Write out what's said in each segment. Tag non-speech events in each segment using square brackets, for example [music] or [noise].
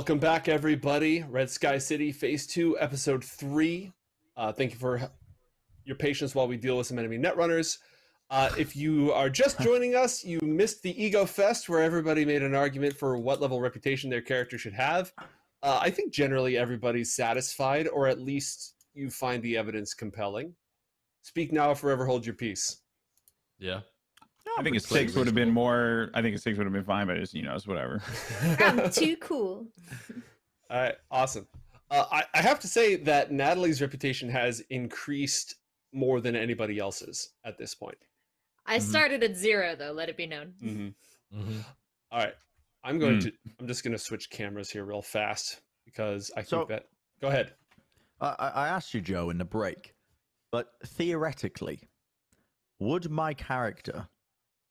Welcome back, everybody. Red Sky City, Phase 2, Episode 3. Uh, thank you for your patience while we deal with some enemy netrunners. Uh, if you are just [laughs] joining us, you missed the Ego Fest where everybody made an argument for what level reputation their character should have. Uh, I think generally everybody's satisfied, or at least you find the evidence compelling. Speak now or forever hold your peace. Yeah. I think a six would have been more. I think a six would have been fine, but it's you know it's whatever. [laughs] I'm [laughs] too cool. All right, awesome. Uh, I, I have to say that Natalie's reputation has increased more than anybody else's at this point. I Mhm. started at zero, though. Let it be known. Mm-hmm. Mm-hmm. All right, I'm going Hmm. to. I'm just going to switch cameras here real fast because I So- think that. Go ahead. I, I I asked you, Joe, in the break, but theoretically, would my character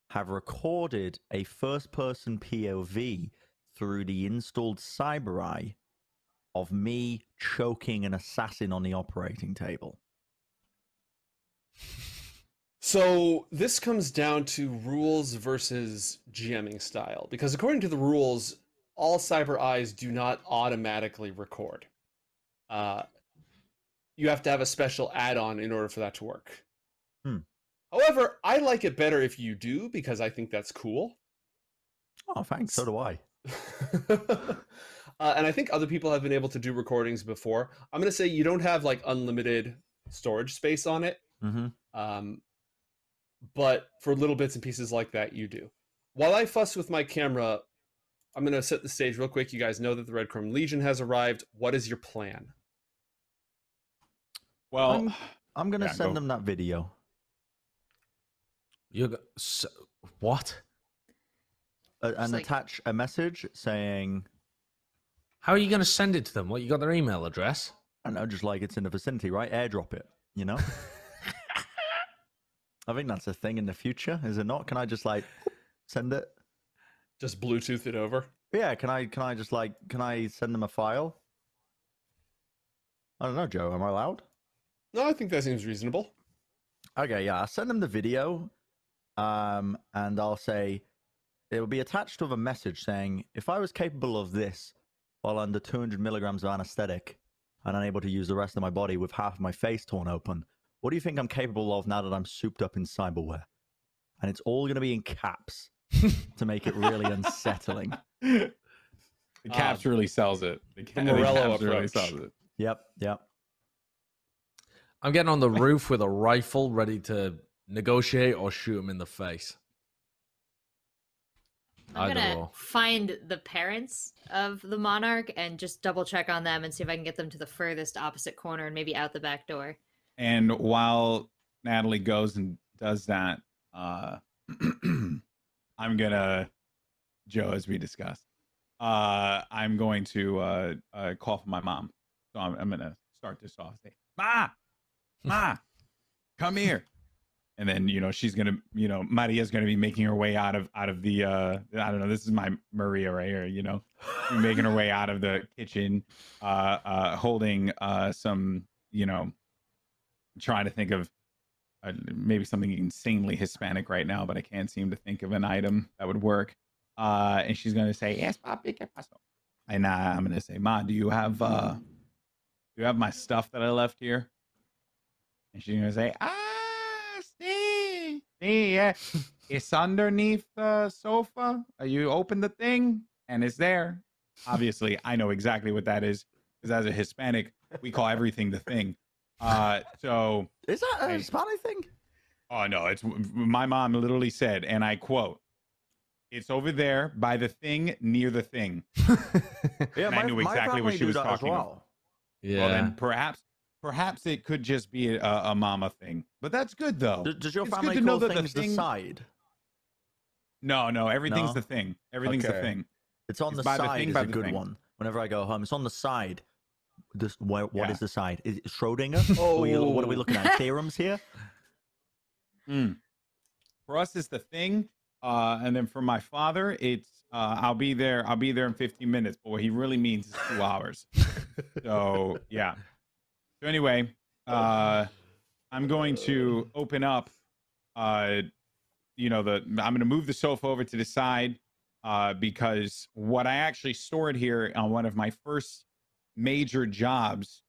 have recorded a first person POV through the installed cyber eye of me choking an assassin on the operating table? So this comes down to rules versus GMing style because according to the rules, all cyber eyes do not automatically record. Uh, you have to have a special add-on in order for that to work. However, I like it better if you do because I think that's cool. Oh, thanks. So do I. [laughs] uh, and I think other people have been able to do recordings before. I'm going to say you don't have like unlimited storage space on it. Mm-hmm. Um, but for little bits and pieces like that, you do. While I fuss with my camera, I'm going to set the stage real quick. You guys know that the Red Chrome Legion has arrived. What is your plan? Well, I'm- I'm gonna Yeah, send go. them that video. You got so, what? Uh, and like- attach a message saying, How are you going to send it to them? What? You got their email address? I don't know, just like it's in the vicinity, right? Airdrop it, you know? [laughs] I think that's a thing in the future, is it not? Can I just like send it? Just Bluetooth it over. Yeah, can I can I just like can I send them a file? I don't know, Joe. Am I allowed? No, I think that seems reasonable. Okay, yeah, I'll send them the video, um, and I'll say it will be attached with a message saying, "If I was capable of this while under 200 milligrams of anesthetic and unable to use the rest of my body with half of my face torn open, what do you think I'm capable of now that I'm souped up in cyberware?" And it's all going to be in caps [laughs] to make it really unsettling. the caps Um, really sells it. The, ca- the Morello caps really approach. sells it. Yep, yep. I'm getting on the roof with a rifle ready to negotiate or shoot him in the face. I'm Either gonna or. find the parents of the monarch and just double check on them and see if I can get them to the furthest opposite corner and maybe out the back door. And while Natalie goes and does that, uh, [clears throat] I'm gonna, Joe, as we discussed, uh, I'm going to uh, uh, call for my mom. So I'm, I'm gonna start this off. Say, Ma, Ma, come here. And then you know she's gonna, you know, Maria's gonna be making her way out of out of the, uh, I don't know. This is my Maria right here. You know, making her way [laughs] out of the kitchen, uh, uh, holding uh, some, you know, trying to think of uh, maybe something insanely Hispanic right now, but I can't seem to think of an item that would work. Uh, and she's gonna say, "Yes, papi, qué pasó?" And uh, I'm gonna say, "Ma, do you have uh, do you have my stuff that I left here?" And she's gonna say, "Ah, yeah, it's underneath the sofa. Uh, You open the thing, and it's there." Obviously, I know exactly what that is because as a Hispanic, we call everything the thing. Uh, so Is that a Hey. Hispanic thing? Oh no, it's my mom literally said, and I quote, "It's over there by the thing near the thing." [laughs] Yeah, And I knew exactly what she was that as talking about. Yeah. Well, then perhaps, perhaps it could just be a, a mama thing, but that's good though. Does, does your It's good family to know call that the thing- the side? No, no, everything's No? the thing. Everything's the thing. It's on It's the by the side thing, is a good thing. one. Whenever I go home, it's on the side. This, where, what Yeah. is the side? Is it Schrodinger? oh, [laughs] are what are we Oh. looking at? [laughs] Theorems here? Mm. For us, it's the thing, uh, and then for my father, it's uh, I'll be there. I'll be there in 15 minutes. But what he really means is two hours. So yeah. So anyway, uh, I'm going to open up. Uh, you know the I'm going to move the sofa over to the side, uh, because what I actually stored here on one of my first major jobs,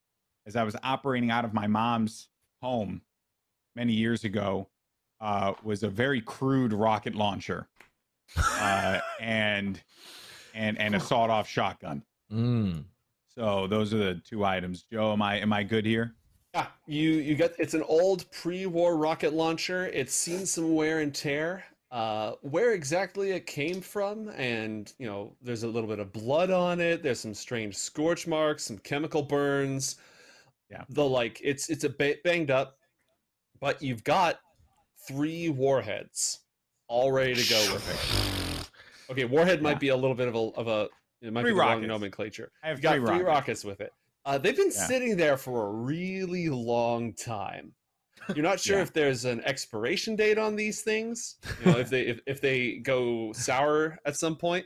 as I was operating out of my mom's home many years ago, uh, was a very crude rocket launcher uh, and and and a sawed-off shotgun. Mm. So those are the two items. Joe, am I am I good here? Yeah, you you get it's an old pre-war rocket launcher. It's seen some wear and tear. Uh, where exactly it came from, and you know, there's a little bit of blood on it. There's some strange scorch marks, some chemical burns. Yeah. the like it's it's a ba- banged up, but you've got three warheads all ready to go with it. Okay, warhead might be a little bit of a of a it might Three be the wrong nomenclature. I have You've got three three rockets. rockets with it. Uh, they've been Yeah. sitting there for a really long time. You're not sure [laughs] Yeah. if there's an expiration date on these things. You know, if they if, if they go sour at some point.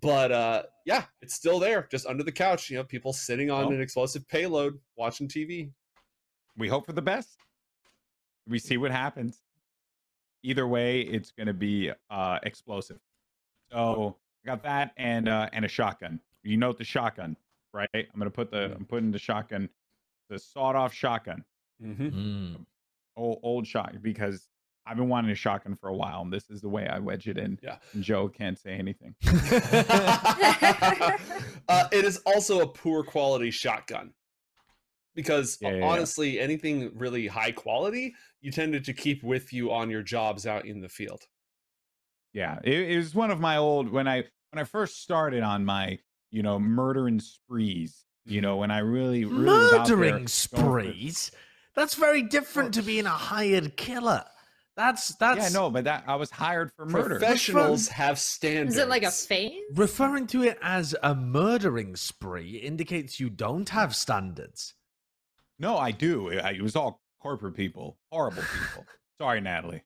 But uh, yeah, it's still there, just under the couch. You know, people sitting on Well. an explosive payload, watching TV. we hope for the best. We see what happens. Either way, it's going to be uh, explosive. So I got that and uh, and a shotgun. You note the shotgun, right? I'm going to put the. I'm putting the shotgun, the sawed off shotgun, Mm-hmm. Mm. old old shotgun because I've been wanting a shotgun for a while, and this is the way I wedge it in. Yeah. And Joe can't say anything. [laughs] [laughs] uh, it is also a poor quality shotgun because Yeah, yeah, yeah. honestly, anything really high quality, you tended to keep with you on your jobs out in the field. Yeah, it, it was one of my old when I when I first started on my you know murdering sprees. You mm-hmm. know when I really, really was out there Murdering going for- sprees? That's very different to being a hired killer. That's that's yeah, no, but that I was hired for murder. Professionals have standards. Is it like a feint? referring to it as a murdering spree indicates you don't have standards. No, I do. It was all corporate people, horrible people. Sorry, Natalie.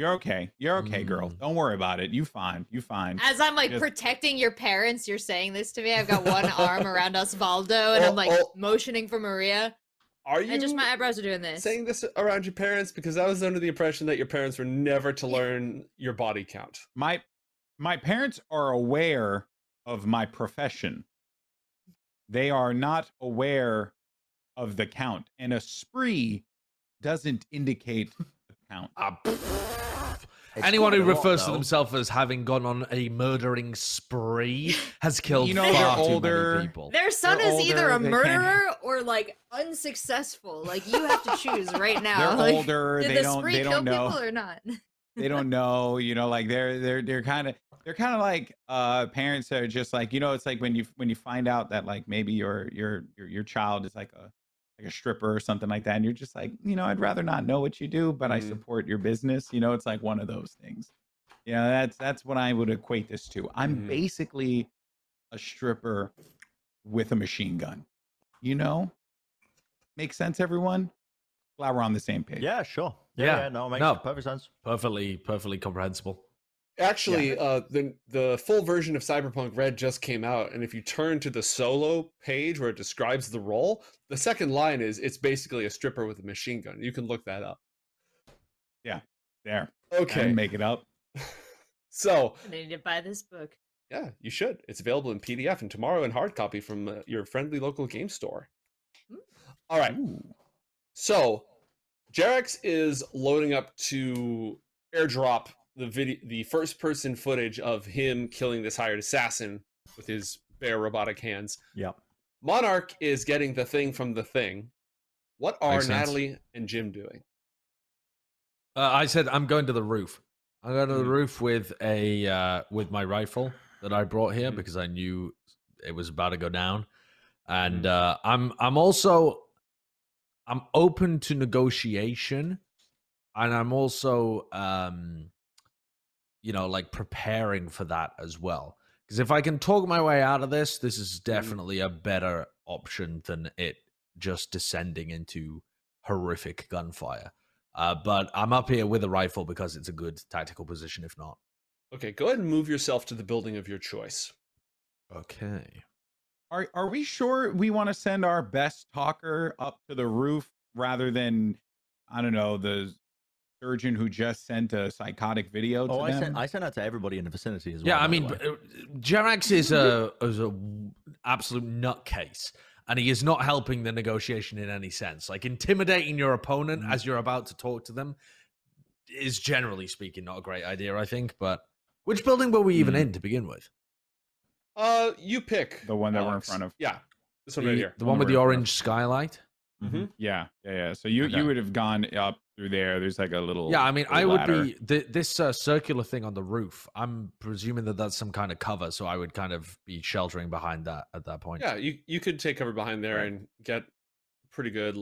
You're okay. You're okay, girl. Mm. Don't worry about it. You fine. You fine. As I'm like Just- protecting your parents, you're saying this to me. I've got one [laughs] arm around Osvaldo, and Oh, I'm like oh. motioning for Maria. Are you And just my eyebrows are doing this. saying this around your parents? Because I was under the impression that your parents were never to learn your body count. my my parents are aware of my profession. They are not aware of the count, and a spree doesn't indicate [laughs] the count. Ah, It's Anyone who quite a lot, refers to themselves as having gone on a murdering spree has killed You know, far they're too older. many people. Their son They're is either a they can't- murderer or like unsuccessful. Like you have to choose right now. They're [laughs] Like, older. Did They the don't. spree They kill don't know. people or not? they don't [laughs] know you know like they're they're they're kind of they're kind of like uh parents that are just like you know it's like when you when you find out that like maybe your your your, your child is like a like a stripper or something like that and you're just like you know i'd rather not know what you do but i Mhm. support your business you know it's like one of those things you know that's that's what i would equate this to i'm Mhm. basically a stripper with a machine gun you know make sense everyone glad we're on the same page Yeah, sure. Yeah, Yeah, yeah, no, it makes no. perfect sense. Perfectly, perfectly comprehensible. Actually, uh, the the full version of Cyberpunk Red just came out, and if you turn to the solo page where it describes the role, the second line is it's basically a stripper with a machine gun. You can look that up. Yeah, there I Okay, didn't make it up [laughs] so I need to buy this book. yeah, you should. It's available in PDF and tomorrow in hard copy from uh, your friendly local game store. Mm. All right, Ooh. so Jerax is loading up to airdrop the video, the first person footage of him killing this hired assassin with his bare robotic hands. Yep. Monarch is getting the thing from the thing. What are Makes sense. Natalie and Jim doing? Uh, I said I'm going to the roof. I'm going to the Mhm. roof with a uh, with my rifle that I brought here Mhm. because I knew it was about to go down, and Mhm. uh, I'm I'm also I'm open to negotiation, and I'm also um, you know like preparing for that as well. Because if I can talk my way out of this, this is definitely a better option than it just descending into horrific gunfire. Uh, but I'm up here with a rifle because it's a good tactical position, if not. Okay, go ahead and move yourself to the building of your choice. Okay. Are are we sure we want to send our best talker up to the roof rather than I don't know the surgeon who just sent a psychotic video to Oh, I sent I sent that to everybody in the vicinity as well. Yeah, I mean, way. uh, Jerax is a is a absolute nutcase, and he is not helping the negotiation in any sense. Like intimidating your opponent Mm. as you're about to talk to them is generally speaking not a great idea. I think, but which building were we even Mm. in to begin with? Uh, you pick The one that we're in front of. Yeah, this one the, right here. the one with the One we're in front of. orange skylight. Mm-hmm. Yeah, yeah, yeah. So you Okay. you would have gone up through there. There's like a little. Yeah, I mean, I little would ladder. be th- this uh, circular thing on the roof. I'm presuming that that's some kind of cover, so I would kind of be sheltering behind that at that point. Yeah, you you could take cover behind there Right. and get pretty good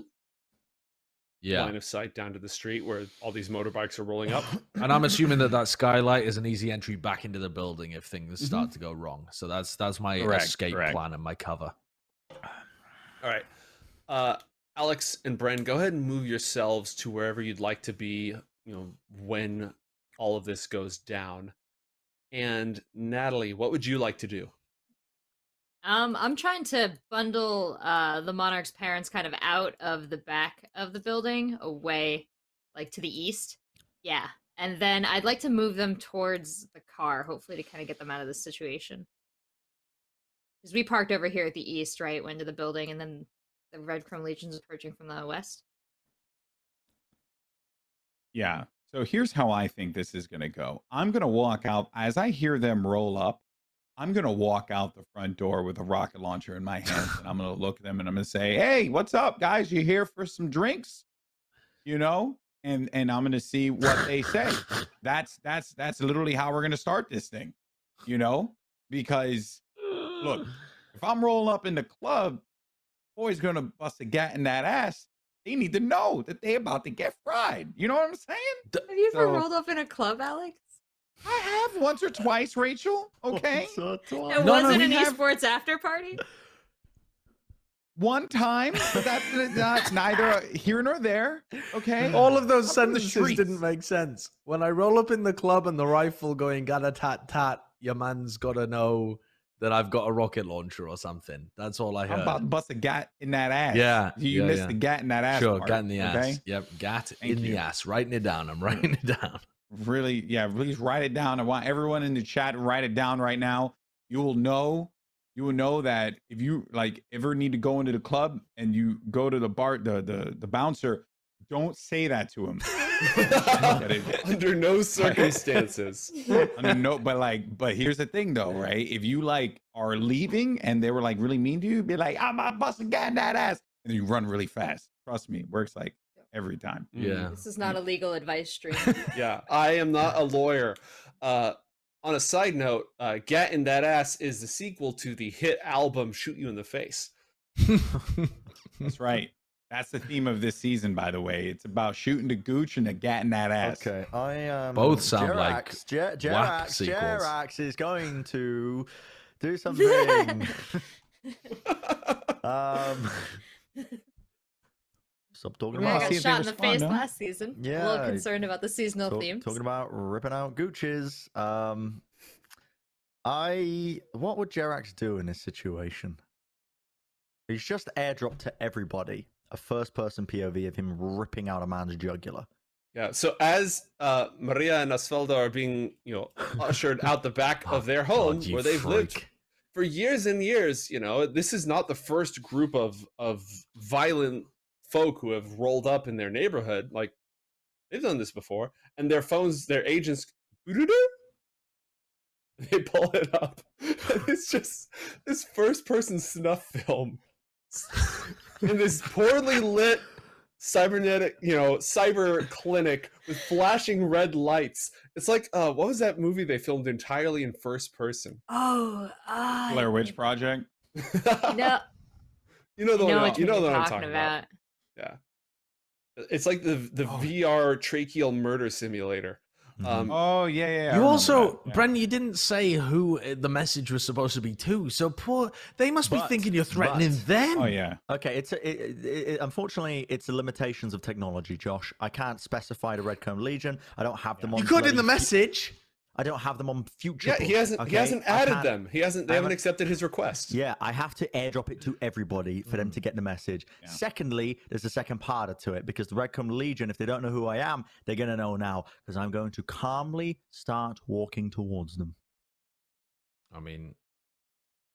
yeah. line of sight down to the street where all these motorbikes are rolling up. [laughs] and I'm assuming that that skylight is an easy entry back into the building if things Mm-hmm. start to go wrong. So that's that's my Correct, escape correct. plan and my cover. All right. Uh, Alex and Bren, go ahead and move yourselves to wherever you'd like to be, you know, when all of this goes down. And Natalie, what would you like to do? Um, I'm trying to bundle uh the monarch's parents kind of out of the back of the building, away, like to the east. Yeah, and then I'd like to move them towards the car, hopefully to kind of get them out of this situation. Because we parked over here at the east, right? Went to the building, and then the Red Chrome Legion's approaching from the west. Yeah. So here's how I think this is going to go. I'm going to walk out as I hear them roll up. I'm going to walk out the front door with a rocket launcher in my hands and I'm going to look at them and I'm going to say, "Hey, what's up, guys? You here for some drinks?" You know? And and I'm going to see what they say. That's that's that's literally how we're going to start this thing. You know? Because look, if I'm rolling up in the club, boy's going to bust a gat in that ass. They need to know that they about to get fried. You know what I'm saying? Have you ever So- rolled up in a club, Alex? I have once or twice, Rachel. [laughs] Okay. So It tall. No, no, wasn't we an have- esports after party. One time, but that's not neither here nor there. Okay. All of those Up in the sentences didn't make sense. When I roll up in the club and the rifle going got tat tat, your man's got to know that I've got a rocket launcher or something. That's all I I'm about to bust a gat in that ass. Yeah, You yeah, missed yeah. the gat in that ass. sure, part, gat in the ass. Okay. Yep, gat Thank in the ass. Writing it down. I'm mm. writing it down. Really, yeah, please write it down. I want everyone in the chat to write it down right now. You will know, you will know that if you like ever need to go into the club and you go to the bar, the the the bouncer, don't say that to him. [laughs] Under no circumstances. I mean, no, but like, but here's the thing though, right? If you like are leaving and they were like really mean to you, be like, I'm not busting guy in that ass. And then you run really fast. Trust me, it works like every time. Yeah. This is not a legal advice stream. [laughs] Yeah, I am not a lawyer. Uh, on a side note, uh, "Gat in That Ass" is the sequel to the hit album "Shoot You in the Face." That's right. That's the theme of this season, by the way. It's about shooting the gooch and the gat in that ass. Okay, I um Both sound like Jerax, Jer- WAP Jerax. Jerax is going to do [laughs] something. [laughs] um, stop talking Yeah, I about got see if they shot in the respond, face huh? last season. Yeah, a little concerned about the seasonal talk- themes. talking about ripping out gooches. Um, I what would Jerax do in this situation? He's just airdropped to everybody a first-person POV of him ripping out a man's jugular. Yeah. So as uh, Maria and Osvaldo are being, you know, [laughs] ushered out the back of their home God, where they've lived for years and years, you know, this is not the first group of of violent folk who have rolled up in their neighborhood. Like they've done this before, and their phones, their agents, [laughs] they pull it up. [laughs] It's just this first person snuff film in this poorly lit cybernetic, you know, cyber clinic with flashing red lights. It's like, uh, what was that movie they filmed entirely in first person? Oh, uh, Blair Witch Project. No, [laughs] you know the I know one, you know the one I'm talking talking about. about. It's like the the Oh. VR tracheal murder simulator. Um, Oh yeah, yeah. yeah, You also, that, yeah. Brendan, you didn't say who uh, the message was supposed to be to. So poor, they must be But- thinking you're threatening but- them. Oh yeah. Okay, it's a, it, it, it, unfortunately it's the limitations of technology, Josh. I can't specify the Red Chrome Legion. I don't have them on. You could in the bloody- message. I don't have them on future. Yeah, he hasn't. He hasn't added them. He hasn't. They I haven't haven't- accepted his request. Yeah, I have to airdrop it to everybody for them mm. to get the message. Yeah. Secondly, there's a second part to it because the Red Chrome Legion, if they don't know who I am, they're going to know now because I'm going to calmly start walking towards them. I mean,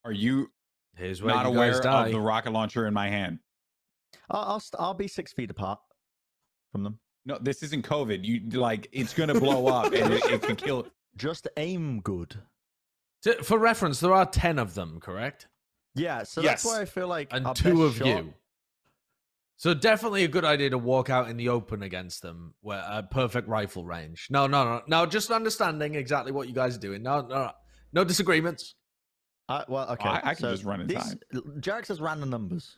Are you here's where not you guys aware die. of the rocket launcher in my hand? I'll, I'll, st- I'll be six feet apart from them. No, this isn't COVID. You like it's gonna blow up and it, it can kill. Just aim good. To- For reference, there are ten of them, correct? Yeah, so Yes. that's why I feel like And two of shot- you. So definitely a good idea to walk out in the open against them, where uh, perfect rifle range. No, no, no, no. Just understanding exactly what you guys are doing. No, no, no disagreements. Uh, well, okay. I- I can so just run in these- time. Jerax says random numbers.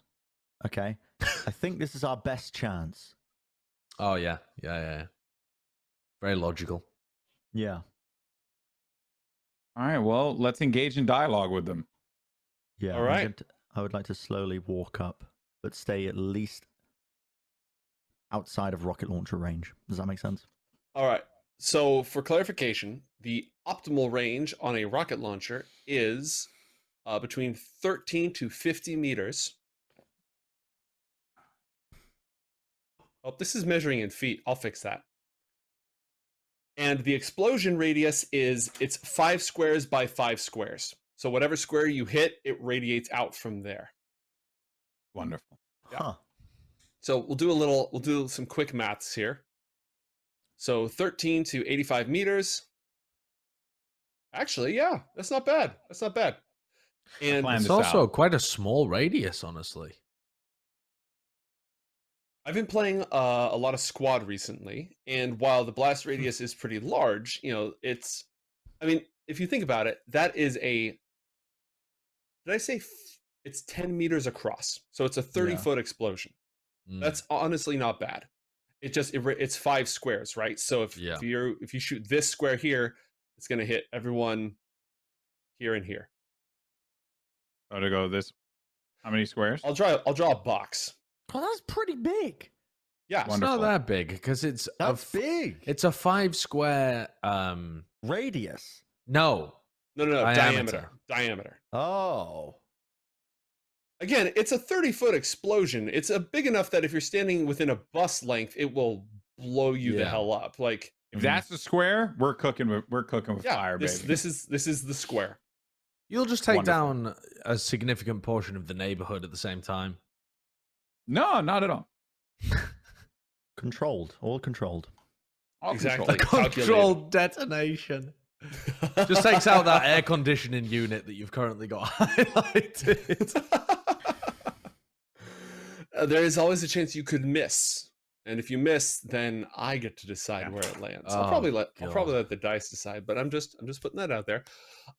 Okay, I [laughs] think this is our best chance. Oh yeah, yeah, yeah. yeah. Very logical. Yeah, All right, well, let's engage in dialogue with them. yeah. All right. I'm right. going to- I would like to slowly walk up, but stay at least outside of rocket launcher range. Does that make sense? All right. So for clarification, the optimal range on a rocket launcher is uh, between 13 to 50 meters. Oh, this is measuring in feet. I'll fix that. And the explosion radius is it's five squares by five squares. So whatever square you hit, it radiates out from there. Wonderful. Yeah. Huh. So we'll do a little, we'll do some quick maths here. So 13 to 85 meters. Actually, yeah, that's not bad. That's not bad. And It's also out. quite a small radius, honestly. I've been playing uh, a lot of squad recently, and while the blast radius is pretty large, you know, it's. I mean, if you think about it, that is a. Did I say f- it's ten meters across? So it's a thirty Yeah. foot explosion. Mm. That's honestly not bad. It just it, it's five squares, right? So if, Yeah. if you're if you shoot this square here, it's gonna hit everyone here and here. Oh, to go this. How many squares? I'll draw I'll draw a box. Well, that's pretty big. Yeah. It's Wonderful. not that big because it's a That's f- big. It's a five square. Um, Radius. no, No, no, no. Diameter. Diameter. Diameter. Oh. Again, it's a 30 foot explosion. It's a big enough that if you're standing within a bus length, it will blow you the hell up. Like If that's the square, we're cooking with we're cooking with yeah, fire, this baby. this is this is the square. you'll just take Wonderful. down a significant portion of the neighborhood at the same time. No, not at all. [laughs] Controlled. All controlled. All Exactly. controlled. Controlled detonation. [laughs] Just takes out that air conditioning unit that you've currently got [laughs] highlighted. Uh, there is always a chance you could miss. And if you miss, then I get to decide Yeah. where it lands. I'll Oh, probably let I'll probably let the dice decide, but I'm just I'm just putting that out there.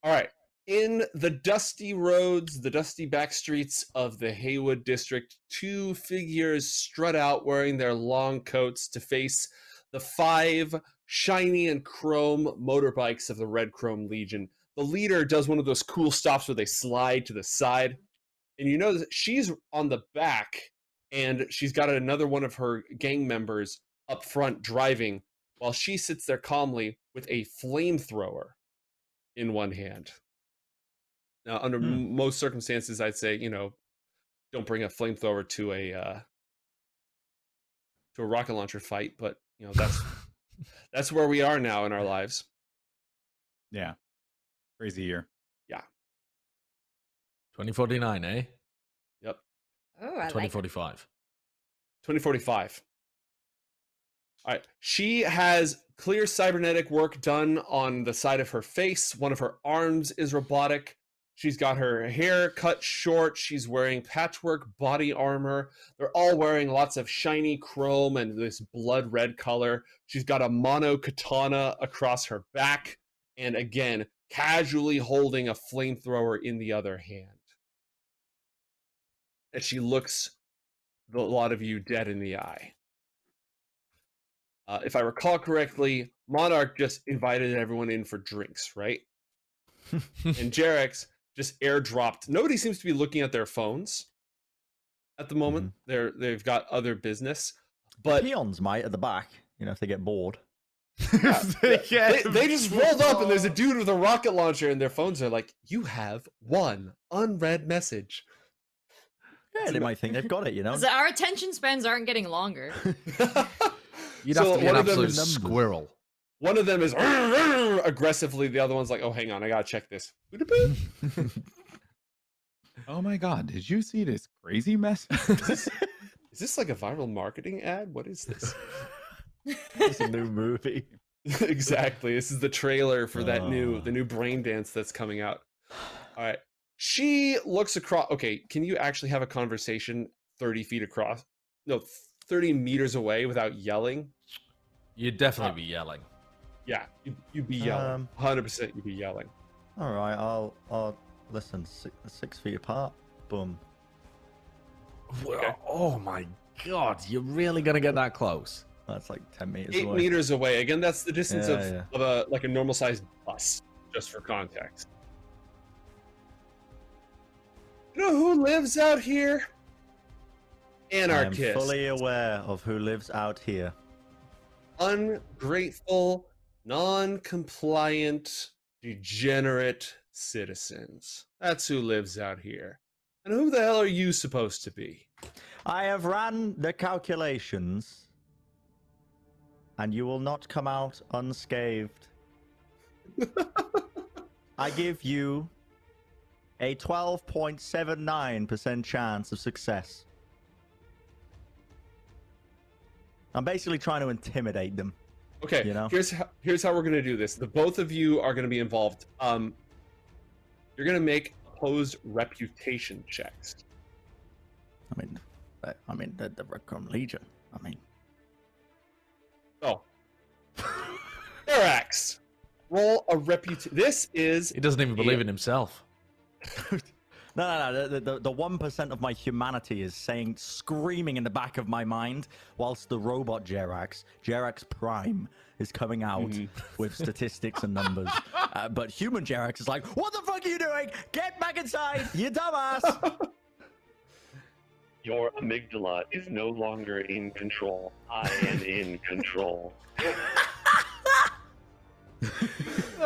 All right. In the dusty roads, the dusty back streets of the Heywood district, two figures strut out wearing their long coats to face the five shiny and chrome motorbikes of the Red Chrome Legion. The leader does one of those cool stops where they slide to the side. And you know that she's on the back and she's got another one of her gang members up front driving while she sits there calmly with a flamethrower in one hand. Now, under Hmm. m- most circumstances, I'd say you know, don't bring a flamethrower to a uh, to a rocket launcher fight. But you know, that's [laughs] that's where we are now in our lives. Yeah. Crazy year. Yeah, 2049, eh? Yep, Oh, I like. 2045. 2045. All right. She has clear cybernetic work done on the side of her face. One of her arms is robotic. She's got her hair cut short. She's wearing patchwork body armor. They're all wearing lots of shiny chrome and this blood red color. She's got a mono katana across her back. And again, casually holding a flamethrower in the other hand. And she looks a lot of you dead in the eye. Uh, if I recall correctly, Monarch just invited everyone in for drinks, right? [laughs] and Jerax just airdropped. Nobody seems to be looking at their phones at the moment. Mm-hmm. They're they've got other business, but Peons might at the back, you know, if they get bored. [laughs] They, they just rolled up and there's a dude with a rocket launcher and their phones are like, "You have one unread message." Yeah, they might think they've got it, you know? [laughs] Our attention spans aren't getting longer. [laughs] You'd So have to be an absolute is squirrel. One of them is [laughs] aggressively. The other one's like, "Oh, hang on, I gotta check this." [laughs] Oh my god, did you see this crazy mess? [laughs] Is this like a viral marketing ad? What is this? it's a new movie. exactly. This is the trailer for that new Oh. the new brain dance that's coming out. All right. She looks across. Okay, can you actually have a conversation thirty feet across? No, thirty meters away without yelling. You'd definitely ah. be yelling. Yeah, you'd, you'd be yelling. Um, Hundred percent, you'd be yelling. All right, I'll, I'll listen. Six, six feet apart. Boom. Okay. Oh my god, you're really gonna get that close? That's like ten meters Eight away. meters away. Again, that's the distance Yeah, of, yeah. of a like a normal sized bus, just for context. You know who lives out here? I am Anarchist. fully aware of who lives out here. ungrateful, non-compliant, degenerate citizens. That's who lives out here. And who the hell are you supposed to be? I have ran the calculations, and you will not come out unscathed. [laughs] I give you a 12.79% chance of success. I'm basically trying to intimidate them. Okay, You know? here's how, here's how we're gonna do this. The both of you are gonna be involved. Um, you're gonna make opposed reputation checks. I mean, I- I mean, the, the Red Chrome Legion. I mean, Oh, [laughs] Arax, roll a reputation. This is He doesn't even believe in himself. [laughs] No, no, no. The, the, the 1% of my humanity is saying, screaming in the back of my mind, whilst the robot Jerax, Jerax Prime, is coming out Mhm. with statistics and numbers. [laughs] Uh, but human Jerax is like, what the fuck are you doing? Get back inside, you dumbass! [laughs] Your amygdala is no longer in control. I am in control. [laughs]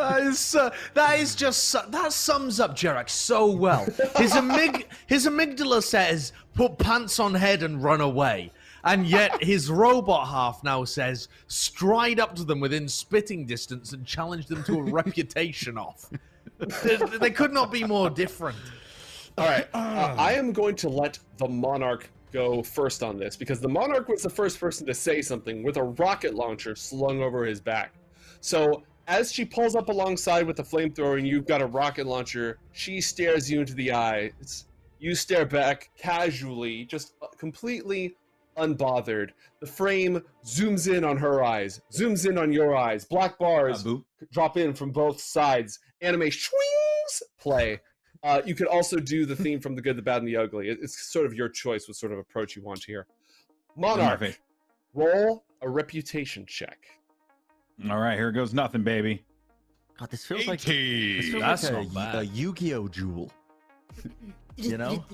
That is uh, that is just that sums up Jerax so well. His amyg- his amygdala says put pants on head and run away. And yet his robot half now says stride up to them within spitting distance and challenge them to a reputation off. They, they could not be more different. All right. Uh, I am going to let the Monarch go first on this because the Monarch was the first person to say something with a rocket launcher slung over his back. So as she pulls up alongside with the flamethrower and you've got a rocket launcher, she stares you into the eyes. You stare back casually, just completely unbothered. The frame zooms in on her eyes, zooms in on your eyes. Black bars drop in from both sides. Anime swings play. Uh, you could also do the theme from The Good, the Bad, and the Ugly. It's sort of your choice what sort of approach you want here. Monarch, roll a reputation check. All right, here goes nothing, baby. God, this feels like, this feels That's like a, not bad. a Yu-Gi-Oh! jewel. [laughs] You know? [laughs]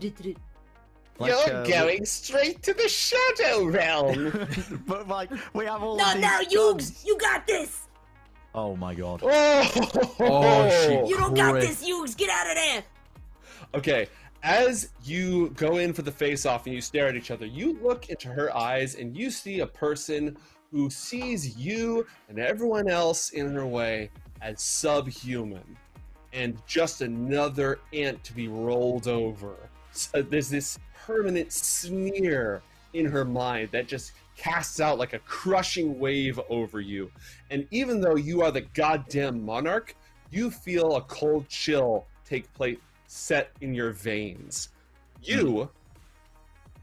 Like, You're uh, going straight to the Shadow Realm. [laughs] but like, we have all No, of these no, guns. Yugs, you got this. Oh my god. oh, Oh, she- You don't got this, Yugs. Get out of there. Okay, as you go in for the face off and you stare at each other, you look into her eyes and you see a person who sees you and everyone else in her way as subhuman and just another ant to be rolled over. So there's this permanent sneer in her mind that just casts out like a crushing wave over you. And even though you are the goddamn monarch, you feel a cold chill take place set in your veins. You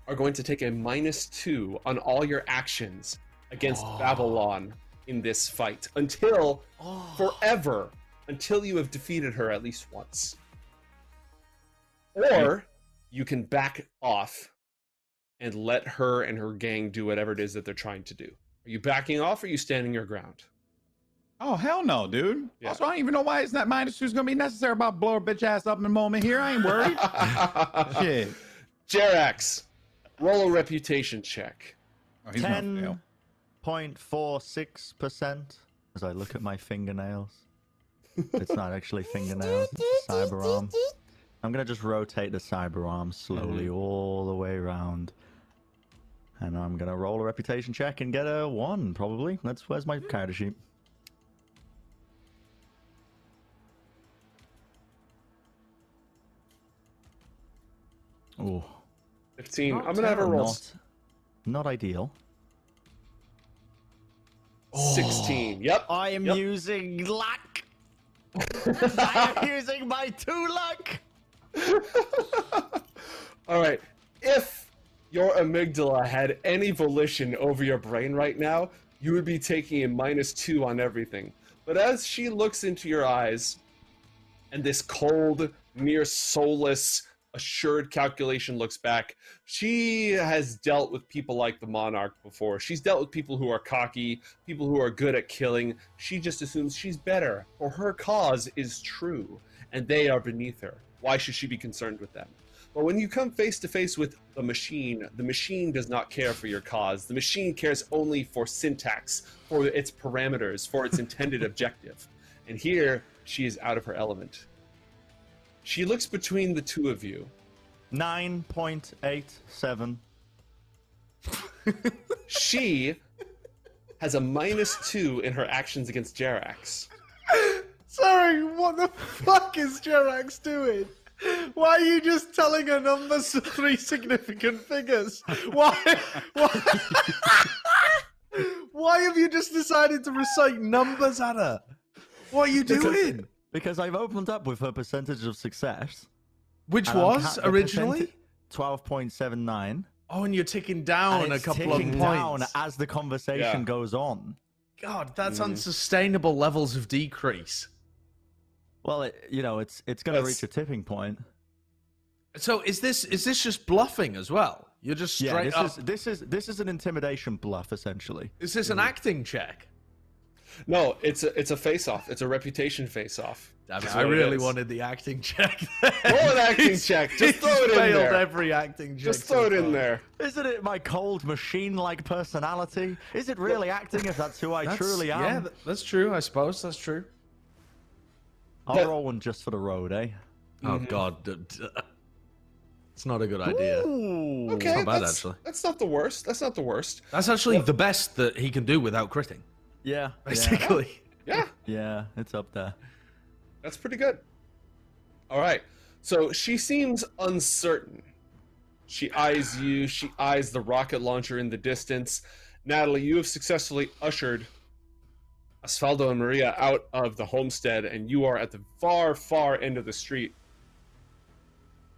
are going to take a minus two on all your actions against Oh. Babylon in this fight until Oh. forever, until you have defeated her at least once. Or you can back off and let her and her gang do whatever it is that they're trying to do. Are you backing off or are you standing your ground? Oh hell no, dude. Yeah. Also, I don't even know why it's that minus two is gonna be necessary about blow her bitch ass up in a moment here. I ain't worried. [laughs] Shit. Jerax, roll a reputation check. Oh, he's gonna Ten fail. point four six percent. as I look at my fingernails. it's not actually fingernails, it's a cyber arm. I'm gonna just rotate the cyber arm slowly mm-hmm. all the way around. And I'm gonna roll a reputation check and get a one, probably. That's where's my character sheet. Oh, 15. Not I'm gonna have a roll not, not ideal. 16. Yep. I am Yep. using luck. [laughs] I am using my two luck. [laughs] All right. If your amygdala had any volition over your brain right now, you would be taking a minus two on everything. But as she looks into your eyes, and this cold, near soulless, assured calculation looks back, she has dealt with people like the Monarch before. She's dealt with people who are cocky, people who are good at killing. She just assumes she's better, or her cause is true, and they are beneath her. Why should she be concerned with them? But when you come face to face with the machine, the machine does not care for your cause. The machine cares only for syntax, for its parameters, for its intended [laughs] objective. And here, she is out of her element. She looks between the two of you. Nine point eight seven. [laughs] She has a minus two in her actions against Jerax. Sorry, what the fuck is Jerax doing? Why are you just telling her numbers of three significant figures? Why? Why, [laughs] why have you just decided to recite numbers at her? What are you doing? Because I've opened up with her percentage of success. Which was ca- originally? 12.79. Oh, and you're ticking down and a it's couple of points. down as the conversation Yeah. goes on. God, that's Mm. unsustainable levels of decrease. Well, it, you know, it's it's going to reach a tipping point. So is this is this just bluffing as well? You're just Yeah, straight this up. is this is this is an intimidation bluff essentially. Is this an acting check? No, it's a it's a face off. It's a reputation face off. Damn it, That's I really wanted the acting check. [laughs] Roll an acting He's- check. Just throw it in failed there. every acting check. Just throw it in there. Isn't it my cold machine-like personality? Is it really acting if that's who I That's- truly am? Yeah, that's true. I suppose that's true. I'll that- roll one just for the road, eh? Oh God, d- d- it's not a good idea. Ooh. Okay, not bad, that's, actually. that's not the worst. That's not the worst. That's actually Well- the best that he can do without critting. Yeah, yeah, Basically, [laughs] Yeah, yeah, it's up there. that's pretty good. All right. So she seems uncertain. She eyes you. She eyes the rocket launcher in the distance. Natalie, you have successfully ushered Osvaldo and Maria out of the homestead, and you are at the far, far end of the street.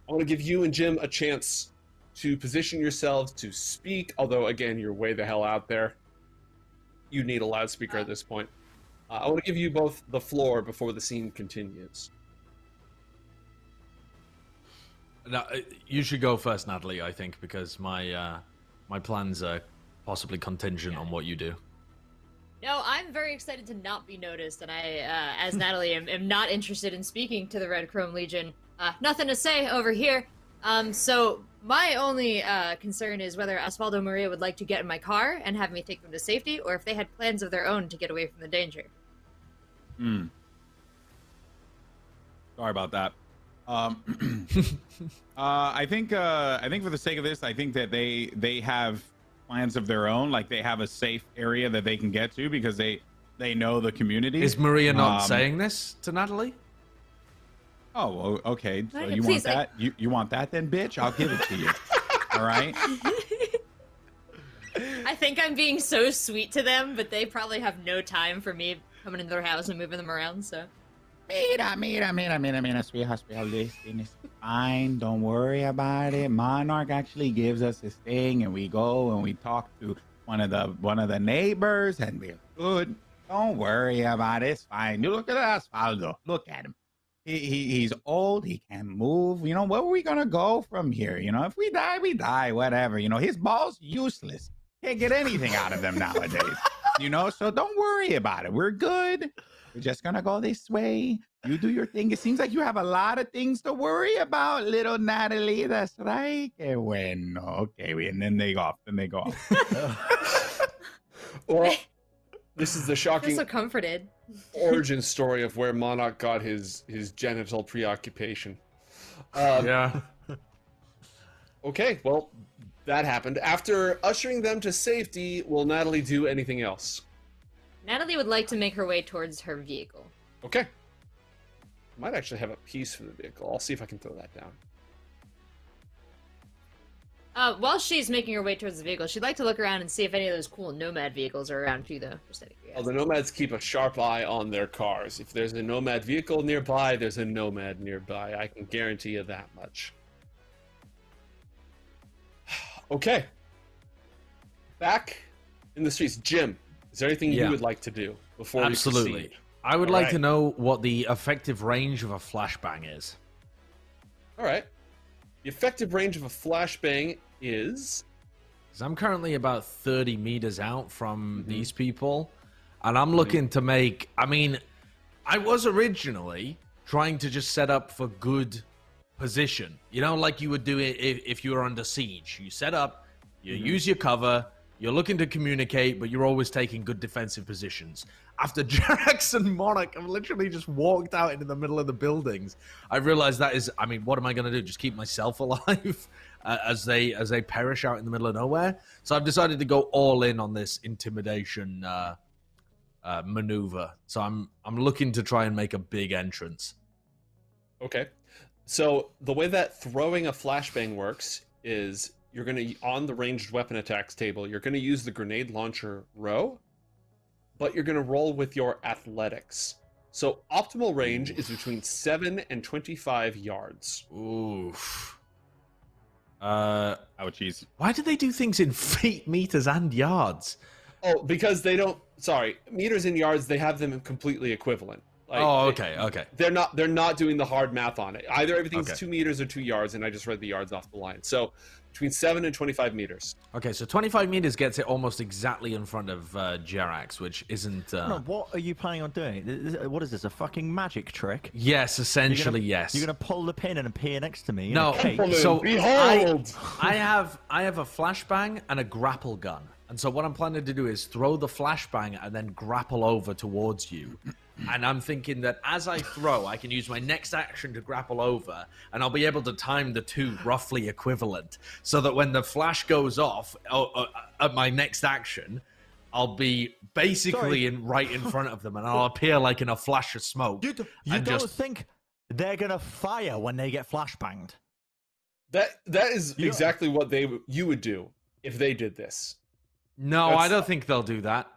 I want to give you and Jim a chance to position yourselves to speak, although, again, you're way the hell out there. You need a loudspeaker at this point. Uh, I want to give you both the floor before the scene continues. no, uh, you should go first, Natalie. I think because my uh, my plans are possibly contingent on what you do. No, I'm very excited to not be noticed, and I, uh, as Natalie, am, am not interested in speaking to the Red Chrome Legion. Uh, nothing to say over here. Um, so my only uh, concern is whether Osvaldo Maria would like to get in my car and have me take them to safety, or if they had plans of their own to get away from the danger. Hmm. Sorry about that. Um, [clears throat] uh, I think uh, I think for the sake of this, I think that they they have plans of their own. Like they have a safe area that they can get to because they they know the community. Is Maria not Um, saying this to Natalie? Oh, okay. So you please, want I- that? You you want that then, bitch? I'll give it to you. [laughs] All right. I think I'm being so sweet to them, but they probably have no time for me coming into their house and moving them around. So Mira, mira, mira, mira, mira, sweetheart, sweetheart. This thing is fine. Don't worry about it. Monarch actually gives us this thing, and we go and we talk to one of the one of the neighbors, and we're good. Don't worry about it. It's fine. You look at Osvaldo. Look at him. He, he he's old. He can't move. You know where are we gonna go from here? You know, if we die, we die. Whatever. You know, his ball's useless. Can't get anything out of them nowadays. [laughs] you know, so don't worry about it. We're good. We're just gonna go this way. You do your thing. It seems like you have a lot of things to worry about, little Natalie. That's right. Que bueno. Okay, and then they go off. Then they go off. [laughs] Well, this is the I shocking feel so comforted. origin story of where Monarch got his his genital preoccupation. Um, yeah. [laughs] Okay, well, that happened. After ushering them to safety, will Natalie do anything else? Natalie would like to make her way towards her vehicle. Okay. Might actually have a piece for the vehicle. I'll see if I can throw that down. Uh, while she's making her way towards the vehicle, she'd like to look around and see if any of those cool Nomad vehicles are around too, though. Just out of Well, the Nomads keep a sharp eye on their cars. If there's a Nomad vehicle nearby, there's a Nomad nearby. I can guarantee you that much. [sighs] okay. Back in the streets. Jim, is there anything Yeah. you would like to do before we Absolutely. proceed? I would All like right. to know what the effective range of a flashbang is. All right. The effective range of a flashbang is. Because I'm currently about 30 meters out from Mm-hmm. these people, and I'm looking to make. I mean, I was originally trying to just set up for good position. You know, like you would do it if, if you were under siege. You set up, you Mm-hmm. use your cover, you're looking to communicate, but you're always taking good defensive positions. After [laughs] and Monarch have literally just walked out into the middle of the buildings, I realized that is, I mean, what am I going to do? Just keep myself [laughs] alive uh, as they as they perish out in the middle of nowhere? So I've decided to go all in on this intimidation uh, uh, maneuver. So I'm I'm looking to try and make a big entrance. Okay. So the way that throwing a flashbang works is you're going to on the ranged weapon attacks table, you're going to use the grenade launcher row, but you're going to roll with your athletics. So optimal range is between 7 and 25 yards. Oof. Uh, Ouchies. why do they do things in [laughs] feet, meters, and yards? Oh, because they don't sorry, meters and yards they have them completely equivalent. Like, oh, they- okay, okay. They're not they're not doing the hard math on it. Either everything's Okay. 2 meters or 2 yards and I just read the yards off the line. So between 7 and 25 meters. Okay, so 25 meters gets it almost exactly in front of uh, Jerax, which isn't. Uh... No, what are you planning on doing? This- this- What is this? A fucking magic trick? Yes, You're essentially, gonna, yes. You're gonna pull the pin and appear next to me. No, a cage? Behold! so Behold! I, I have I have a flashbang and a grapple gun, and so what I'm planning to do is throw the flashbang and then grapple over towards you. And I'm thinking that as I throw, I can use my next action to grapple over, and I'll be able to time the two roughly equivalent, so that when the flash goes off uh, uh, at my next action, I'll be basically Sorry. in right in front of them, and I'll appear like in a flash of smoke. You, do, you and don't just- think they're gonna fire when they get flashbanged? That that is You- exactly what they you would do if they did this. No, I don't think they'll do that.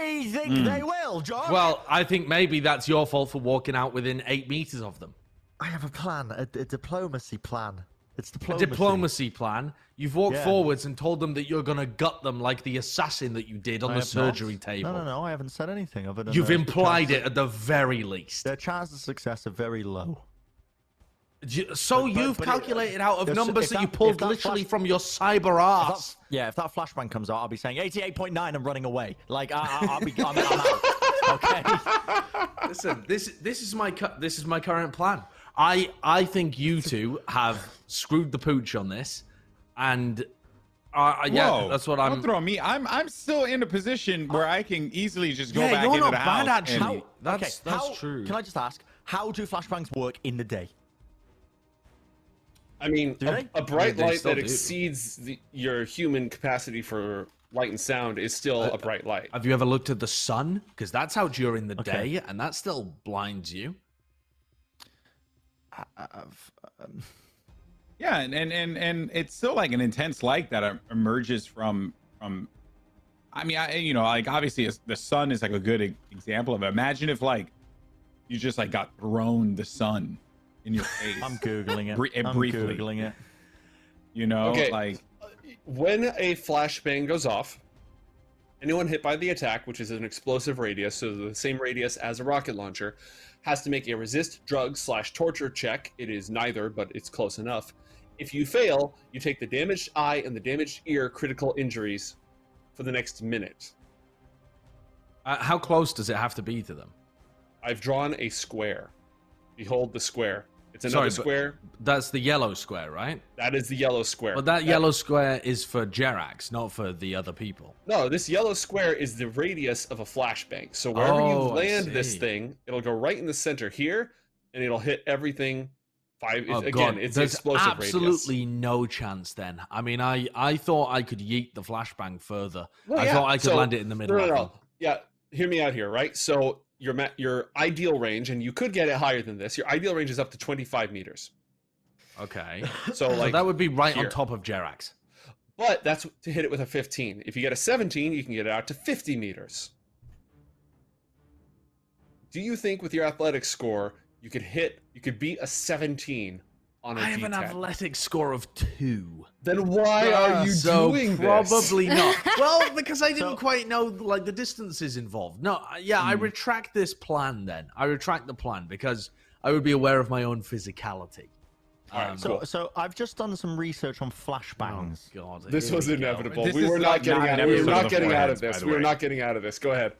I think Hmm. they will, John. Well, I think maybe that's your fault for walking out within eight meters of them. I have a plan, a, a diplomacy plan. It's A diplomacy. diplomacy plan. You've walked Yeah. forwards and told them that you're going to gut them like the assassin that you did on I the have not. surgery table. No, no, no. I haven't said anything other than You've implied it at the very least. Their chances of success are very low. You- So But- but- you've but it- calculated out of numbers if that, you pulled that literally flash- from your cyber If that- ass. yeah, if that flashbang comes out, I'll be saying 88.9 and running away. Like, I, I, I'll be, I'm, I'm out. [laughs] Okay. Listen, this this is my this is my current plan. I I think you [laughs] two have screwed the pooch on this, and uh, yeah, Whoa, that's what I'm. Don't I'm. throw me. I'm I'm still in a position where I can easily just go Yeah, back you're into not the bad, house. actually. and- How- That's- okay. that's how- true. Can I just ask, how do flashbangs work in the day? I mean, a, a bright they light that do. exceeds the, your human capacity for light and sound is still Uh, a bright light. Have you ever looked at the sun? Because that's out during the Okay. day, and that still blinds you. Um, Yeah, and, and and and it's still like an intense light that emerges from from. I mean, I you know like obviously the sun is like a good e- example of it. Imagine if like you just like got thrown the sun in your face. I'm googling it. Bri- uh, I'm briefly. googling it. you know, Okay. like when a flashbang goes off, anyone hit by the attack, which is an explosive radius, so the same radius as a rocket launcher, has to make a resist drug slash torture check. It is neither, but it's close enough. If you fail, you take the damaged eye and the damaged ear critical injuries for the next minute. Uh, how close does it have to be to them? I've drawn a square. Behold the square. It's another Sorry, but- square. That's the yellow square, right? That is the yellow square. But that yellow square is for Jerax, not for the other people. No, this yellow square is the radius of a flashbang. So wherever Oh, you I land this see. thing, it'll go right in the center here, and it'll hit everything. Five Oh, again. God. It's There's explosive absolutely radius. no chance then. I mean, I, I thought I could yeet the flashbang further. I yeah, thought I could so- land it in the middle. No, no, no. Yeah, hear me out here, right? So your your ideal range, and you could get it higher than this. Your ideal range is up to 25 meters. Okay. [laughs] So so like, that would be right here. on top of Jerax. but that's to hit it with a 15. If you get a 17, you can get it out to 50 meters. Do you think with your athletic score you could hit, you could beat a 17 on a I have an D10? athletic score of two. Then why are you so doing this? probably [laughs] not. Well, because I didn't So- quite know like the distances involved. No, I- yeah, I Hmm. retract this plan. Then I retract the plan because I would be aware of my own physicality. All right, Um, So, cool. so I've just done some research on Oh flashbangs. God, This was we inevitable. This we were not- not getting out. an We were not of getting out of this. the We were not getting out of this. Go ahead.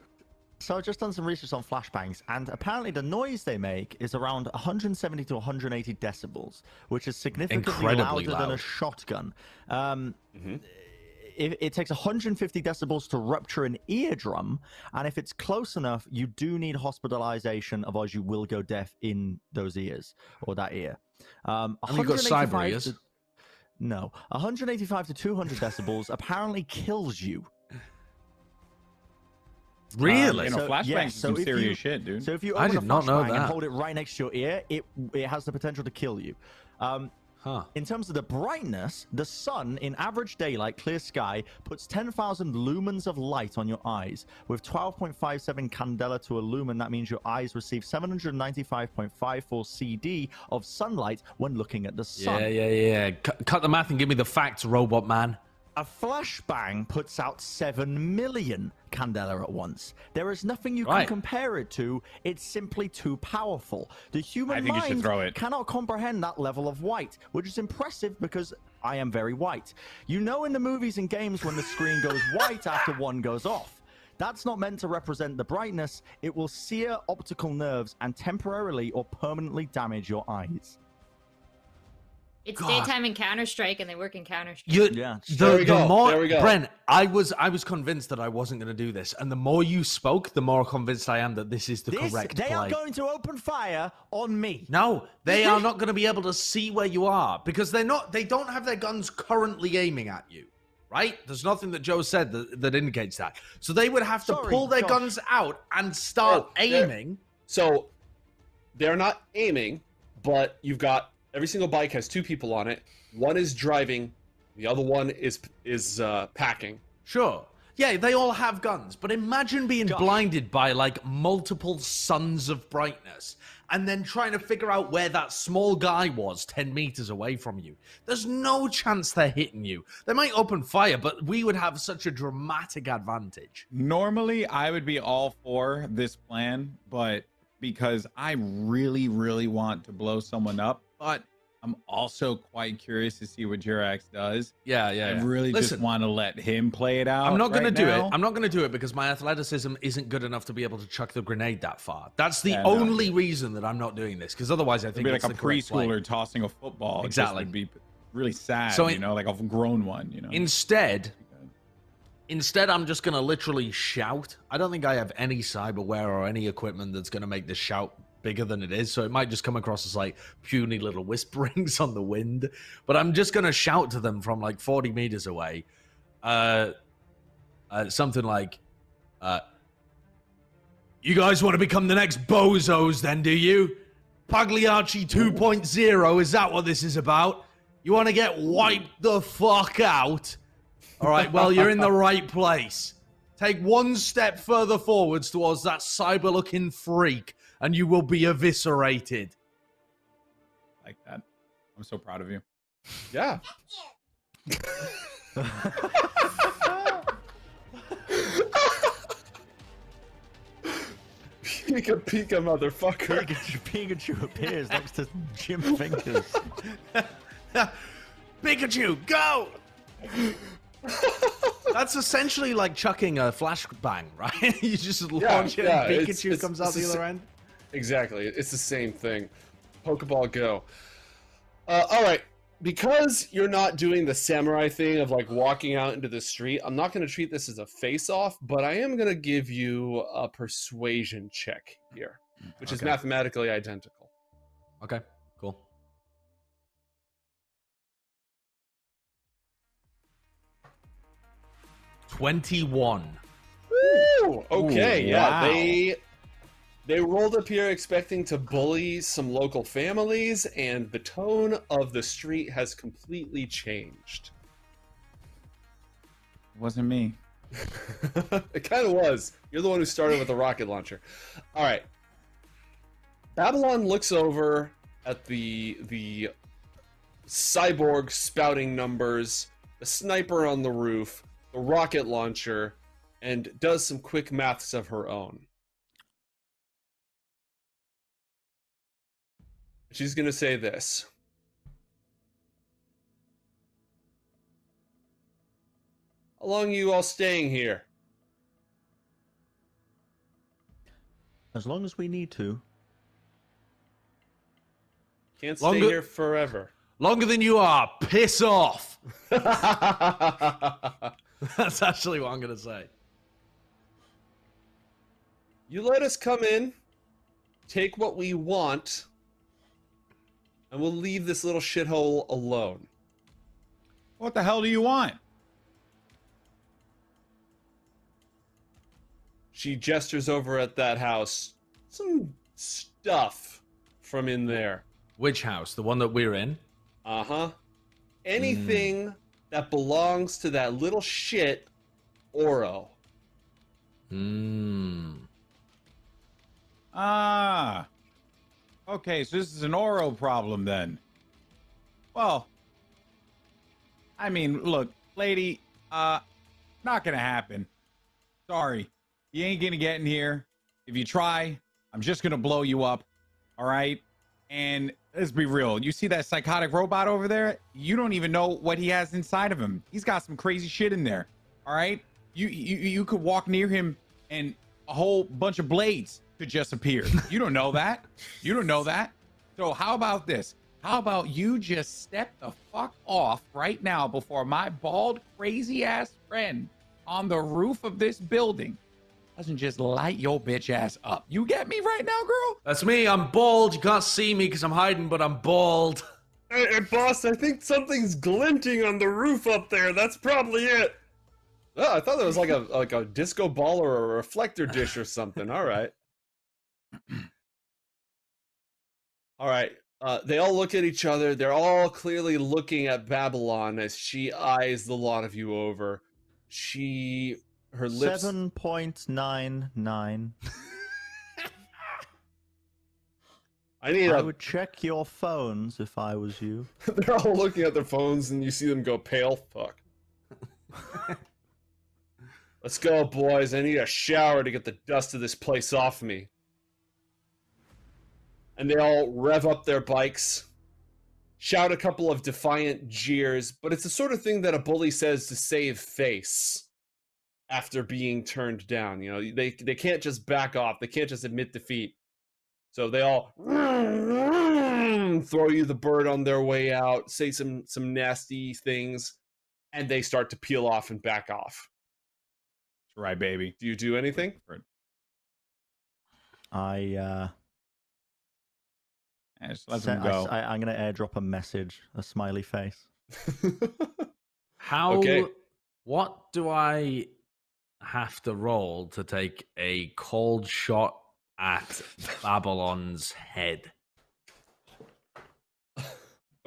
So I've just done some research on flashbangs, and apparently the noise they make is around 170 to 180 decibels, which is significantly Incredibly louder than a shotgun. Um, Mhm. it, it takes 150 decibels to rupture an eardrum, and if it's close enough, you do need hospitalization, otherwise you will go deaf in those ears or that ear. Um, you've got cyber ears. to- no, 185 to 200 decibels apparently kills you. Really? You know, So- flashbangs yeah, so some if you- serious shit, dude. So if you I open did a not know flashbang and that. hold it right next to your ear, it it has the potential to kill you. Um, huh. in terms of the brightness, the sun in average daylight, clear sky, puts 10,000 lumens of light on your eyes. With 12.57 candela to a lumen, that means your eyes receive 795.54 CD of sunlight when looking at the sun. Yeah, yeah, yeah. Cut, cut the math and give me the facts, robot man. A flashbang puts out 7 million candela at once. There is nothing you Right. can compare it to. It's simply too powerful. The human I think you should mind cannot comprehend that level of white, which is impressive because I am very white. You know, in the movies and games, when the screen goes [laughs] white after one goes off. That's not meant to represent the brightness. It will sear optical nerves and temporarily or permanently damage your eyes. It's God. daytime in Counter Strike, and they work in Counter Strike. You, Yeah. the, There we the go, more there we go. Brent, I was I was convinced that I wasn't going to do this, and the more you spoke, the more convinced I am that this is the This, correct they play. are going to open fire on me. No, they are not going to be able to see where you are because they're not. They don't have their guns currently aiming at you, right? There's nothing that Joe said that, that indicates that. So they would have to Sorry, pull their Josh. guns out and start Oh, they're- aiming. So they're not aiming, but you've got every single bike has two people on it. One is driving, the other one is is uh, packing. Sure. Yeah, they all have guns, but imagine being Josh. blinded by like multiple suns of brightness and then trying to figure out where that small guy was 10 meters away from you. There's no chance they're hitting you. They might open fire, but we would have such a dramatic advantage. Normally, I would be all for this plan, but because I really, really want to blow someone up, but I'm also quite curious to see what Jerax does. Yeah, yeah. I really Listen, just want to let him play it out. I'm not going right to do now. it. I'm not going to do it because my athleticism isn't good enough to be able to chuck the grenade that far. That's the Yeah, no. only reason that I'm not doing this because otherwise I It'd think be it's like a the correct play. preschooler tossing a football. Exactly. It would be really sad. So you know, like a grown one. You know. Instead, Instead, I'm just going to literally shout. I don't think I have any cyberware or any equipment that's going to make the shout bigger than it is. So it might just come across as like puny little whisperings [laughs] on the wind. But I'm just going to shout to them from like 40 meters away. Uh, uh, something like, uh, You guys want to become the next bozos, then, do you? Pagliacci 2.0, is that what this is about? You want to get wiped the fuck out? All right, well, you're in the [laughs] right place. Take one step further forwards towards that cyber looking freak, and you will be eviscerated. like that. I'm so proud of you. Yeah. Pika Pika, motherfucker. Pikachu, Pikachu appears next to Jim Fingers. [laughs] Pikachu, go! That's essentially like chucking a flashbang, right? [laughs] you just launch it yeah, and it's- Pikachu it's- comes out the the other sa- end. Exactly. It's the same thing. Pokeball Go. Uh, all right, because you're not doing the samurai thing of like walking out into the street, I'm not going to treat this as a face-off, but I am going to give you a persuasion check here, which is mathematically identical. Okay, cool. Twenty-one. Ooh, okay, Ooh, yeah, wow. they they rolled up here expecting to bully some local families, and the tone of the street has completely changed. Wasn't me. [laughs] it kind of was. You're the one who started with the rocket launcher. All right. Babylon looks over at the the cyborg spouting numbers, the sniper on the roof, the rocket launcher, and does some quick maths of her own. She's going to say this. How long are you all staying here? As long as we need to. Can't stay Longer- here forever. Longer than you are. Piss off. [laughs] That's actually what I'm gonna say. you let us come in, take what we want, and we'll leave this little shithole alone. What the hell do you want? She gestures over at that house. Some stuff from in there. Which house? The one that we're in? Uh huh. Anything that belongs to that little shit, Oro. Hmm. Ah. Okay, so this is an Oro problem then. Well, I mean, look, lady, uh, not gonna happen. Sorry. You ain't gonna get in here. If you try, I'm just gonna blow you up. All right? And let's be real. You see that psychotic robot over there? You don't even know what he has inside of him. He's got some crazy shit in there. All right? You you you could walk near him and a whole bunch of blades could just appear. You don't know that. You don't know that. So how about this? How about you just step the fuck off right now before my bald, crazy ass friend on the roof of this building doesn't just light your bitch ass up. You get me right now, girl? That's me. I'm bald. You can't see me because I'm hiding, but I'm bald. Hey, hey, boss, I think something's glinting on the roof up there. That's probably it. Oh, I thought that was like a like a disco ball or a reflector dish or something. All right. [clears throat] All right. Uh, they all look at each other. They're all clearly looking at Babylon as she eyes the lot of you over. She, her lips. Seven point nine nine. [laughs] I need I a. would check your phones if I was you. [laughs] They're all looking at their phones, and you see them go pale. Fuck. [laughs] Let's go, boys. I need a shower to get the dust of this place off me. And they all rev up their bikes, shout a couple of defiant jeers, but it's the sort of thing that a bully says to save face after being turned down. You know, they they can't just back off. They can't just admit defeat. So they all throw you the bird on their way out, say some some nasty things, and they start to peel off and back off. Right, baby. Do you do anything? I uh, just let se- them I, go. I, am gonna airdrop a message, a smiley face. [laughs] How? Okay. What do I have to roll to take a cold shot at Babylon's head [laughs]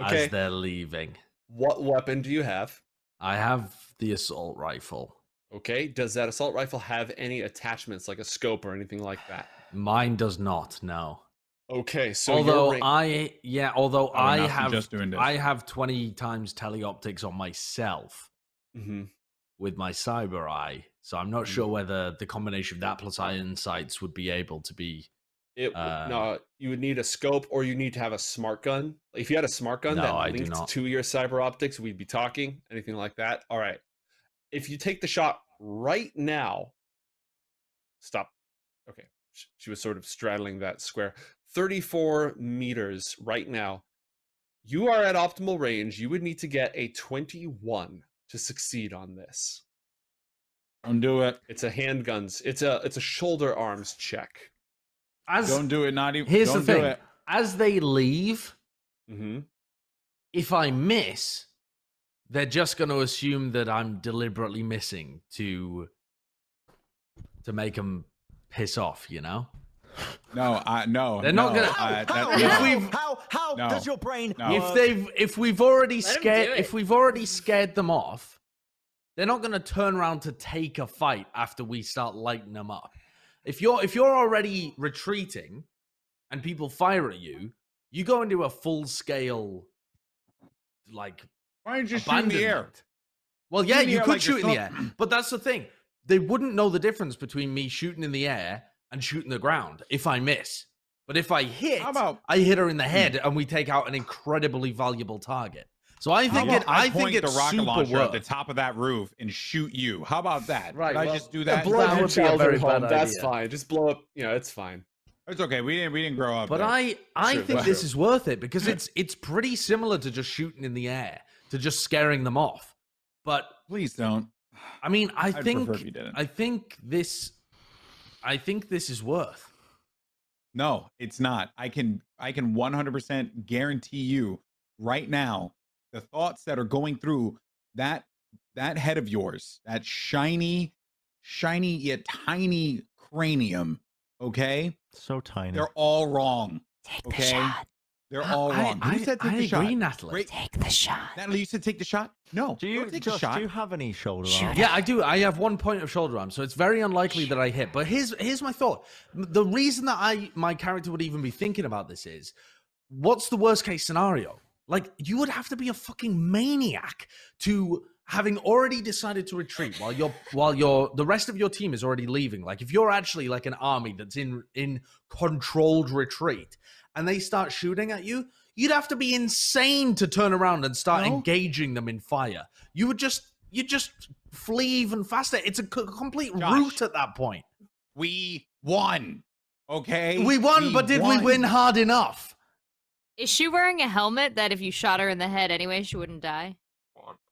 okay. as they're leaving? What weapon do you have? I have the assault rifle. Okay. Does that assault rifle have any attachments like a scope or anything like that? Mine does not. No. Okay. So although you're I, yeah, although Oh, I enough have, just doing this. I have twenty times teleoptics on myself hmm with my cyber eye, so I'm not Mm. sure whether the combination of that plus iron sights would be able to be. It Uh, no, you would need a scope or you need to have a smart gun. If you had a smart gun No, that I do linked not. to your cyber optics, we'd be talking. Anything like that? All right. If you take the shot right now, stop. Okay, she was sort of straddling that square. 34 meters right now. You are at optimal range. You would need to get a 21 to succeed on this. Don't do it. It's a handguns. It's a it's a shoulder arms check. As Don't do it. Not even. here's don't the do thing: it. as they leave, hmm if I miss, they're just going to assume that I'm deliberately missing to to make them piss off. You know? No, I no. They're not no, gonna- I- How, that- how, if no. how, we've- how, how No. does your brain No. If they've if we've already Let 'em scared if we've already scared them off, they're not going to turn around to take a fight after we start lighting them up. If you're if you're already retreating and people fire at you, you go into a full scale like Why don't you just shoot in the air? Well, yeah, you could like shoot in the air, but that's the thing. They wouldn't know the difference between me shooting in the air and shooting the ground if I miss. But if I hit, How about- I hit her in the head hmm. and we take out an incredibly valuable target. So I think it. I, point think it's the rocket super launcher at the top of that roof and shoot you. How about that? Right, Did I just do Yeah, that? blow That up your would be a very at home. bad That's idea. fine. Just blow up. You know, it's fine. It's okay. We didn't. We didn't grow up. But there. I, I Sure, think that's this true. is worth it because it's it's pretty similar to just shooting in the air, to just scaring them off. But please don't. I mean, I I'd think prefer if you didn't. I think this, I think this is worth. No, it's not. I can. I can 100% guarantee you right now the thoughts that are going through that that head of yours, that shiny, shiny yet tiny cranium. Okay, so tiny. they're all wrong. Take Okay. the shot. They're all I, wrong. I, Who said take I the shot? agree, Natalie. Great. Take the shot. Natalie, you said take the shot. No, do you, take Josh, the shot. do you have any shoulder Shoot arms? Yeah, I do. I have one point of shoulder arm, so it's very unlikely that I hit. But here's here's my thought. The reason that I my character would even be thinking about this is, what's the worst case scenario? Like you would have to be a fucking maniac to having already decided to retreat while you're while you're the rest of your team is already leaving. Like if you're actually like an army that's in in controlled retreat and they start shooting at you, you'd have to be insane to turn around and start No. engaging them in fire. You would just you just flee even faster. It's a complete Josh. route at that point. we won. Okay, We won, but did we win hard enough? Is she wearing a helmet that if you shot her in the head anyway, she wouldn't die?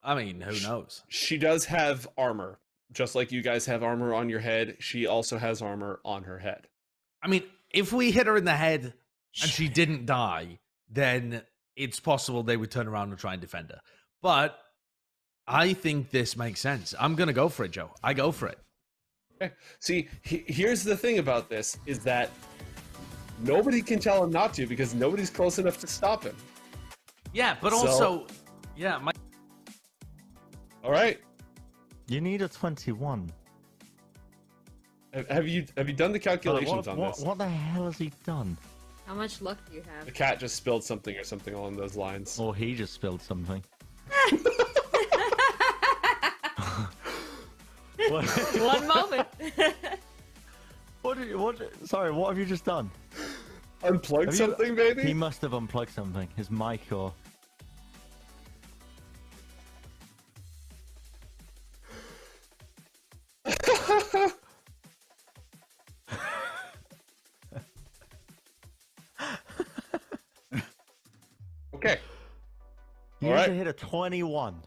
I mean, who knows? She does have armor, just like you guys have armor on your head. She also has armor on her head. I mean, if we hit her in the head and she didn't die, then it's possible they would turn around and try and defend her. But I think this makes sense. I'm gonna go for it, Joe. I go for it. Eh, see, he, here's the thing about this: is that nobody can tell him not to because nobody's close enough to stop him. Yeah, but So- also, yeah, my All right. You need a 21. Have- Have you have you done the calculations what, on what, this? what the hell has he done? How much luck do you have? The cat just spilled something or something along those lines. Or he just spilled something. [laughs] One moment. [laughs] what, did- what, sorry, what have you just done? Unplugged Have you- something, baby. He must have unplugged something. His mic or. You All need right. to hit a 21.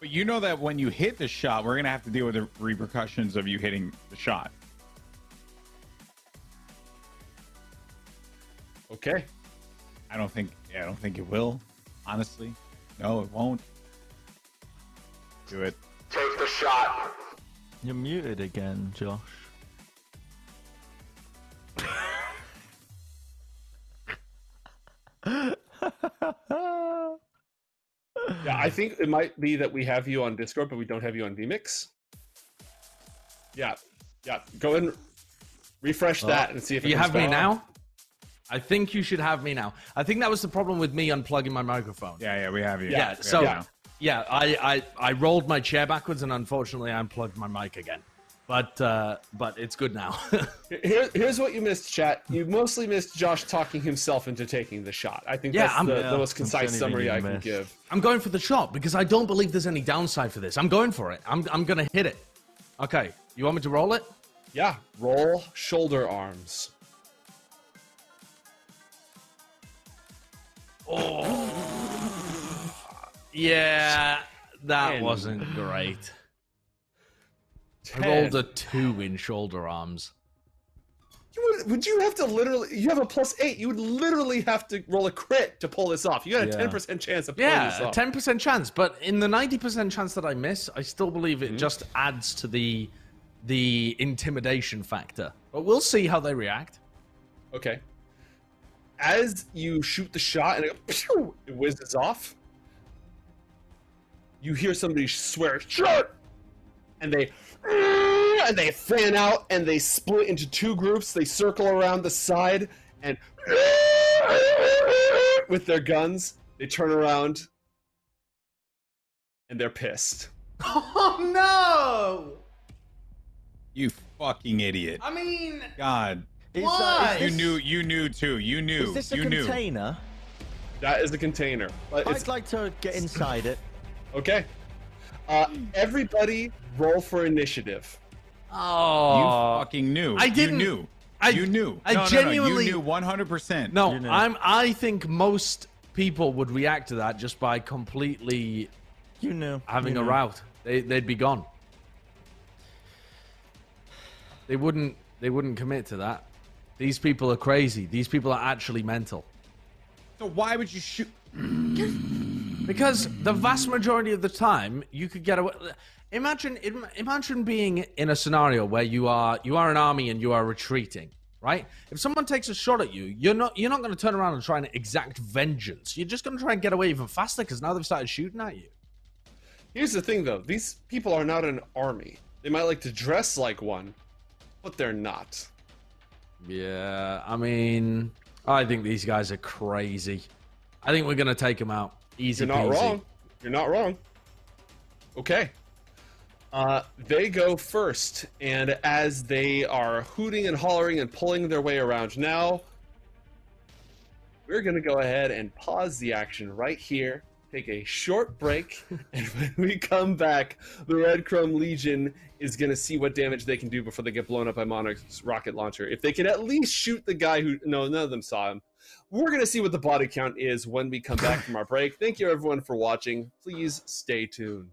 But you know that when you hit the shot, we're gonna have to deal with the repercussions of you hitting the shot. Okay. I don't think. Yeah, I don't think it will. Honestly, no, it won't. Do it. Take the shot. You're muted again, Josh. Yeah, I think it might be that we have you on Discord, but we don't have you on vMix. Yeah. Yeah. Go and refresh that and see if it you have me back. now. I think you should have me now. I think that was the problem with me unplugging my microphone. Yeah, yeah, we have you. Yeah, We have so you yeah. I, I I rolled my chair backwards and unfortunately I unplugged my mic again. But uh but it's good now. [laughs] Here, here's what you missed, chat. You mostly missed Josh talking himself into taking the shot. I think Yeah, that's I'm- the, Yeah, the most concise summary I can missed. give. I'm going for the shot because I don't believe there's any downside for this. I'm going for it. I'm I'm gonna hit it. Okay, you want me to roll it? Yeah, roll shoulder arms. Oh, Yeah, that Ten. wasn't great. I rolled a two in shoulder arms. You would, would you have to literally? You have a plus eight. You would literally have to roll a crit to pull this off. You got a Yeah. ten percent chance of pulling this off. Yeah, ten percent chance, but in the ninety percent chance that I miss, I still believe it Mhm. just adds to the the intimidation factor. But we'll see how they react. Okay. As you shoot the shot and it, pew, it whizzes off, you hear somebody swear "shot," and they [laughs] and they fan out and they split into two groups. They circle around the side and [laughs] with their guns, they turn around and they're pissed. [laughs] Oh no! You fucking idiot. I mean, God. Is, Why? Uh, is You this- knew you knew too. You knew. Is this a you knew. container? That is the container. But it's I'd like to get inside it. okay. Uh, everybody roll for initiative. Oh, you fucking knew. I didn't- You knew. I- you knew. I no, no, genuinely- No, you knew 100%. no, I'm. I think most people would react to that just by completely You knew. having you a knew. route. They, they'd be gone. They wouldn't. They wouldn't commit to that. These people are crazy. These people are actually mental. So why would you shoot? [clears throat] Because the vast majority of the time, you could get away. Imagine, imagine being in a scenario where you are you are an army and you are retreating. Right? If someone takes a shot at you, you're not you're not going to turn around and try and exact vengeance. You're just going to try and get away even faster because now they've started shooting at you. Here's the thing, though. These people are not an army. They might like to dress like one, but they're not. Yeah, I mean, I think these guys are crazy. I think we're going to take them out. Easy You're not peasy. wrong. You're not wrong. Okay. Uh, they go first, and as they are hooting and hollering and pulling their way around now, we're going to go ahead and pause the action right here, take a short break, [laughs] and when we come back, the Red Chrome Legion is going to see what damage they can do before they get blown up by Monarch's rocket launcher. If they can at least shoot the guy who. No, none of them saw him. We're going to see what the body count is when we come back from our break. Thank you, everyone, for watching. Please stay tuned.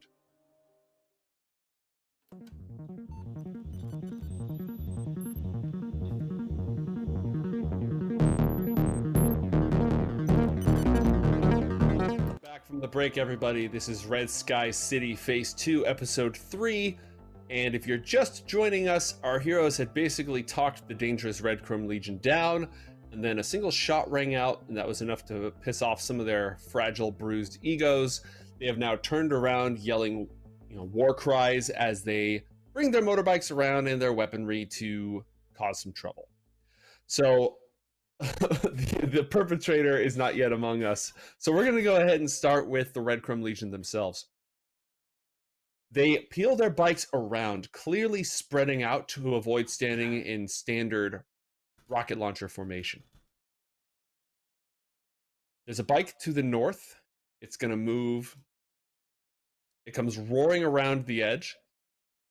Back from the break, everybody. This is Red Sky City Phase 2, Episode 3. And if you're just joining us, our heroes had basically talked the dangerous Red Chrome Legion down, and then a single shot rang out, and that was enough to piss off some of their fragile, bruised egos. They have now turned around, yelling, you know, war cries as they bring their motorbikes around and their weaponry to cause some trouble. So [laughs] the, the perpetrator is not yet among us. So we're going to go ahead and start with the Red Chrome Legion themselves. They peel their bikes around, clearly spreading out to avoid standing in standard rocket launcher formation. There's a bike to the north. It's going to move. It comes roaring around the edge.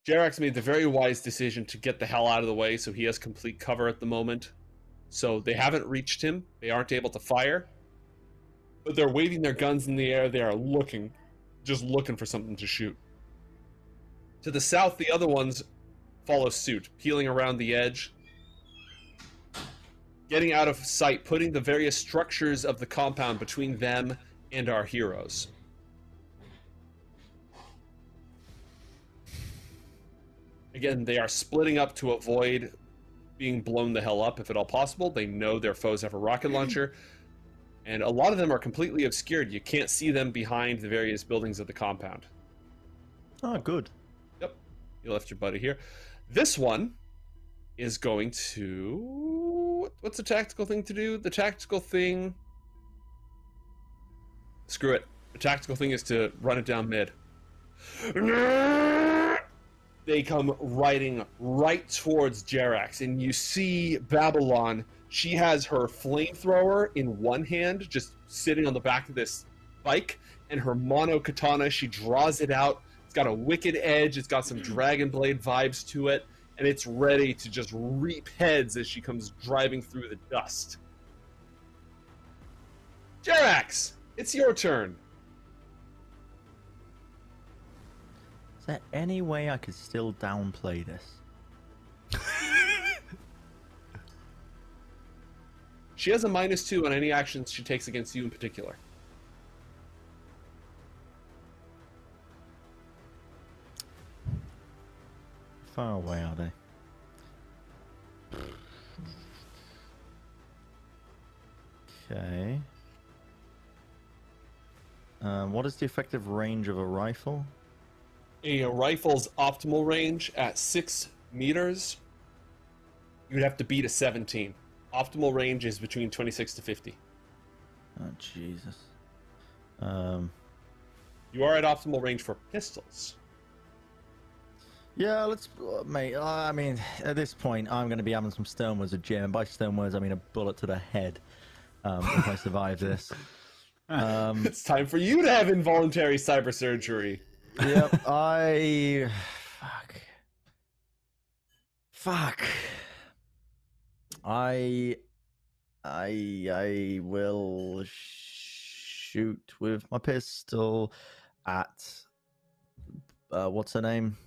Jerax made the very wise decision to get the hell out of the way so he has complete cover at the moment. So they haven't reached him. They aren't able to fire. But they're waving their guns in the air. They are looking, just looking for something to shoot. To the south, the other ones follow suit, peeling around the edge, getting out of sight, putting the various structures of the compound between them and our heroes. Again, they are splitting up to avoid being blown the hell up if at all possible. They know their foes have a rocket launcher, and a lot of them are completely obscured. You can't see them behind the various buildings of the compound. Oh, good. Yep. You left your buddy here. This one is going to. What's the tactical thing to do? The tactical thing. Screw it. The tactical thing is to run it down mid. They come riding right towards Jerax, and you see Babylon. She has her flamethrower in one hand, just sitting on the back of this bike, and her mono katana. She draws it out, It's got a wicked edge. It's got some hmm. Dragon Blade vibes to it, and it's ready to just reap heads as she comes driving through the dust. Jerax, it's your turn. Is there any way I could still downplay this? [laughs] She has a minus two on any actions she takes against you in particular. Far away are they? Okay. Um, what is the effective range of a rifle? A rifle's optimal range at six meters, you'd have to beat a 17. Optimal range is between 26 to 50. Oh Jesus. Um, You are at optimal range for pistols. Yeah, let's, uh, mate. uh, I mean, at this point, I'm going to be having some stonewords at Jim. And by stonewords, I mean a bullet to the head. Um, if I survive this. [laughs] Um, It's time for you to have involuntary cyber surgery. yep, [laughs] I. Fuck. Fuck. I. I. I will shoot with my pistol at. Uh, what's her name?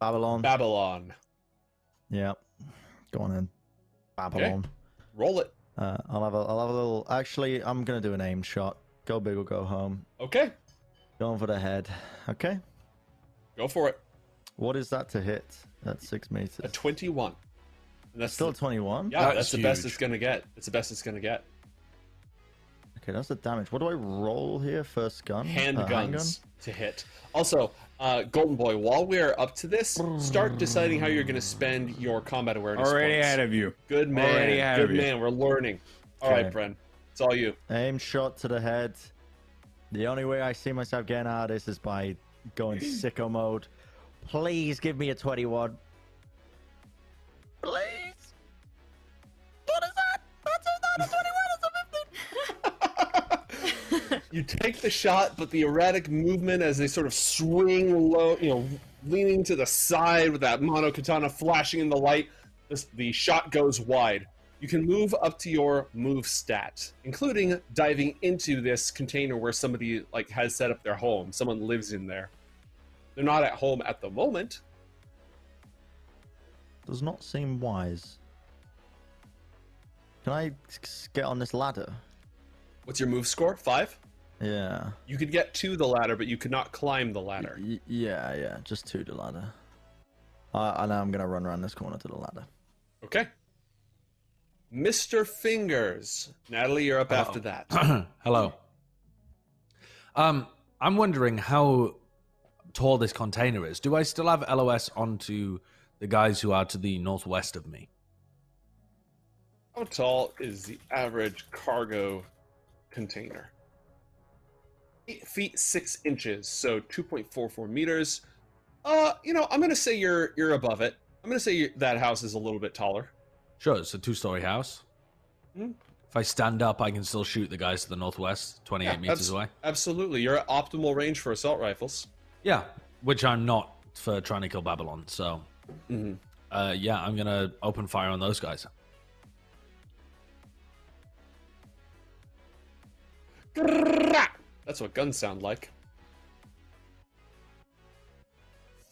Babylon. Babylon. yep. Go on in. Babylon. Roll it. Uh, I'll have a. I'll have a little. Actually, I'm gonna do an aim shot. Go big or go home. Okay, Going for the head. Okay. go for it. What is that to hit? That's six meters. A 21. And that's Still the, 21? yeah, That's that's the best it's gonna get. It's the best it's gonna get. Okay, that's the damage. What do I roll here? First gun? Uh, handgun? Handguns to hit. Also, uh, Golden Boy, while we're up to this, start deciding how you're gonna spend your combat awareness. Already points. ahead of you. Good man. Already ahead Good of you. We're learning. All right, Okay. Bren. It's all you. Aim shot to the head. The only way I see myself getting out of this is by going sicko mode. Please give me a 21. Please. You take the shot, but the erratic movement as they sort of swing low, you know, leaning to the side with that mono katana flashing in the light, this, the shot goes wide. You can move up to your move stat, including diving into this container where somebody like has set up their home. Someone lives in there. They're not at home at the moment. Does not seem wise. Can I get on this ladder? What's your move score? Five. Yeah. You could get to the ladder, but you could not climb the ladder. Y- yeah, yeah. Just to the ladder. Uh, I know I'm going to run around this corner to the ladder. Okay. Mr. Fingers. Natalie, you're up after that. [clears throat] Hello. Um, I'm wondering how tall this container is. Do I still have LOS onto the guys who are to the northwest of me? How tall is the average cargo container? Eight feet six inches, so 2.44 meters. Uh, you know, I'm gonna say you're you're above it. I'm gonna say that house is a little bit taller. Sure, it's a two-story house. Hmm. If I stand up, I can still shoot the guys to the northwest, 28 Yeah, meters abs- away. Absolutely, you're at optimal range for assault rifles. Yeah, which I'm not for trying to kill Babylon. So, Mm-hmm. uh, yeah, I'm gonna open fire on those guys. That's what guns sound like.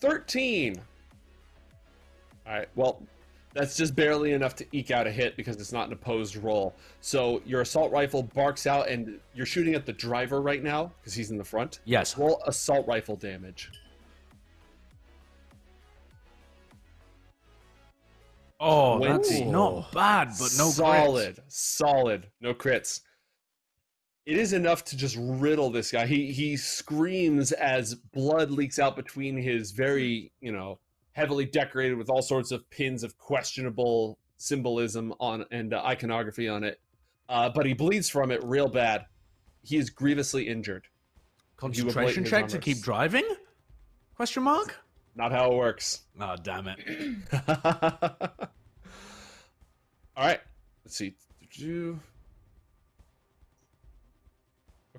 13. Alright, well, that's just barely enough to eke out a hit because it's not an opposed roll. So your assault rifle barks out, and you're shooting at the driver right now because he's in the front. Yes. Roll assault rifle damage. Oh, that's not bad, but no crits. solid, solid, no crits. It is enough to just riddle this guy. He he screams as blood leaks out between his very you know heavily decorated with all sorts of pins of questionable symbolism on and uh, iconography on it. Uh, but he bleeds from it real bad. He is grievously injured. Concentration check to keep driving? Question mark? Not how it works. Oh, damn it. [laughs] All right. Let's see.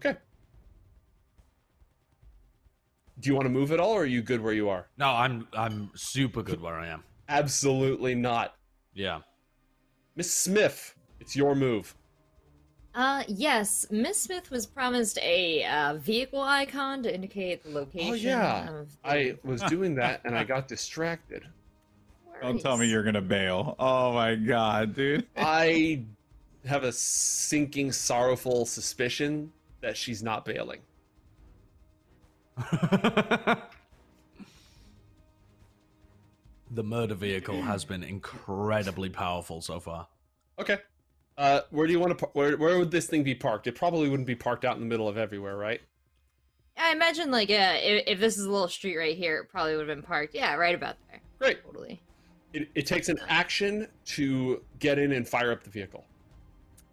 Do- Okay. Do you want to move at all, or are you good where you are? No, I'm I'm super good where I am. Absolutely not. Yeah. Miss Smith, it's your move. Uh, yes, Miss Smith was promised a uh, vehicle icon to indicate the location. Oh yeah, of the- I was doing that and I got distracted. Don't tell me you're gonna bail. Oh my god, dude. I have a sinking, sorrowful suspicion that she's not bailing. [laughs] the murder vehicle has been incredibly powerful so far. Okay. Uh, where do you want to? Where Where would this thing be parked? It probably wouldn't be parked out in the middle of everywhere, right? I imagine, like, yeah, if, if this is a little street right here, it probably would have been parked. Yeah, right about there. Great. Totally. It, it takes an action to get in and fire up the vehicle.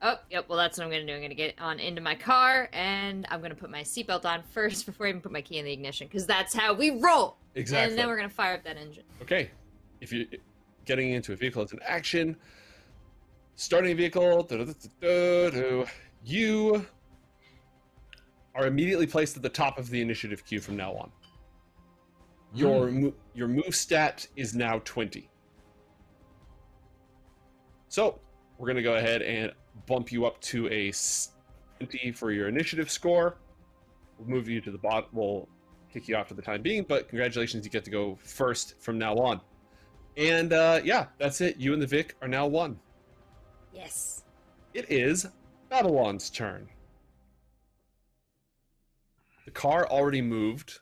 Oh, yep. Well, that's what I'm gonna do. I'm gonna get on into my car, and I'm gonna put my seatbelt on first [laughs] before I even put my key in the ignition, because that's how we roll. Exactly. And then we're gonna fire up that engine. Okay. If you're getting into a vehicle, it's an action. Starting a vehicle, you are immediately placed at the top of the initiative queue from now on. Your hmm. mo- your move stat is now 20. So, we're going to go ahead and bump you up to a 20 for your initiative score. We'll move you to the bottom. We'll kick you off for the time being, but congratulations, you get to go first from now on. And uh, yeah, that's it. You and the Vic are now one. Yes. It is Babylon's turn. The car already moved,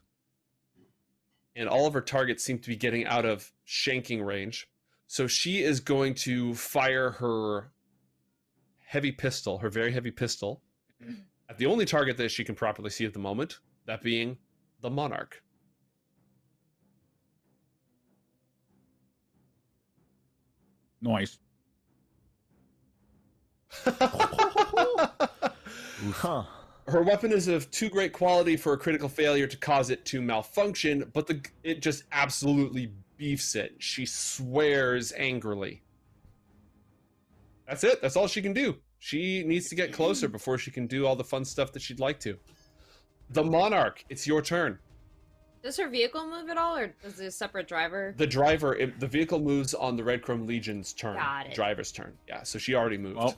and all of her targets seem to be getting out of shanking range. So she is going to fire her heavy pistol, her very heavy pistol, [clears throat] at the only target that she can properly see at the moment, that being the Monarch. Noise. [laughs] Huh. her weapon is of too great quality for a critical failure to cause it to malfunction, but the it just absolutely beefs it. She swears angrily. That's it. That's all she can do. She needs to get closer before she can do all the fun stuff that she'd like to. The Monarch, it's your turn. Does her vehicle move at all, or is it a separate driver? The driver, it, the vehicle moves on the Red Chrome Legion's turn. Got it. Driver's turn. Yeah, so she already moved. Well,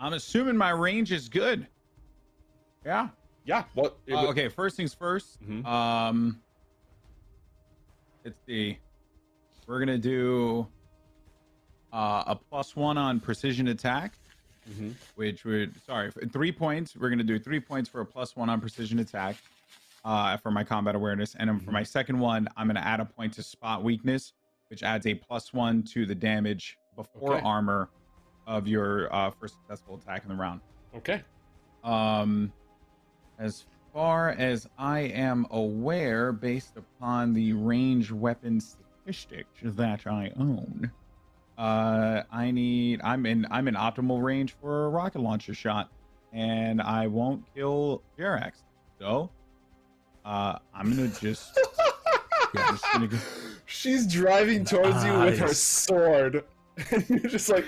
I'm assuming my range is good. Yeah. yeah. What? it Uh, okay. First things 1st Mhm. Um. Let's see. We're gonna do uh, a plus one on precision attack, Mhm. which would sorry three points. We're gonna do three points for a plus one on precision attack uh, for my combat awareness, and then for my second one, I'm gonna add a point to spot weakness, which adds a plus one to the damage before Okay. armor of your uh, first successful attack in the round. Okay. Um, as far as I am aware, based upon the range weapon statistics that I own, uh, I need I'm in I'm in optimal range for a rocket launcher shot, and I won't kill Jerax. So, uh, I'm gonna just yeah, just gonna go. [laughs] She's driving towards you with her sword. [laughs] And you're just like,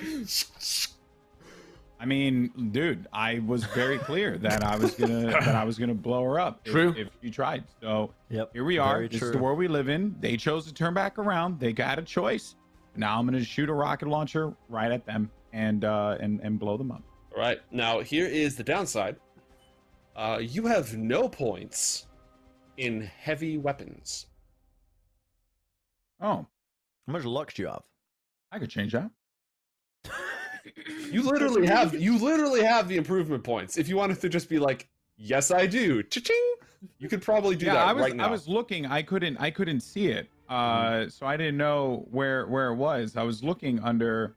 I mean, dude, I was very clear that I was gonna that I was gonna blow her up if, True. if you tried. So Yep. Here we are. Very this is the world we live in. They chose to turn back around. They got a choice. Now I'm gonna shoot a rocket launcher right at them and uh and and blow them up. all right. Now, here is the downside uh, you have no points in heavy weapons. Oh, How much luck do you have? I could change that. You literally have you literally have the improvement points. If you wanted to just be like, yes, I do, cha-ching, you could probably do yeah, that I was right now. I was looking. I couldn't I couldn't see it. Uh, so I didn't know where where it was. I was looking under.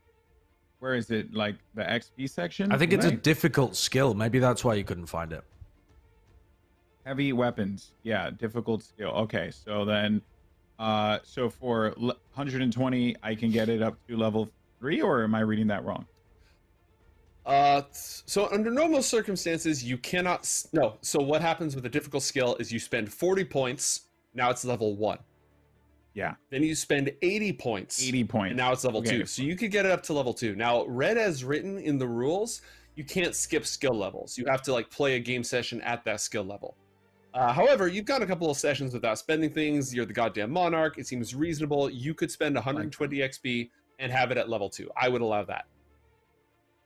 Where is it? Like the XP section? I think it's a difficult skill. Maybe that's why you couldn't find it. heavy weapons. Yeah, difficult skill. Okay, so then, uh, so for 120, I can get it up to level three, or am I reading that wrong? Uh, so under normal circumstances, you cannot. s- No. So what happens with a difficult skill is you spend forty points. Now it's level one. Yeah, Then you spend eighty points. 80 points. And now it's level Okay. two. So you could get it up to level two. Now, red as written in the rules, you can't skip skill levels. You have to like play a game session at that skill level. Uh, however, you've got a couple of sessions without spending things. You're the goddamn monarch. It seems reasonable. You could spend 120 XP and have it at level two. I would allow that.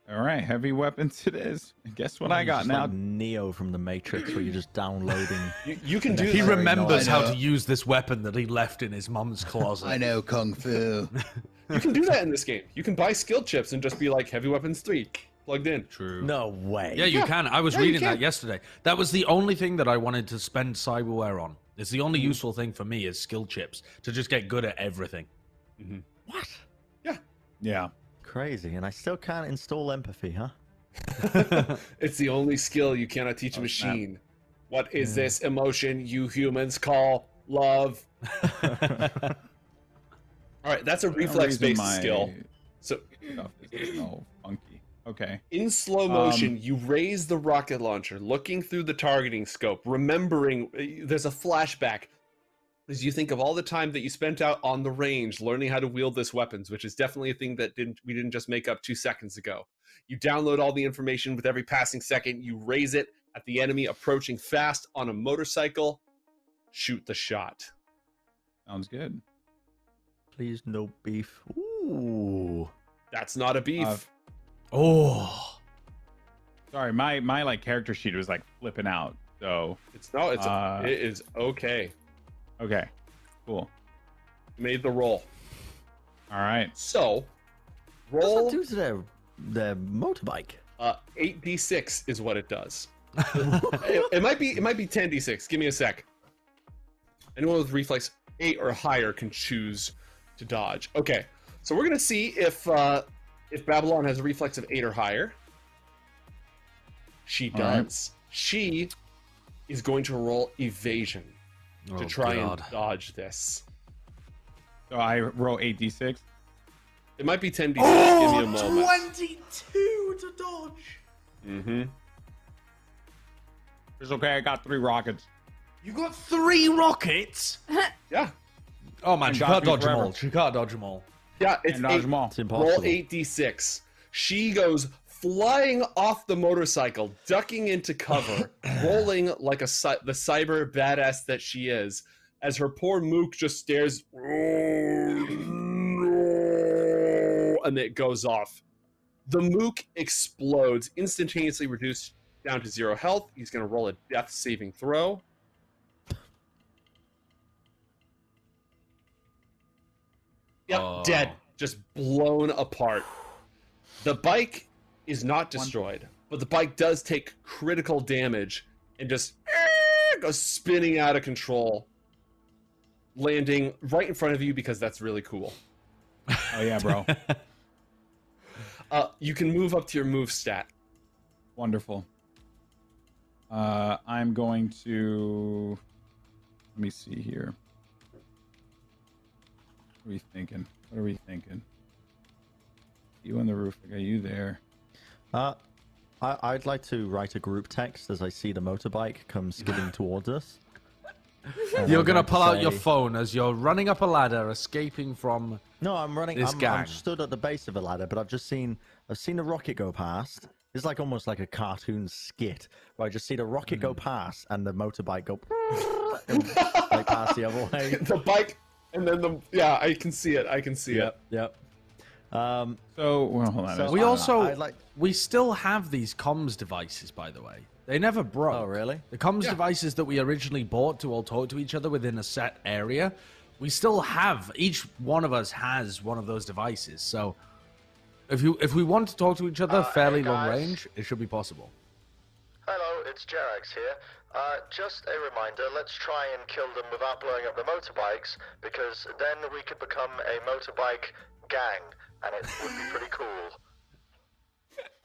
All right, heavy weapons it is. Guess what I got just now? Like Neo from the Matrix, where you're just downloading. [laughs] You, you can do He remembers how to use this weapon that he left in his mum's closet. I know kung fu. [laughs] you can do that in this game. You can buy skill chips and just be like heavy weapons three plugged in. True. no way. Yeah, you Yeah. can. I was Yeah, reading that yesterday. That was the only thing that I wanted to spend cyberware on. It's the Mm-hmm. only useful thing for me is skill chips to just get good at everything. What? Yeah. Yeah. Crazy. And I still can't install empathy, huh? [laughs] it's the only skill you cannot teach a Oh, snap. machine. What is this emotion you humans call love? [laughs] All right, that's a reflex-based my skill. So Stuff is all funky. Okay. in slow motion, Um, you raise the rocket launcher, looking through the targeting scope, remembering uh, there's a flashback as you think of all the time that you spent out on the range learning how to wield this weapons, which is definitely a thing that didn't we didn't just make up two seconds ago. You download all the information with every passing second, you raise it at the enemy approaching fast on a motorcycle, shoot the shot. Sounds good. Please, no beef. Ooh. That's not a beef. Uh, oh, Sorry, my my like character sheet was like flipping out. So it's no, it's uh, it is okay. Okay, cool. Made the roll. All right. So What's roll that do to their, their motorbike? uh 8d6 is what it does. it, [laughs] it might be it might be 10d6. Give me a sec. Anyone with reflex 8 or higher can choose to dodge. Okay. So we're going to see if uh if Babylon has a reflex of 8 or higher. She All right. does. She is going to roll evasion to Oh, try God. and dodge this. So I roll eight d six. It might be 10d6. Give Oh, me a moment. 22 to dodge. Mm-hmm. It's okay. I got three rockets. You got three rockets. [laughs] Yeah. Oh man, And she dodge can't me dodge them all. She can't dodge them all. Yeah, it's And dodge them all. It's impossible. Roll 8d6. She goes flying off the motorcycle, ducking into cover, [clears throat] rolling like a the cyber badass that she is, as her poor mook just stares, and it goes off. The mook explodes, instantaneously reduced down to zero health. He's going to roll a death saving throw. Yep, Oh. dead. Just blown apart. The bike is not destroyed, but the bike does take critical damage and just eh, [laughs] goes spinning out of control, landing right in front of you because that's really cool. Oh yeah, bro. [laughs] Uh, you can move up to your move stat. Wonderful. Uh, I'm going to. Let me see here. What are we thinking? What are we thinking? You on the roof. I got you there. Uh, I, I'd like to write a group text as I see the motorbike come skidding [laughs] towards us. And You're gonna like to pull out your phone as you're running up a ladder, escaping from. No, I'm running. This I'm, gang. I'm stood at the base of a ladder, but I've just seen. I've seen a rocket go past. It's like almost like a cartoon skit where I just see the rocket Hmm. go past and the motorbike go [laughs] [laughs] and, like past the other way. the bike, and then the yeah, I can see it. I can see Yep. Yep. Um, So, well, hold on. So- We also I'd like- we still have these comms devices, by the way. They never broke. oh, really? The comms Yeah. devices that we originally bought to all talk to each other within a set area, we still have. Each one of us has one of those devices. So, if you if we want to talk to each other Uh, fairly hey, long range, it should be possible. Hello, it's Jerax here. Uh, just a reminder, let's try and kill them without blowing up the motorbikes, because then we could become a motorbike gang, and it would be pretty cool.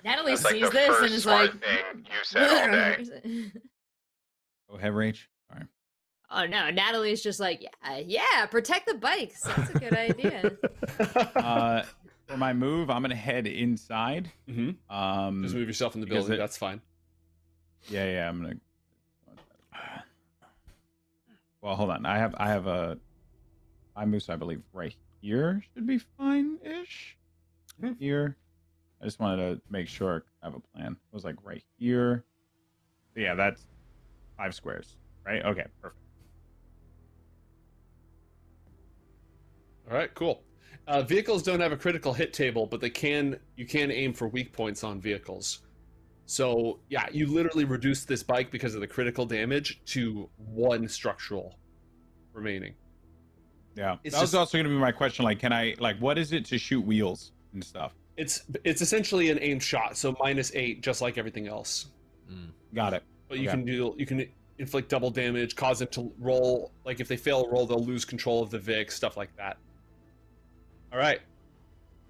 Natalie That's sees the this and first is like, thing you said all day. [laughs] Go ahead, Rach. All right. oh no, Natalie's just like, yeah, yeah, protect the bikes. That's a good idea. [laughs] Uh, for my move, I'm gonna head inside. Mhm. Um, Just move yourself in the building. it- That's fine. Yeah, yeah, I'm gonna. [sighs] Well, hold on. I have I have a my moose. I believe right here should be fine-ish. Mhm. Here, I just wanted to make sure I have a plan. It was like right here. Yeah, that's five squares. Right? Okay, perfect. All right, cool. Uh, vehicles don't have a critical hit table, but they can. You can aim for weak points on vehicles. So yeah, you literally reduce this bike because of the critical damage to one structural remaining. Yeah. It's that was just- also going to be my question. Like, can I, like, what is it to shoot wheels and stuff? It's it's essentially an aim shot, so minus eight, just like everything else. Mm. Got it. But you Okay. can do you can inflict double damage, cause them to roll. Like if they fail roll, they'll lose control of the Vic, stuff like that. All right.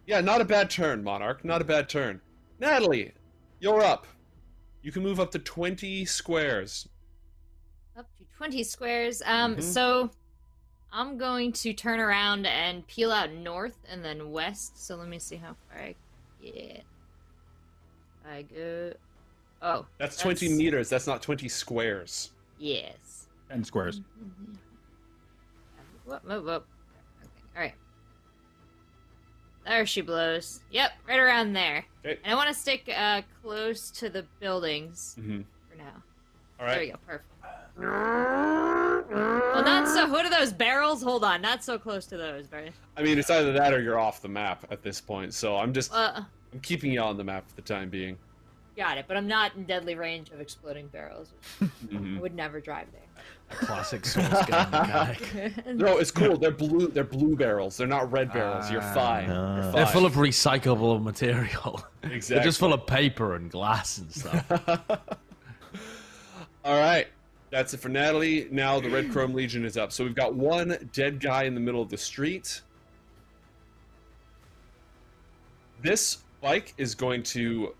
Yeah, not a bad turn, Monarch. Not a bad turn. Natalie, you're up. You can move up to twenty squares. Up to 20 squares. Um, Mhm. so I'm going to turn around and peel out north and then west. So let me see how far I get. I go. Oh, That's twenty meters. That's not twenty squares. yes. 10 squares. Whoop, whoop, whoop. Okay, all right. There she blows. Yep, right around there. Okay. And I want to stick uh, close to the buildings Mm-hmm. for now. All There we go. Perfect. Well, not so. What are those barrels? Hold on, not so close to those, right? I mean, it's either that or you're off the map at this point. So I'm just Uh, I'm keeping you on the map for the time being. got it. But I'm not in deadly range of exploding barrels. Mhm. I would never drive there. Classic source gun [laughs] [laughs] No, it's cool. They're blue. They're blue barrels. They're not red barrels. You're Ah. fine. Ah. You're They're full of recyclable material. exactly. [laughs] They're just full of paper and glass and stuff. All right, that's it for Natalie. Now the Red Chrome Legion is up. So we've got one dead guy in the middle of the street. This bike is going to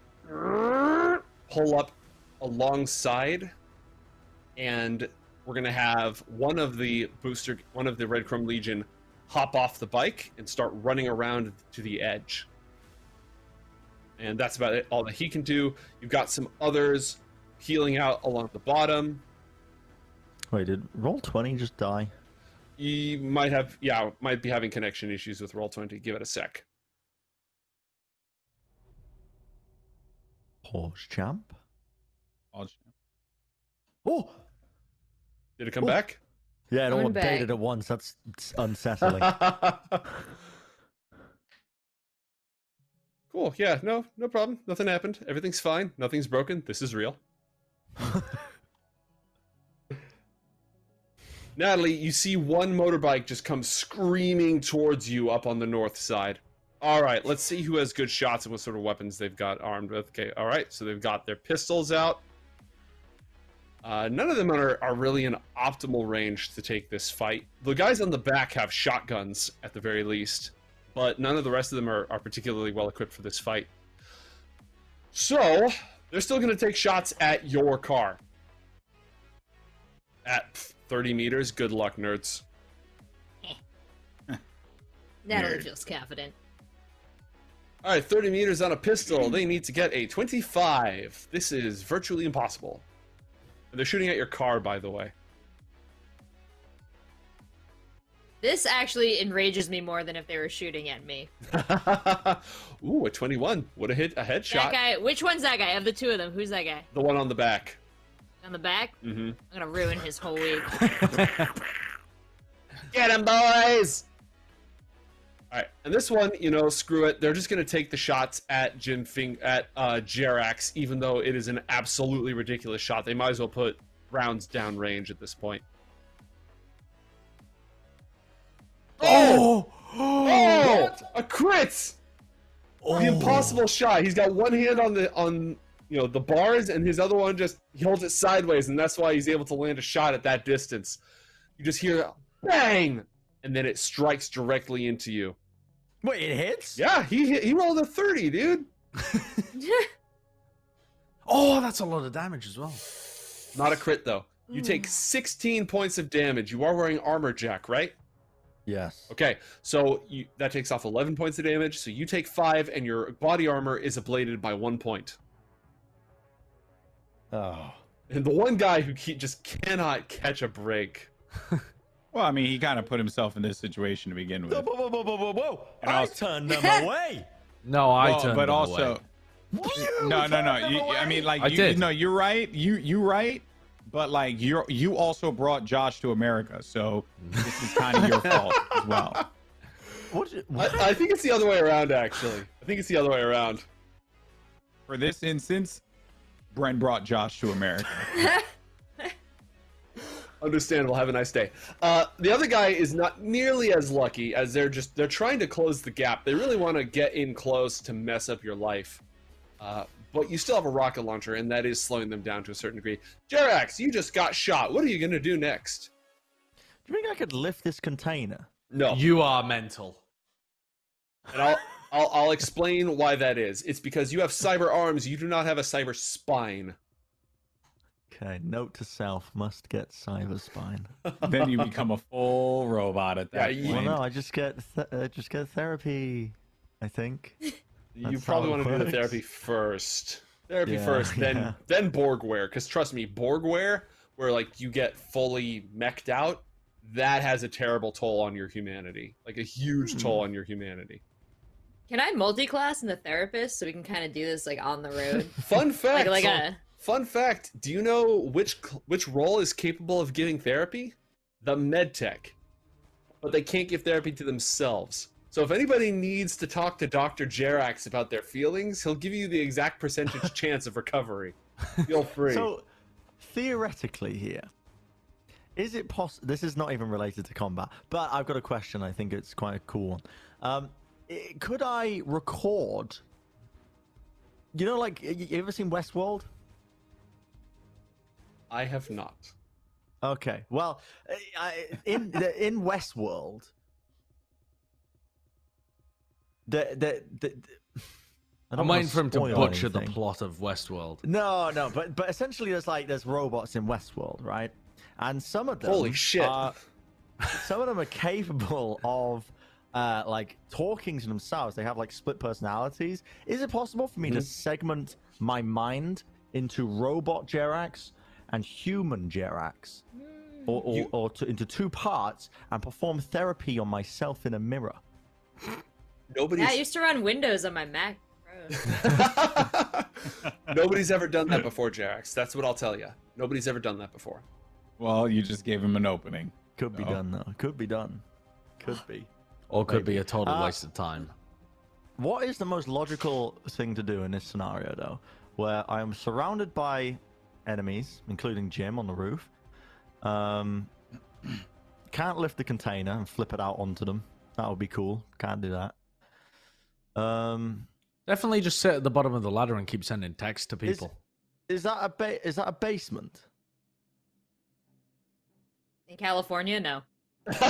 pull up alongside, and we're going to have one of the booster, one of the Red Chrome Legion, hop off the bike and start running around to the edge. And that's about it. All that he can do. You've got some others healing out along the bottom. Wait, did Roll20 just die? You might have, yeah, might be having connection issues with Roll20. Give it a sec. Pause champ. I'll- Oh, Did it come Ooh. back? yeah, it all Coming updated back. at once. That's it's unsettling. [laughs] cool. Yeah, no, no problem. Nothing happened. Everything's fine. Nothing's broken. This is real. [laughs] Natalie, you see one motorbike just come screaming towards you up on the north side. All right, let's see who has good shots and what sort of weapons they've got armed with. Okay, all right, so they've got their pistols out. Uh, none of them are, are really in optimal range to take this fight. The guys on the back have shotguns at the very least, but none of the rest of them are, are particularly well equipped for this fight. So, they're still going to take shots at your car. At 30 meters, good luck, nerds. [laughs] Natalie Weird. feels confident. All right, 30 meters on a pistol. They need to get a 25. This is virtually impossible. They're shooting at your car, by the way. This actually enrages me more than if they were shooting at me. [laughs] Ooh, a 21. Would have hit a headshot. That guy. Which one's that guy? Of the two of them, who's that guy? The one on the back. On the back? Mm-hmm. I'm gonna ruin his whole week. [laughs] Get him, boys! All right, and this one, you know, screw it. They're just gonna take the shots at Jim Fing at uh, Jerax, even though it is an absolutely ridiculous shot. They might as well put rounds down range at this point. oh! Oh, a crit! The impossible shot. He's got one hand on the on you know the bars, and his other one just he holds it sideways, and that's why he's able to land a shot at that distance. You just hear bang, and then it strikes directly into you. Wait, it hits? Yeah, he he rolled a thirty, dude. [laughs] Oh, that's a lot of damage as well. Not a crit though. You take hmm. 16 points of damage. You are wearing armor, Jack, right? Yes. Okay, so you, that takes off 11 points of damage. So you take five, and your body armor is ablated by one point. Oh. And the one guy who ke- just cannot catch a break. [laughs] Well, I mean, he kind of put himself in this situation to begin with. Whoa, whoa, whoa, whoa, whoa, whoa! And I also- turned them away. No, I Well, turned but them also, away. no, no, no. You, I mean, like, I you, did. no, you're right. You, you right. but like you you also brought Josh to America, so this is kind of your [laughs] fault as well. What? did- I, what? I think it's the other way around, actually. I think it's the other way around. For this instance, Brent brought Josh to America. [laughs] Understandable. Have a nice day. Uh, the other guy is not nearly as lucky as they're just they're trying to close the gap. They really want to get in close to mess up your life, uh, but you still have a rocket launcher, and that is slowing them down to a certain degree. Jerax, you just got shot. What are you gonna do next? Do you think I could lift this container? No, You are mental. and I'll, I'll I'll explain why that is. It's because you have cyber arms. You do not have a cyber spine. Okay, note to self: must get cyber spine. [laughs] then you become a full robot at that Yeah, you- point. Well, no, I just get th- uh, just get therapy. I think. [laughs] You probably want to do the therapy first. Therapy Yeah, first, then yeah. then Borgware. Because trust me, Borgware, where like you get fully mech'd out, that has a terrible toll on your humanity. Like a huge Hmm. toll on your humanity. Can I multi-class in the therapist so we can kind of do this like on the road? [laughs] Fun like fact. like a Fun fact. Do you know which which role is capable of giving therapy? The medtech. But they can't give therapy to themselves. So if anybody needs to talk to Dr. Jerax about their feelings, he'll give you the exact percentage [laughs] chance of recovery. [laughs] Feel free. So, theoretically, here, is it possible? This is not even related to combat, but I've got a question. I think it's quite a cool one. Um, i- could I record? You know, like you ever seen Westworld? I have not. Okay, well, I- I, in the, in Westworld, the the, the, the I don't I'm wanna waiting for him to spoil butcher the plot of Westworld. No, no, but but essentially, there's like there's robots in Westworld, right? And some of them, Holy shit. are- some of them are capable of uh, like talking to themselves. They have like split personalities. Is it possible for me to Mhm. segment my mind into robot Jerax and human Jerax, or or, You- or to, into two parts and perform therapy on myself in a mirror? Nobody's yeah, I used to run Windows on my Mac [laughs] Nobody's ever done that before, Jerax. That's what I'll tell you. Nobody's ever done that before. Well, you just gave him an opening. Could be No. done though. Could be done. Could be. Or could be a total Uh, waste of time. What is the most logical thing to do in this scenario, though, where I am surrounded by enemies, including Jim on the roof? Um, [clears throat] can't lift the container and flip it out onto them. That would be cool. Can't do that. Um, Definitely just sit at the bottom of the ladder and keep sending texts to Is- people. is that a ba- is that a basement? In California, no. [laughs]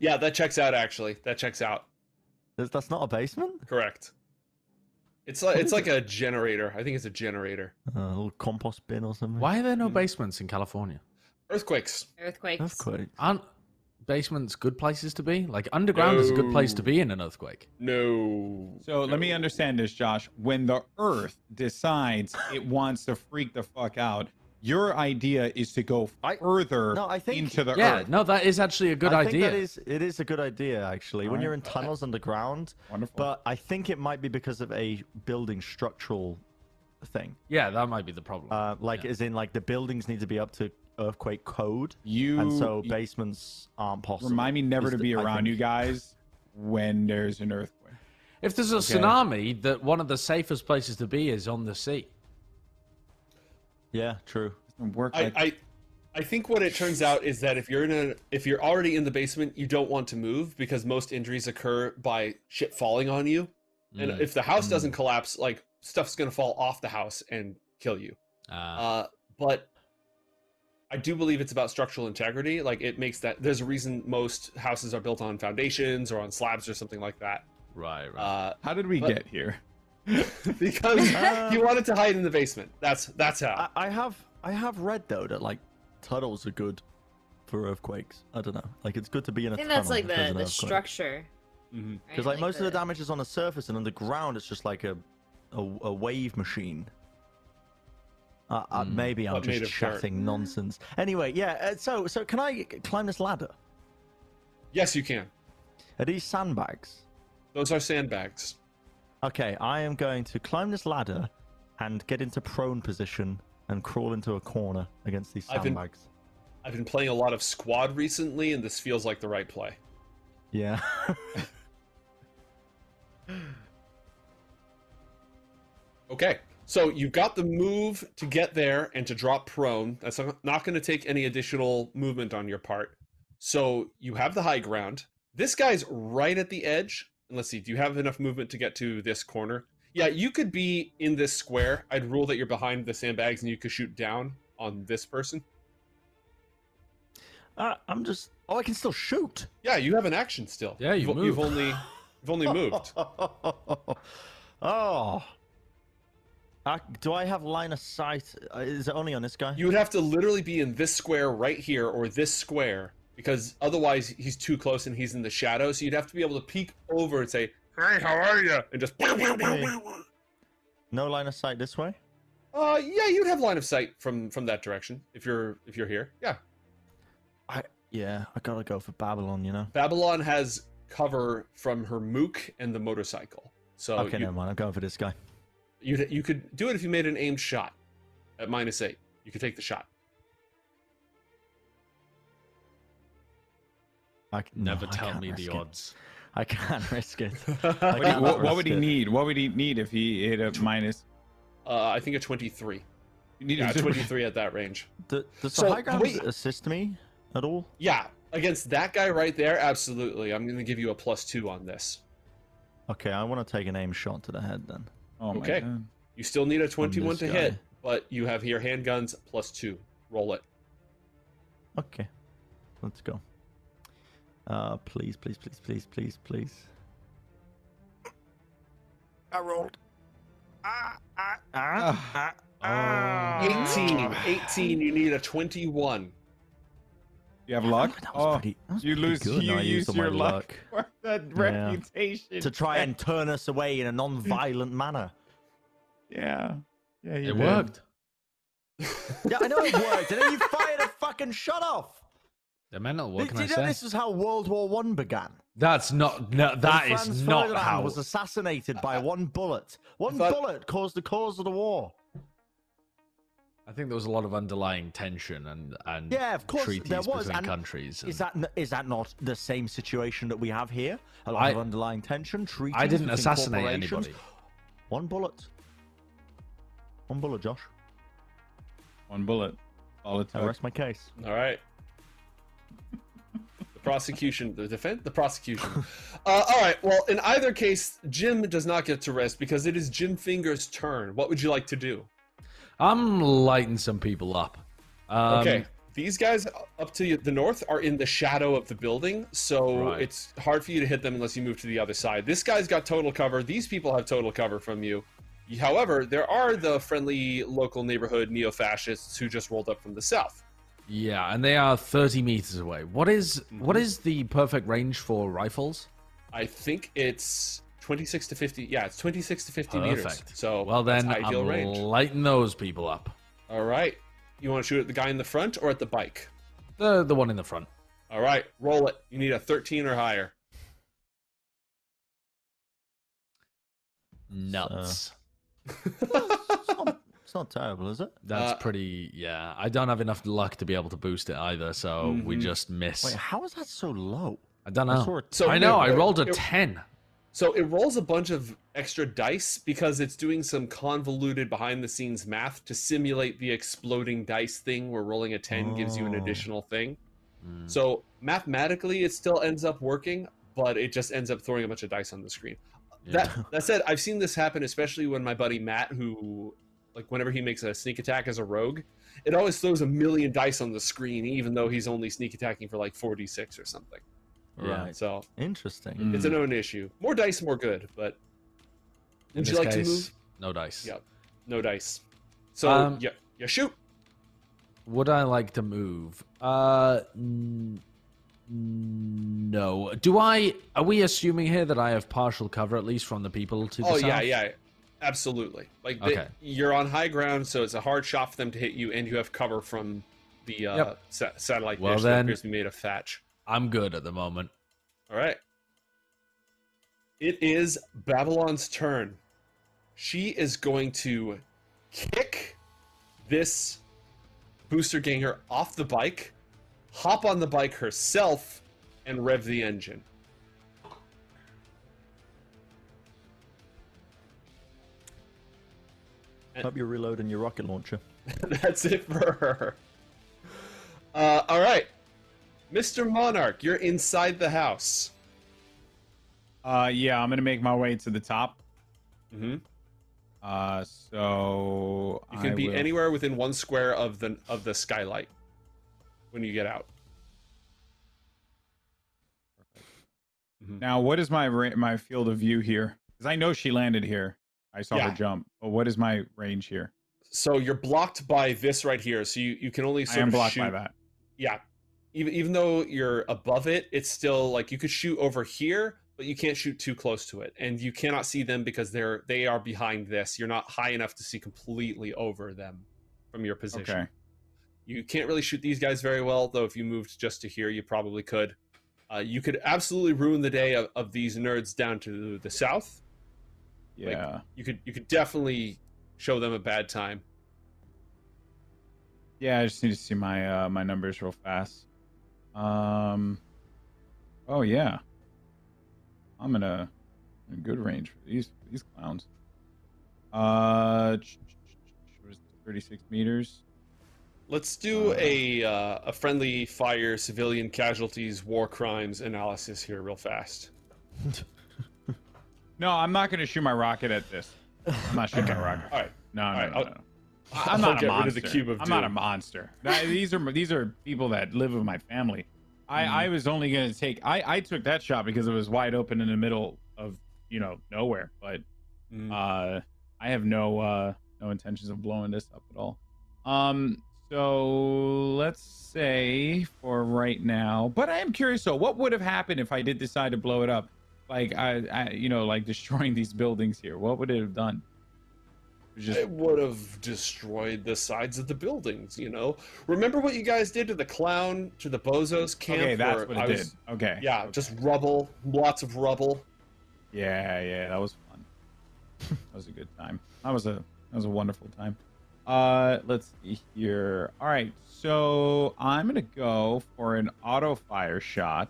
yeah, that checks out. Actually, that checks out. That's not a basement. Correct. It's like What it's is like a generator. I think it's a generator. Uh, a little compost bin or something. Why are there no Hmm. basements in California? Earthquakes. Earthquakes. Earthquake. Aren't basements good places to be? Like underground is a good place to be in an earthquake. No. So let me understand this, Josh. When the Earth decides it wants to freak the fuck out, your idea is to go I- further No, I think- into the Yeah, Earth. no, that is actually a good I idea. think that is it is a good idea actually. when Alright. you're in tunnels underground, Wonderful. but I think it might be because of a building structural thing. Yeah, that might be the problem. Uh, like Yeah. as in like the buildings need to be up to earthquake code, you and so you- basements aren't possible. remind me never is to be I around think. you guys when there's an earthquake. if there's a okay. tsunami, that one of the safest places to be is on the sea. Yeah, true. Work I, like I I think what it turns out is that if you're in a if you're already in the basement, you don't want to move because most injuries occur by shit falling on you. And Mm. if the house Mm. doesn't collapse, like stuff's gonna fall off the house and kill you. Uh, Uh, but I do believe it's about structural integrity. Like it makes that there's a reason most houses are built on foundations or on slabs or something like that. right, right. Uh, How did we but- get here? [laughs] because Uh, he wanted to hide in the basement. That's that's how. I, I have I have read though that like tunnels are good for earthquakes. I don't know. Like it's good to be in a I think tunnel. that's like if there's the an the earthquake. structure. Mhm. right? Because like, most of the damage is on the surface, and underground it's just like a a, a wave machine. Uh, uh, Mm. maybe I'm But made just of dirt. chatting nonsense. Anyway, yeah. Uh, so so can I climb this ladder? Yes, you can. Are these sandbags? Those are sandbags. Okay, I am going to climb this ladder and get into prone position and crawl into a corner against these I've been- sandbags. I've been playing a lot of squad recently, and this feels like the right play. Yeah. [laughs] Okay, so you've got the move to get there and to drop prone. That's not going to take any additional movement on your part. So you have the high ground. This guy's right at the edge. And let's see, do you have enough movement to get to this corner? Yeah, you could be in this square. I'd rule that you're behind the sandbags and you could shoot down on this person. uh, I'm just. Oh, I can still shoot. Yeah, you have an action still. Yeah, you you've, you've only you've only [laughs] moved. oh. Uh, do I have line of sight? Uh, is it only on this guy? You would have to literally be in this square right here or this square because otherwise he's too close and he's in the shadow. So you'd have to be able to peek over and say, "Hey, how are you?" and just. No line of sight this way. Uh, yeah, you'd have line of sight from from that direction if you're if you're here. Yeah, I yeah. I gotta go for Babylon. You know. Babylon has cover from her mook and the motorcycle. So okay, you, never mind. I'm going for this guy. you you could do it if you made an aimed shot at minus eight. You could take the shot. I, c- no, Never I tell can't me the it. odds. I can't [laughs] risk it. [laughs] What, I do you- can't what, what would he it. need? What would he need if he hit a minus? Uh, I think a twenty-three. You need Yeah, a [laughs] twenty-three at that range. D- does So, the high ground wait. assist me at all? Yeah, against that guy right there, absolutely. I'm going to give you a plus two on this. Okay, I want to take an aim shot to the head then. Oh my Okay. god. You still need a 21 to this hit, but you have here handguns plus two. Roll it. Okay, let's go. Uh, please, please, please, please, please, please. I rolled. Ah, ah, ah, ah, Oh. 18. 18. You need a 21. You have luck. That was oh, pretty. That was you pretty lose. Good. You No, I use used all my your luck. [laughs] for that Yeah. reputation to try and turn us away in a non-violent manner. Yeah. Yeah. You It did. worked. Yeah, I know it worked, and then you fired a fucking shot off. They're mental. What Did can you I know say? this is how World War One began? That's not. No, that When is Franz not Ferdinand how. was assassinated by one bullet. One thought- bullet caused the cause of the war. I think there was a lot of underlying tension and and Yeah, of course treaties there was, between and countries. Is and- that n- is that not the same situation that we have here? A lot I- of underlying tension, treaties. I didn't between assassinate corporations. anybody. One bullet. One bullet, Josh. One bullet. All it I took. rest my case. All right. The prosecution, the defense, the prosecution. Uh, all right. Well, in either case, Jim does not get to rest because it is Jim Finger's turn. What would you like to do? I'm lighting some people up. Um, Okay. These guys up to the north are in the shadow of the building, so Right. it's hard for you to hit them unless you move to the other side. This guy's got total cover. These people have total cover from you. However, there are the friendly local neighborhood neo fascists who just rolled up from the south. Yeah, and they are 30 meters away. What is- what Mhm. is the perfect range for rifles? I think it's 26 to 50. Yeah, it's 26 to 50 meters. So Well, then ideal I'm range. lighting those people up. All right. You want to shoot at the guy in the front or at the bike? The the one in the front. All right, roll it. You need a 13 or higher. Nuts. [laughs] it's, not, it's not terrible, is it? That's Uh, pretty. Yeah, I don't have enough luck to be able to boost it either, so we Mhm. just miss. Wait, how is that so low? I don't know. saw it- So I know. I rolled a it- ten. So it rolls a bunch of extra dice because it's doing some convoluted behind the scenes math to simulate the exploding dice thing where rolling a 10 gives you an Oh. additional thing. Mm. So mathematically it still ends up working, but it just ends up throwing a bunch of dice on the screen. Yeah. That that said, I've seen this happen especially when my buddy Matt who like whenever he makes a sneak attack as a rogue, it always throws a million dice on the screen even though he's only sneak attacking for like 46 or something. Yeah. Right. So Interesting. Mm. it's a known issue. More dice, more good, but would you this like to move? No dice. Yep. No dice. So Um, yeah, yeah, shoot. Would I like to move? Uh, n- no. Do I? Are we assuming here that I have partial cover at least from the people to the Oh south? yeah, yeah, absolutely. Like they- Okay. you're on high ground, so it's a hard shot for them to hit you, and you have cover from the uh, Yep. sa- satellite Well, dish that appears to be made of thatch. I'm good at the moment. All right. It is Babylon's turn. She is going to kick this booster ganger off the bike, hop on the bike herself, and rev the engine. Hope you're reloading your rocket launcher. [laughs] That's it for her. Uh, all right, Mr. Monarch, you're inside the house. Uh, yeah, I'm gonna make my way to the top. Mm-hmm. Uh, so You can I be will- anywhere within one square of the of the skylight when you get out. Now, what is my ra- my field of view here? Because I know she landed here. I saw Yeah. her jump. But what is my range here? So you're blocked by this right here. So you, you can only I sort am of blocked shoot. by that. Yeah, even even though you're above it, it's still like you could shoot over here, but you can't shoot too close to it, and you cannot see them because they're they are behind this. You're not high enough to see completely over them from your position. Okay. You can't really shoot these guys very well, though. If you moved just to here, you probably could. Uh, you could absolutely ruin the day of, of these nerds down to the south. Like, Yeah. You could you could definitely show them a bad time. Yeah, I just need to see my uh my numbers real fast. Um Oh yeah. I'm in a, in a good range for these these clowns. Uh it, 36 meters. Let's do Uh, a uh, a friendly fire civilian casualties war crimes analysis here real fast. [laughs] No, I'm not going to shoot my rocket at this. I'm not shooting my rocket. All right. No, no, Alright, no, I'll, I'll I'm not a monster. the cube of I'm not a monster. These are these are people that live with my family. I, I Mm-hmm. was only gonna take I, I took that shot because it was wide open in the middle of you know nowhere. But Mm. uh, I have no uh, no intentions of blowing this up at all. Um, so let's say for right now. But I am curious. So what would have happened if I did decide to blow it up? Like I, I you know, like [laughs] destroying these buildings here. What would it have done? It just It would have destroyed the sides of the buildings, you know. Remember what you guys did to the clown, to the bozos camp? okay. That's what it I did. was- Okay. Yeah, okay. just rubble, lots of rubble. Yeah, yeah, that was fun. that was a good time. That was a that was a wonderful time. Uh, let's see here. All right, so I'm gonna go for an auto fire shot.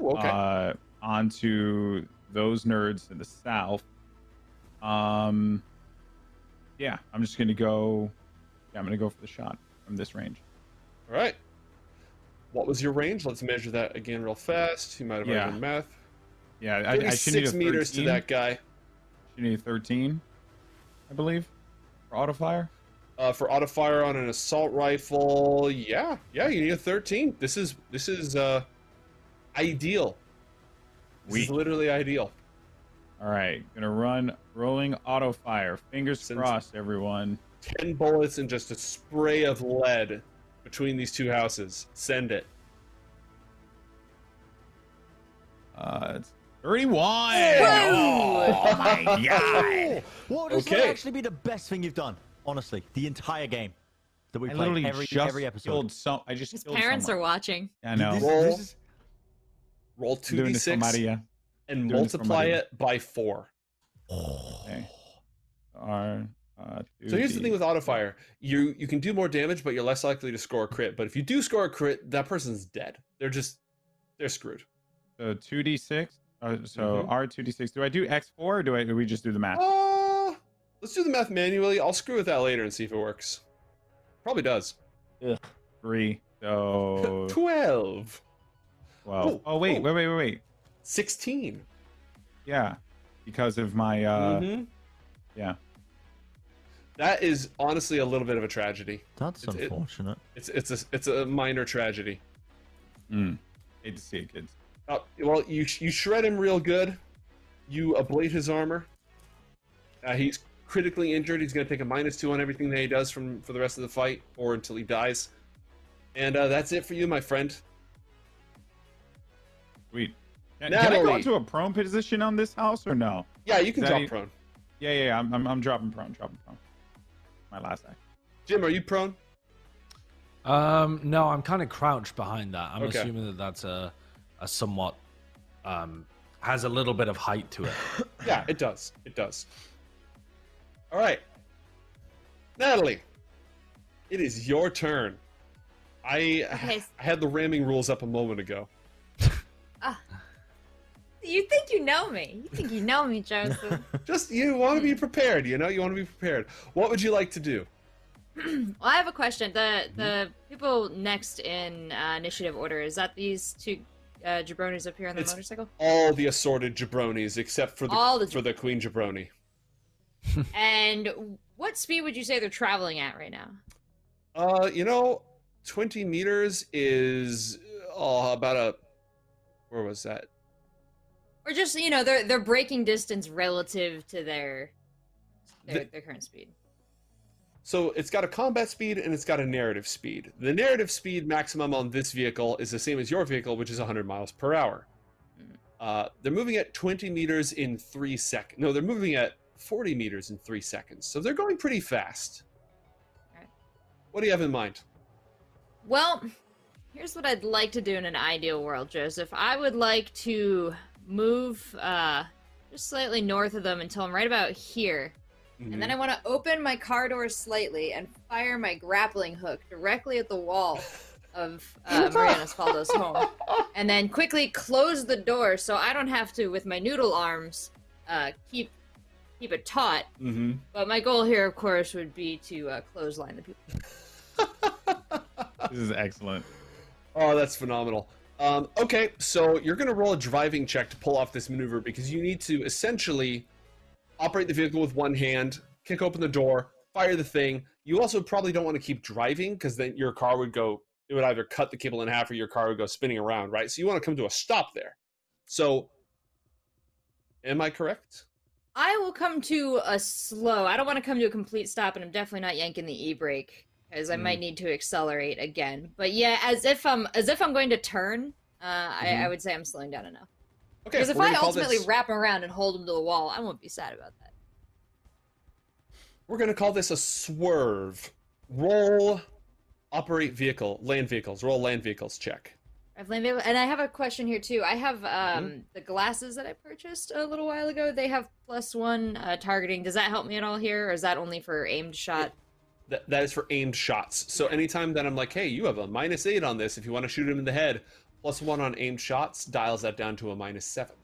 Ooh, okay. Uh, onto those nerds in the south. Um, yeah, I'm just gonna go. Yeah, I'm gonna go for the shot from this range. All right. What was your range? Let's measure that again real fast. You might have already Yeah. done math. Yeah, I, I should need a 36 meters to that guy. Should need a 13, I believe, for auto fire. Uh, for auto fire on an assault rifle, yeah, yeah, you need a 13. This is this is uh, ideal. This is literally ideal. All right, gonna run rolling auto fire. Fingers Since- crossed, everyone. 10 bullets and just a spray of lead between these two houses. Send it. Uh, it's 31. Oh my [laughs] god! What does Okay. that actually be the best thing you've done? Honestly, the entire game that we I played every every episode. some. I just His killed parents someone. are watching. I know. This, this is Roll I'm doing this for 2d6 and doing multiply it by 4. Okay. R, uh, So here's the thing with auto fire. You you can do more damage, but you're less likely to score a crit. But if you do score a crit, that person's dead. They're just they're screwed. So 2d6. Uh, so Mhm. R 2d6. Do I do x4 or do I do we just do the math? Uh, let's do the math manually. I'll screw with that later and see if it works. Probably does. Three. So [laughs] 12. 12. Oh, Oh wait, oh. wait, wait, wait, wait. 16. Yeah, because of my uh, Mhm. yeah. That is honestly a little bit of a tragedy. that's It- it- unfortunate. It's it's a it's a minor tragedy. Mm. Hate to see it, kids. Uh, well, you you shred him real good. You ablate his armor. Uh, he's critically injured. He's going to take a minus two on everything that he does from for the rest of the fight, or until he dies. And uh, that's it for you, my friend. Sweet. Can, can I go Natalie. into a prone position on this house or no? Yeah, you can That drop he- prone. Yeah, yeah, yeah. I'm, I'm, I'm dropping prone, dropping prone. My last act. Jim, are you prone? Um, no, I'm kind of crouched behind that. I'm Okay. assuming that that's a, a somewhat um has a little bit of height to it. [laughs] Yeah, it does. It does. All right, Natalie. It is your turn. I Okay. I had the ramming rules up a moment ago. You think you know me? You think you know me, Joseph? [laughs] Just you want to be prepared, you know. You want to be prepared. What would you like to do? [clears throat] well, I have a question. The the people next in uh, initiative order is that these two uh, jabronis up here on the It's- motorcycle? All the assorted jabronis except for the All the for the queen jabroni. [laughs] And what speed would you say they're traveling at right now? Uh, you know, twenty meters is uh, about a. Where was that? Or just you know their their breaking distance relative to their their, The- their current speed. So it's got a combat speed and it's got a narrative speed. The narrative speed maximum on this vehicle is the same as your vehicle, which is 100 miles per hour. Mhm. Uh, they're moving at 20 meters in three seconds. No, they're moving at 40 meters in three seconds. So they're going pretty fast. Alright. What do you have in mind? Well, here's what I'd like to do in an ideal world, Joseph. I would like to move uh, just slightly north of them until I'm right about here. And then I want to open my car door slightly and fire my grappling hook directly at the wall [laughs] of uh, Mariana Spaldo's home. And then quickly close the door so I don't have to, with my noodle arms, uh, keep keep it taut. Mm-hmm. But my goal here, of course, would be to uh, clothesline the people. [laughs] This is excellent. Oh, that's phenomenal. Um, okay, so you're going to roll a driving check to pull off this maneuver because you need to essentially operate the vehicle with one hand, kick open the door, fire the thing. You also probably don't want to keep driving because then your car would go, it would either cut the cable in half or your car would go spinning around, right? So you want to come to a stop there. So, am I correct? I will come to a slow. I don't want to come to a complete stop, and I'm definitely not yanking the e brake because I Mm. might need to accelerate again. But yeah, as if I'm as if I'm going to turn, uh, I, Mhm. I would say I'm slowing down enough. Okay, Because if I ultimately this- wrap around and hold him to the wall, I won't be sad about that. We're going to call this a swerve. Roll operate vehicle, land vehicles. Roll land vehicles check. I've landed, and I have a question here too. I have um Mm-hmm. the glasses that I purchased a little while ago. They have plus one uh, targeting. Does that help me at all here, or is that only for aimed shot? That, that is for aimed shots. So anytime that I'm like, hey, you have a minus eight on this, if you want to shoot him in the head, plus one on aimed shots dials that down to a minus seven.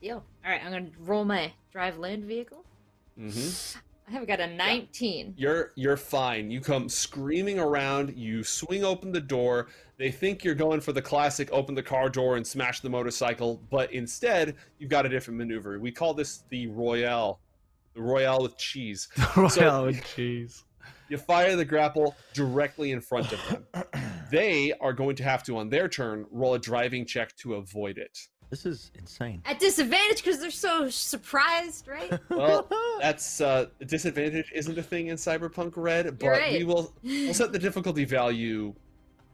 Deal. All right, I'm gonna roll my drive land vehicle. Mm-hmm. I have got a 19. You're you're fine. You come screaming around. You swing open the door. They think you're going for the classic open the car door and smash the motorcycle, but instead you've got a different maneuver. We call this the Royale, the Royale with cheese. [laughs] Royale with cheese. You fire the grapple directly in front of them. [clears throat] they are going to have to, on their turn, roll a driving check to avoid it. This is insane. At disadvantage because they're so surprised, right? [laughs] Well, that's uh, disadvantage isn't a thing in Cyberpunk Red, but right. we will we'll [laughs] set the difficulty value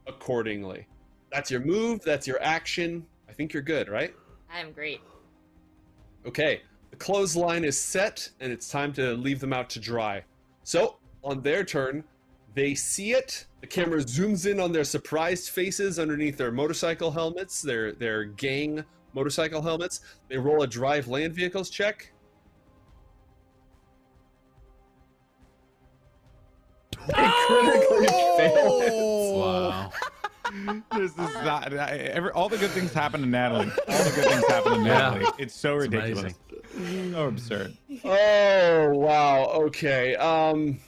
accordingly. That's your move. That's your action. I think you're good, right? I'm great. Okay. The clothesline is set, and it's time to leave them out to dry. So, on their turn, they see it. The camera zooms in on their surprised faces underneath their motorcycle helmets, their their gang motorcycle helmets. They roll a drive land vehicles check. They critically fail. Wow. [laughs] this is not. I, every, all the good things happen to Natalie. All the good things happen to Yeah. Natalie. It's so It's ridiculous. So absurd. Oh wow. Okay. Um.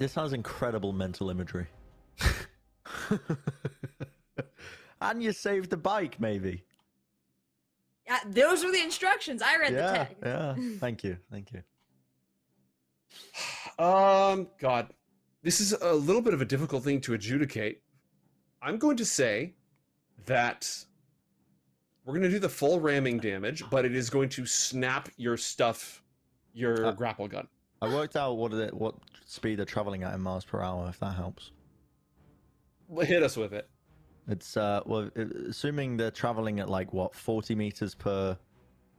This has incredible mental imagery. [laughs] and you saved the bike, maybe. Uh, those were the instructions. I read the text. yeah. [laughs] Thank you, thank you. [sighs] Um, God, this is a little bit of a difficult thing to adjudicate. I'm going to say that we're going to do the full ramming damage, but it is going to snap your stuff, your Uh, grapple gun. I worked out what it, what speed they're traveling at in miles per hour. If that helps. Hit us with it. It's uh well, assuming they're traveling at like what forty meters per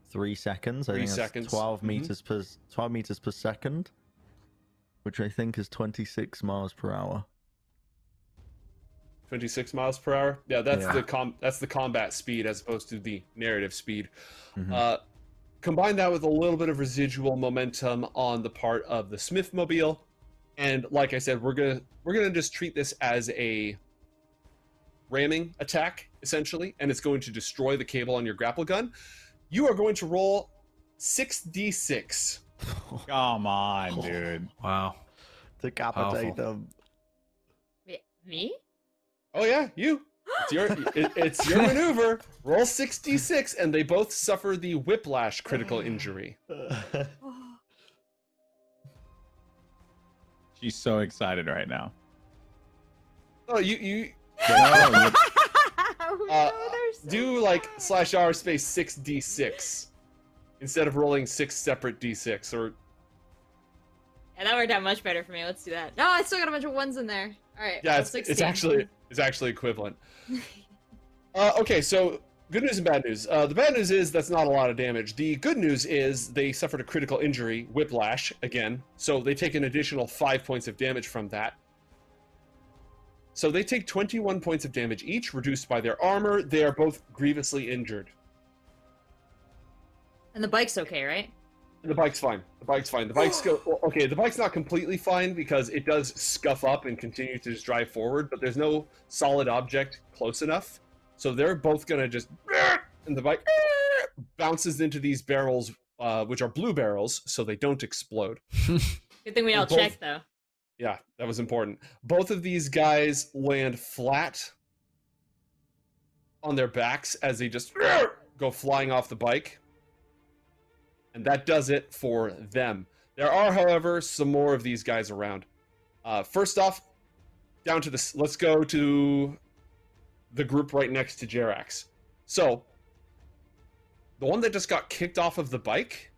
three seconds. I Three think seconds. 12 Mhm. meters per twelve meters per second, which I think is twenty six miles per hour. 26 miles per hour. Yeah, that's Yeah. the com that's the combat speed as opposed to the narrative speed. Mhm. Uh, combine that with a little bit of residual momentum on the part of the Smith mobile, And like I said, we're gonna we're gonna just treat this as a ramming attack essentially, and it's going to destroy the cable on your grapple gun. You are going to roll six d six. [laughs] Come on, dude. [laughs] Wow. Decapitate Powerful. them. Me? Oh yeah, you. It's your it, it's your maneuver. Roll six d six, and they both suffer the whiplash critical injury. [sighs] She's so excited right now. Oh, you you No, [laughs] oh, Uh, no, they're so do like slash r space six d six instead of rolling six separate d six or Yeah, that worked out much better for me. Let's do that. No, I still got a bunch of ones in there. All right. yeah it's, it's actually it's actually equivalent [laughs] uh, okay so good news and bad news uh, the bad news is that's not a lot of damage the good news is they suffered a critical injury whiplash again so they take an additional five points of damage from that so they take 21 points of damage each reduced by their armor they are both grievously injured And the bike's okay, right? The bike's fine. The bike's fine. The bike's go okay. The bike's not completely fine because it does scuff up and continue to just drive forward, but there's no solid object close enough. So they're both gonna just and the bike bounces into these barrels, uh, which are blue barrels, so they don't explode. [laughs] Good thing we all Both- checked though. Yeah, that was important. Both of these guys land flat on their backs as they just go flying off the bike. And that does it for them. There are, however, some more of these guys around. Uh, first off, down to this. Let's go to the group right next to Jerax. So, the one that just got kicked off of the bike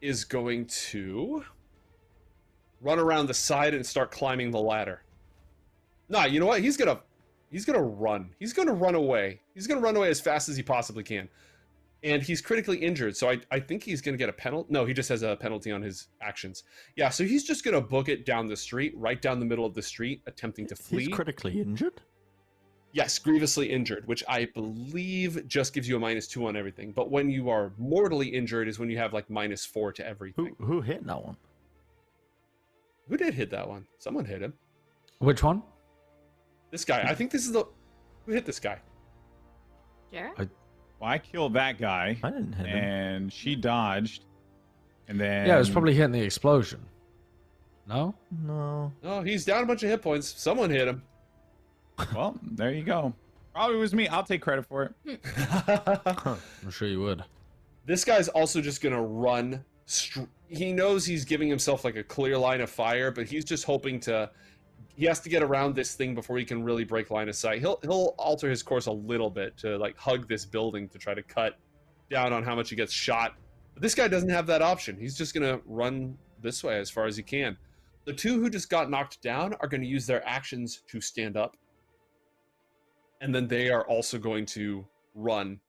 is going to run around the side and start climbing the ladder. Nah, you know what? He's gonna he's gonna run. He's gonna run away. He's gonna run away as fast as he possibly can. And he's critically injured, so I, I think he's gonna get a penalty. No, he just has a penalty on his actions. Yeah, so he's just gonna book it down the street, right down the middle of the street, attempting to flee. He's critically injured. Yes, grievously injured, which I believe just gives you a minus two on everything. But when you are mortally injured is when you have like minus four to Who everything. who hit that one? Who did hit that one? Someone hit him. Which one? This guy. I think this is the who hit this guy. Jared? Well, I killed that guy, I didn't hit him. and she dodged, and then yeah, it was probably hitting the explosion. No? No. Oh, he's down a bunch of hit points. Someone hit him. well. There you go. Probably was me. I'll take credit for it. [laughs] [laughs] I'm sure you would. this guy's also just gonna run. Str- he knows he's giving himself like a clear line of fire, but he's just hoping to. He has to get around this thing before he can really break line of sight. He'll he'll alter his course a little bit to like hug this building to try to cut down on how much he gets shot. But this guy doesn't have that option. He's just gonna run this way as far as he can. The two who just got knocked down are going to use their actions to stand up, and then they are also going to run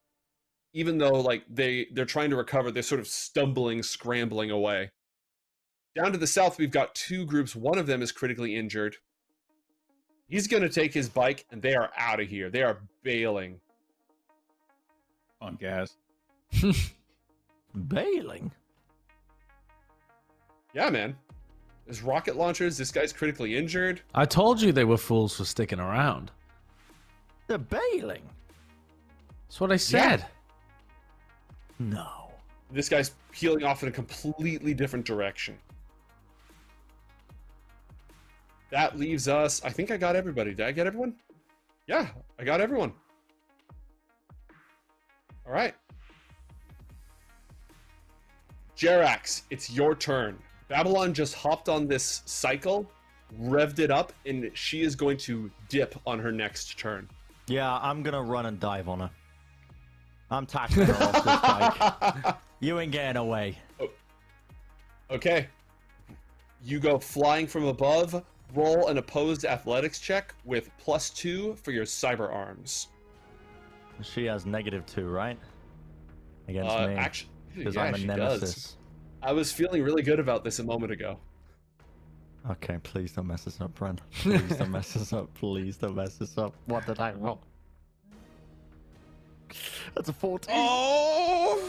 even though like they they're trying to recover they're sort of stumbling scrambling away down to the south we've got two groups one of them is critically injured he's going to take his bike and they are out of here they are bailing On gas. [laughs] Bailing. yeah man there's rocket launchers this guy's critically injured I told you they were fools for sticking around. They're bailing. That's what I said. No. this guy's peeling off in a completely different direction that leaves us i think i got everybody did i get everyone yeah i got everyone all right jerax it's your turn babylon just hopped on this cycle revved it up and she is going to dip on her next turn Yeah, I'm gonna run and dive on her. I'm tackling her off this bike. [laughs] You ain't getting away. Oh. Okay. You go flying from above. Roll an opposed athletics check with plus two for your cyber arms. She has negative two, right? Against Uh, me. actually, Because yeah, I'm a she nemesis. does. I was feeling really good about this a moment ago. Okay, please don't mess this up, Bren. [laughs] Please don't mess this up. Please don't mess this up. What did I roll? That's a 14. Oh!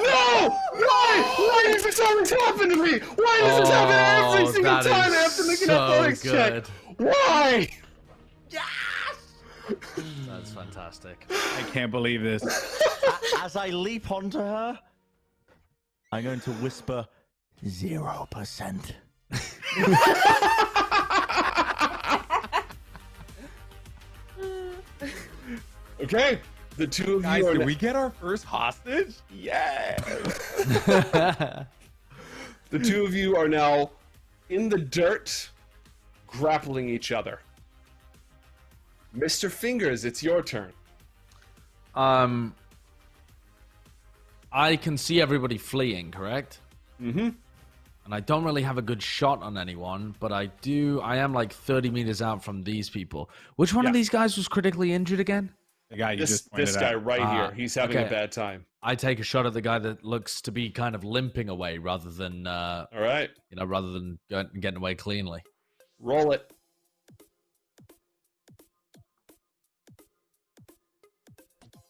No! Why? Why does this always happen to me? Why does this happen oh, every Oh, single time I have is to make an so athletics check? good. Why? That's fantastic. I can't believe this. As I leap onto her, I'm going to whisper zero percent. Okay, the two of Guys, you are did we get our first hostage? Yeah. [laughs] the two of you are now in the dirt, grappling each other. Mr. Fingers, it's your turn. um, I can see everybody fleeing, correct? Mm-hmm. And I don't really have a good shot on anyone, but I do. I am like 30 meters out from these people. Which one of these guys was critically injured again? The guy you This just pointed this guy out. right Ah, here, he's having a bad time. I take a shot at the guy that looks to be kind of limping away rather than, uh, All right, you know, rather than going, getting away cleanly. roll it.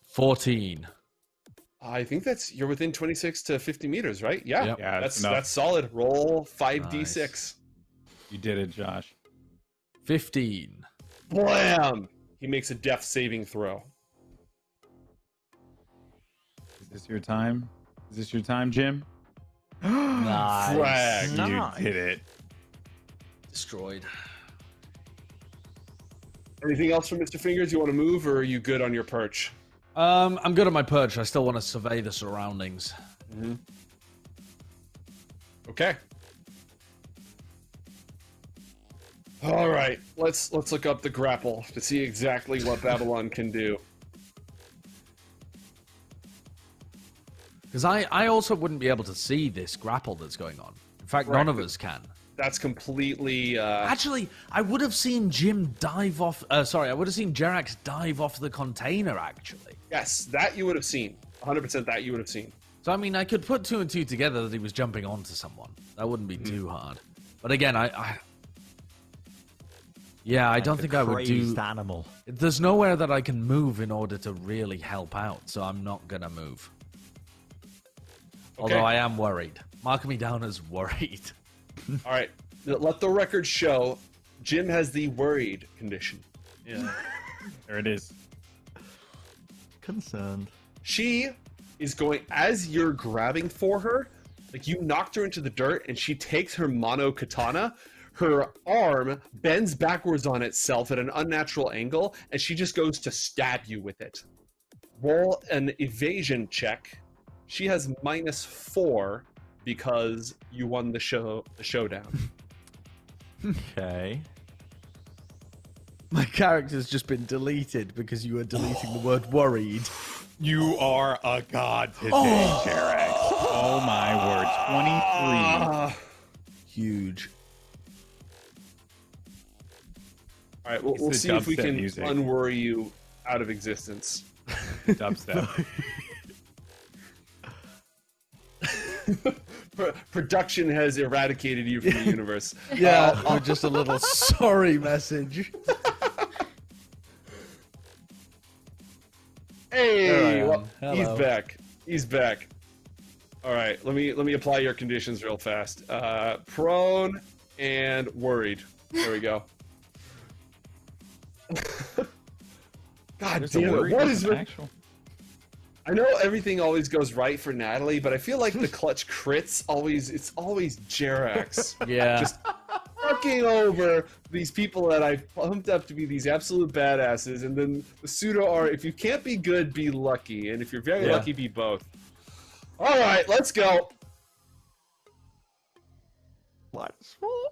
Fourteen. I think that's you're within 26 to 50 meters, right? Yeah, Yep. Yeah, that's that's enough. that's solid. Roll 5d6. You did it, Josh. Fifteen. Blam! He makes a death saving throw. Is this your time? Is this your time, Jim? [gasps] Nice. Frag. You Nice. did it. Destroyed. Anything else from Mr. Fingers? You want to move, or are you good on your perch? Um, I'm good on my perch. I still want to survey the surroundings. Mm-hmm. Okay. All right, let's let's look up the grapple to see exactly what Babylon can do. Because I, I also wouldn't be able to see this grapple that's going on. In fact, none of us can. That's completely. Uh, Actually, I would have seen Jim dive off. Uh, sorry, I would have seen Jerax dive off the container. Actually, yes, that you would have seen. 100% that you would have seen. so I mean, I could put two and two together that he was jumping onto someone. That wouldn't be too hard. But again, I, I yeah, I don't The think I would do. crazed animal. There's nowhere that I can move in order to really help out, so I'm not gonna move. Although I am worried. Mark me down as worried. [laughs] All right, let the record show Jim has the worried condition. Yeah. There it is. Concerned. She is going as you're grabbing for her, like you knocked her into the dirt, and she takes her mono katana. Her arm bends backwards on itself at an unnatural angle, and she just goes to stab you with it. Roll an evasion check. She has minus four because you won the show the showdown. Okay. My character's just been deleted because you were deleting the word worried. You are a god today, Oh. Oh my word. 23. Ah. Huge. All right, we'll, we'll see if we can music. unworry you out of existence. Dubstep. [laughs] [laughs] Production has eradicated you from the universe. [laughs] Yeah, with just a little sorry message. Hey, There I am. well, he's back. He's back. All right, let me let me apply your conditions real fast. Uh, prone and worried. There we go. [laughs] God There's damn it! What is What with is an with actual. I know everything always goes right for Natalie, but I feel like the clutch crits always it's always Jerax [laughs] Yeah. just fucking over these people that I've pumped up to be these absolute badasses, and then the pseudo are if you can't be good, be lucky, and if you're very Yeah. lucky, be both. All right, let's go. What? Bro, the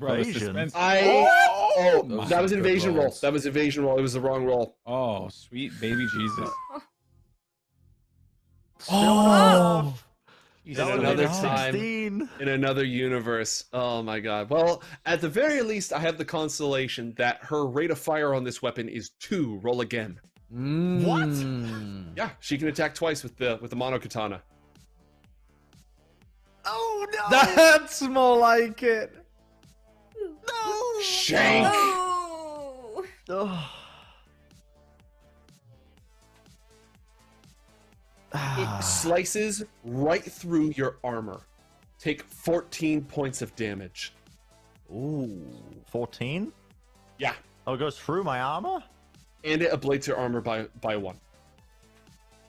Evasion. suspense. I oh, Those that was evasion roll. That was evasion roll. It was the wrong roll. Oh, sweet baby Jesus. [laughs] Oh. In That another time, 16. in another universe. Oh my god. Well, at the very least, I have the consolation that her rate of fire on this weapon is two. Roll again. What? Yeah, she can attack twice with the with the mono katana. Oh no! [laughs] That's more like it. No! Shank. Oh. Oh. it slices right through your armor. Take 14 points of damage. Ooh, 14? Yeah, Oh, it goes through my armor? and it ablates your armor by by one.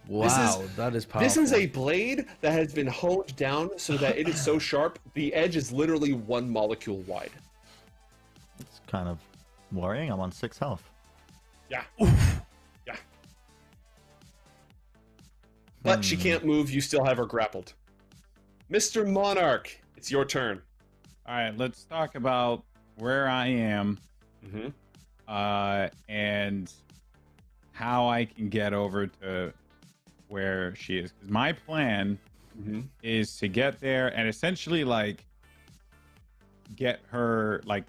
Wow, that is powerful. This is a blade that has been honed down so that it is so sharp. The edge is literally one molecule wide. It's kind of worrying. I'm on six health. Yeah. Yeah. But she can't move. You still have her grappled. Mr. Monarch, it's your turn. All right, let's talk about where I am Mm-hmm. uh, and how I can get over to where she is. Because my plan Mm-hmm. is to get there and essentially like get her like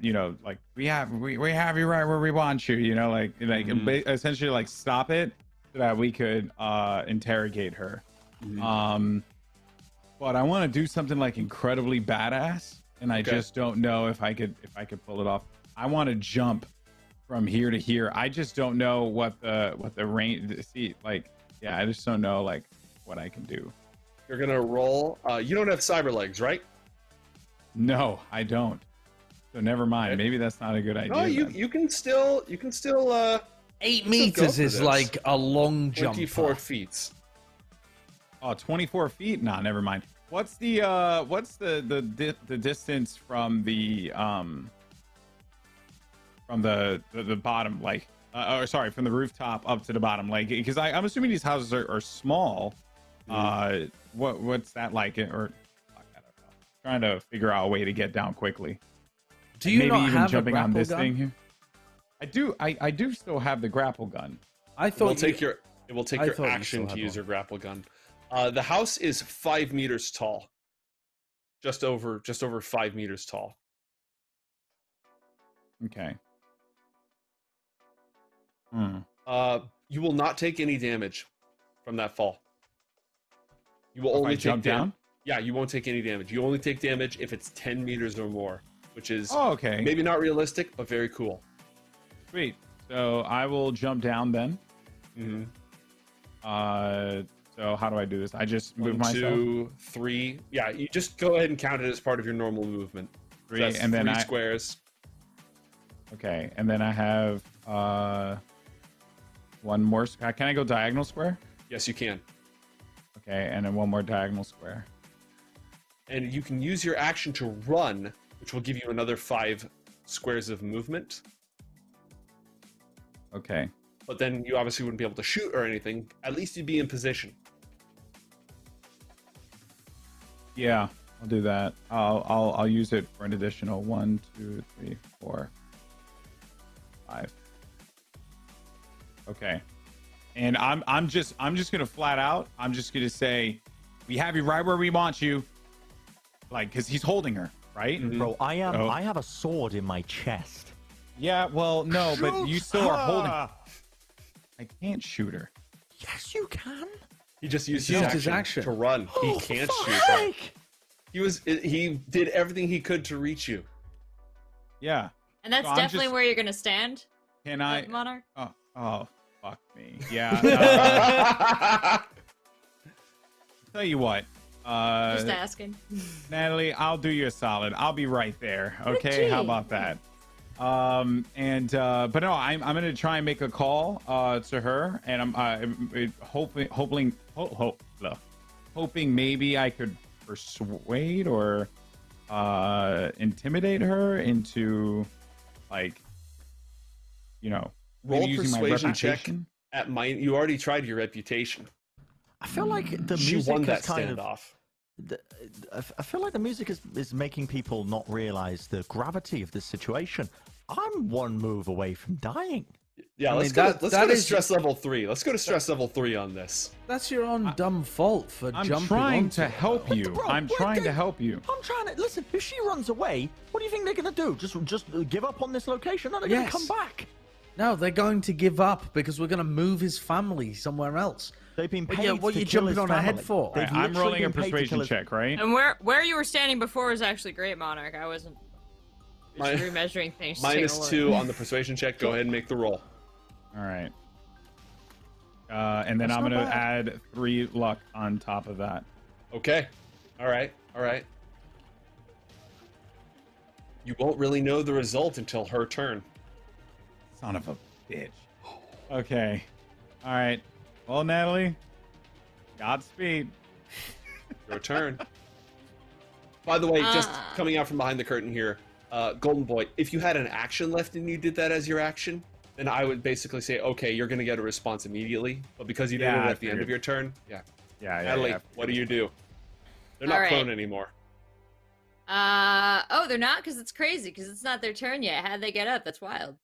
you know like we have we, we have you right where we want you you know like like Mhm. essentially like stop it so that we could uh interrogate her Mm-hmm. um but i want to do something like incredibly badass and i Okay. just don't know if i could if i could pull it off i want to jump from here to here i just don't know what the what the range see like yeah i just don't know like what i can do You're gonna roll. Uh, you don't have cyber legs, right? No, I don't. So never mind. Maybe that's not a good idea. No, you then. you can still you can still uh Eight Let's just go meters for is like a long jump. 24 feet. Oh, 24 feet? Nah, never mind. What's the uh what's the the di- the distance from the um from the the, the bottom like uh, or sorry, from the rooftop up to the bottom like because I I'm assuming these houses are, are small. Uh what what's that like or I don't know. Trying to figure out a way to get down quickly. Do you Maybe not even have jumping a on this gun? thing here. I do I I do still have the grapple gun. I thought It will thought you- take your it will take I your thought you action to use one. your grapple gun. Uh, the house is five meters tall. Just over just over five meters tall. Okay. Hmm. Uh, you will not take any damage from that fall. You will If only I take jump dam- down? Yeah, you won't take any damage. You only take damage if it's ten meters or more, which is Oh, okay. maybe not realistic, but very cool. Sweet. So I will jump down then. Mm-hmm. Uh, so how do I do this? I just move One, myself two, three. Yeah, you just go ahead and count it as part of your normal movement. Three, that's and then three I squares. okay, and then I have uh one more. Can I go diagonal square? Yes, you can. Okay, and then one more diagonal square. and you can use your action to run, which will give you another five squares of movement. Okay. But then you obviously wouldn't be able to shoot or anything. At least you'd be in position. Yeah, I'll do that. I'll I'll I'll use it for an additional one, two, three, four, five. Okay. And I'm I'm just I'm just gonna flat out. I'm just gonna say, we have you right where we want you. Like, cause he's holding her, right? Mhm. Bro, I am. Oh. I have a sword in my chest. Yeah. Well, no, but you Shoot still are holding. I can't shoot her. Yes, you can. He just used, used his, his action action. to run. He Oh, can't for shoot. fuck's her. sake! He was he did everything he could to reach you. Yeah. And that's So definitely just- where you're gonna stand, Can I? Monarch. Oh, oh, fuck me. Yeah. [laughs] uh, tell you what. Uh, Just asking. [laughs] Natalie, I'll do you a solid. I'll be right there. Okay, how about that? Um, and uh, but no, I'm I'm gonna try and make a call uh to her, and I'm uh, hoping hoping ho- ho- hoping maybe I could persuade or uh intimidate her into like you know Roll using my persuasion check at mine. You already tried your reputation. I feel like the she music won is that kind of. standoff. the- I f- I feel like the music is, is making people not realize the gravity of this situation. I'm one move away from dying. Yeah, I let's mean, go. that- let's that go to stress level three. Let's go to stress level three on this. That's your own dumb fault for jumping. I'm jumping trying onto to help you. Bro, I'm trying the- to help you. I'm trying to listen. If she runs away, what do you think they're gonna do? Just just give up on this location? No, they're Yes. gonna come back. No, they're going to give up because we're going to move his family somewhere else. They've been But paid yeah, what to you kill jumping on her head for? They've I'm rolling a been paid to persuasion check, right? And where where you were standing before was actually great, Monarch. I wasn't just Mi- remeasuring things. just taking a Minus look. two on the persuasion check. Go ahead and make the roll. All right. Uh, and then That's I'm gonna bad. add three luck on top of that. Okay. All right. All right. You won't really know the result until her turn. Son of a bitch. Okay. All right. Well, Natalie, Godspeed. Your turn. [laughs] By the way, just Ah. coming out from behind the curtain here, uh, Golden Boy, if you had an action left and you did that as your action, then I would basically say, okay, you're going to get a response immediately. But because you did Yeah, it I at the end of figured. your turn, yeah. Yeah, yeah. Natalie, yeah. what do you do? They're not All right. prone anymore. Uh oh, they're not because it's crazy because it's not their turn yet. How'd they get up? That's wild.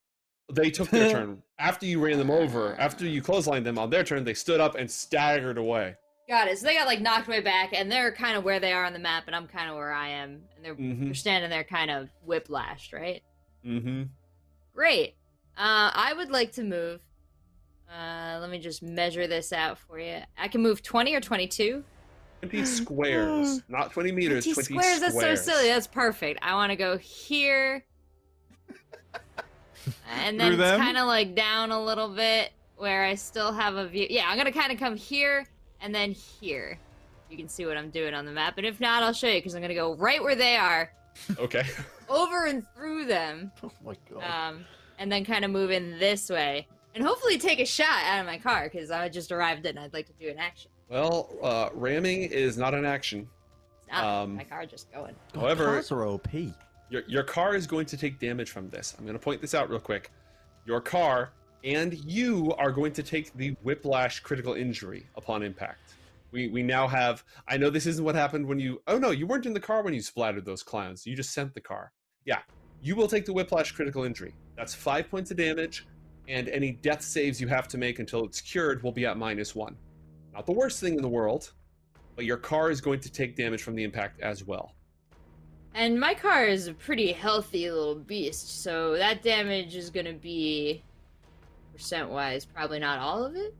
They took their turn. [laughs] After you ran them over, after you clotheslined them on their turn, they stood up and staggered away. Got it. So they got like knocked way back, and they're kind of where they are on the map, and I'm kind of where I am, and they're Mhm. they're standing there, kind of whiplashed, right? Mm-hmm. Great. Uh, I would like to move. Uh, let me just measure this out for you. I can move 20 or 22. 20 squares, [gasps] not 20 meters, 20, 20 squares. That's so silly. That's perfect. I want to go here, and then Through them? kind of like down a little bit where I still have a view. Yeah, I'm gonna kind of come here and then here. You can see what I'm doing on the map, and if not, I'll show you because I'm gonna go right where they are, Okay. [laughs] over and through them. Oh my god. um, and then kind of move in this way, and hopefully take a shot out of my car because I just arrived and I'd like to do an action. Well, uh, ramming is not an action. It's not Um, my car just going. God, however- cars are OP. Your, your car is going to take damage from this. I'm going to point this out real quick. Your car and you are going to take the whiplash critical injury upon impact. We, we now have. I know this isn't what happened when you. Oh no, you weren't in the car when you splattered those clowns. You just sent the car. Yeah, you will take the whiplash critical injury. That's five points of damage, and any death saves you have to make until it's cured will be at minus one. Not the worst thing in the world, but your car is going to take damage from the impact as well. And my car is a pretty healthy little beast, so that damage is gonna be percent wise, probably not all of it.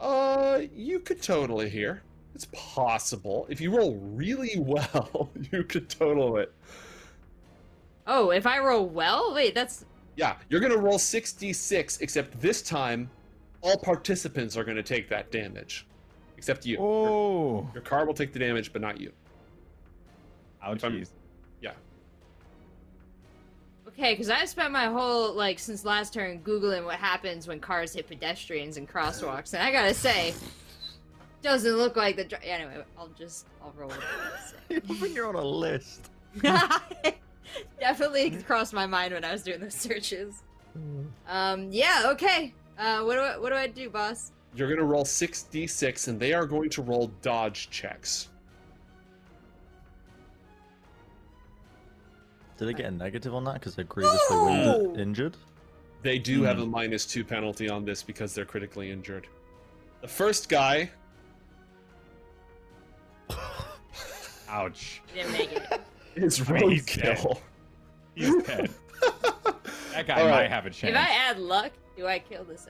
Uh, you could totally hear. It's possible. If you roll really [laughs] well, [laughs] you could total it. Oh, if I roll well, wait, that's Yeah, you're gonna roll 6d6, except this time, all participants are gonna take that damage. Except you. Oh, your car will take the damage, but not you. If ouchies. Okay because I spent my whole like since last turn googling what happens when cars hit pedestrians and crosswalks, and I gotta say, doesn't look like the. dri- Anyway, I'll just I'll roll it. when [laughs] you're on a list. [laughs] Definitely crossed my mind when I was doing those searches. Um, yeah, okay. Uh, what do I, what do I do, boss? You're gonna roll 6d6, and they are going to roll dodge checks. Did I get a negative on that because they're grievously No! wounded, injured? They do have Hmm. a minus two penalty on this because they're critically injured. The first guy [laughs] Ouch. Didn't make it. [laughs] is I mean, he's dead. roadkill. He's dead. [laughs] That guy All right. might have a chance. if I add luck, do I kill this?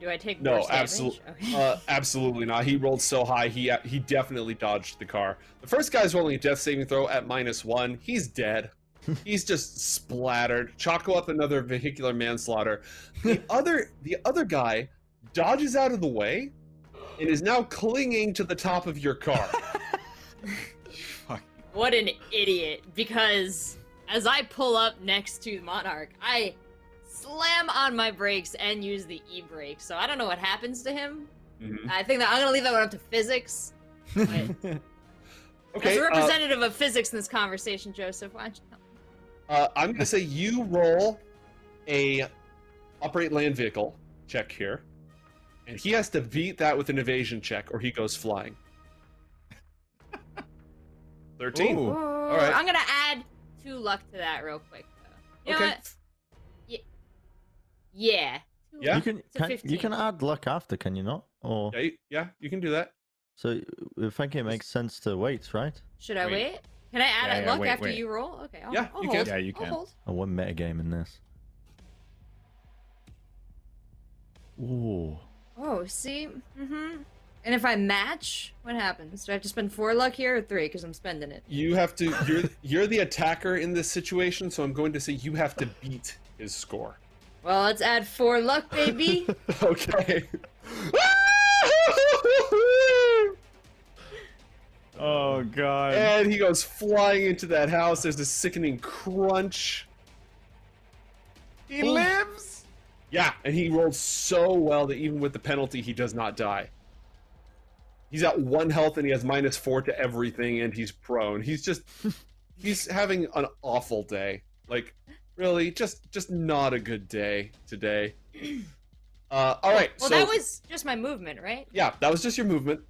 Do I take No, worse damage? absolute- Okay. Uh, absolutely not. He rolled so high, he he definitely dodged the car. The first guy's rolling a death saving throw at minus one. He's dead. [laughs] He's just splattered. Choco up another vehicular manslaughter. The [laughs] other the other guy dodges out of the way and is now clinging to the top of your car. [laughs] What an idiot! Because as I pull up next to the Monarch, I slam on my brakes and use the e brake. So I don't know what happens to him. Mhm. I think that I'm gonna leave that one up to physics. But Okay, as a uh, representative of physics in this conversation, Joseph, why don't you help me? Uh, I'm gonna say you roll a operate land vehicle check here, and he has to beat that with an evasion check, or he goes flying. [laughs] Thirteen. Ooh. Ooh, right. I'm gonna add two luck to that real quick. Though. You know Okay. what? Y- yeah. Yeah? You can, can you can add luck after, can you not? Or Yeah, you- yeah, you can do that. so I think it makes sense to wait, right? Should I Wait. wait? Can I add Yeah, a yeah, luck wait, after wait. you roll? Okay. I'll, Yeah, I'll you hold. can. Yeah, you I'll can. hold. I one metagame in this. Ooh. Oh, see? Mm-hmm. And if I match, what happens? Do I have to spend four luck here or three? Because I'm spending it. You have to. You're you're the attacker in this situation, so I'm going to say you have to beat his score. Well, let's add four luck, baby. [laughs] Okay. [laughs] Oh god. And he goes flying into that house. There's a sickening crunch. He lives. Yeah, and he rolled so well that even with the penalty, he does not die. He's at one health and he has minus four to everything, and he's prone. He's just, [laughs] he's having an awful day. Like, really, just, just not a good day today. Uh, all right. Well, so, that was just my movement, right? yeah, that was just your movement.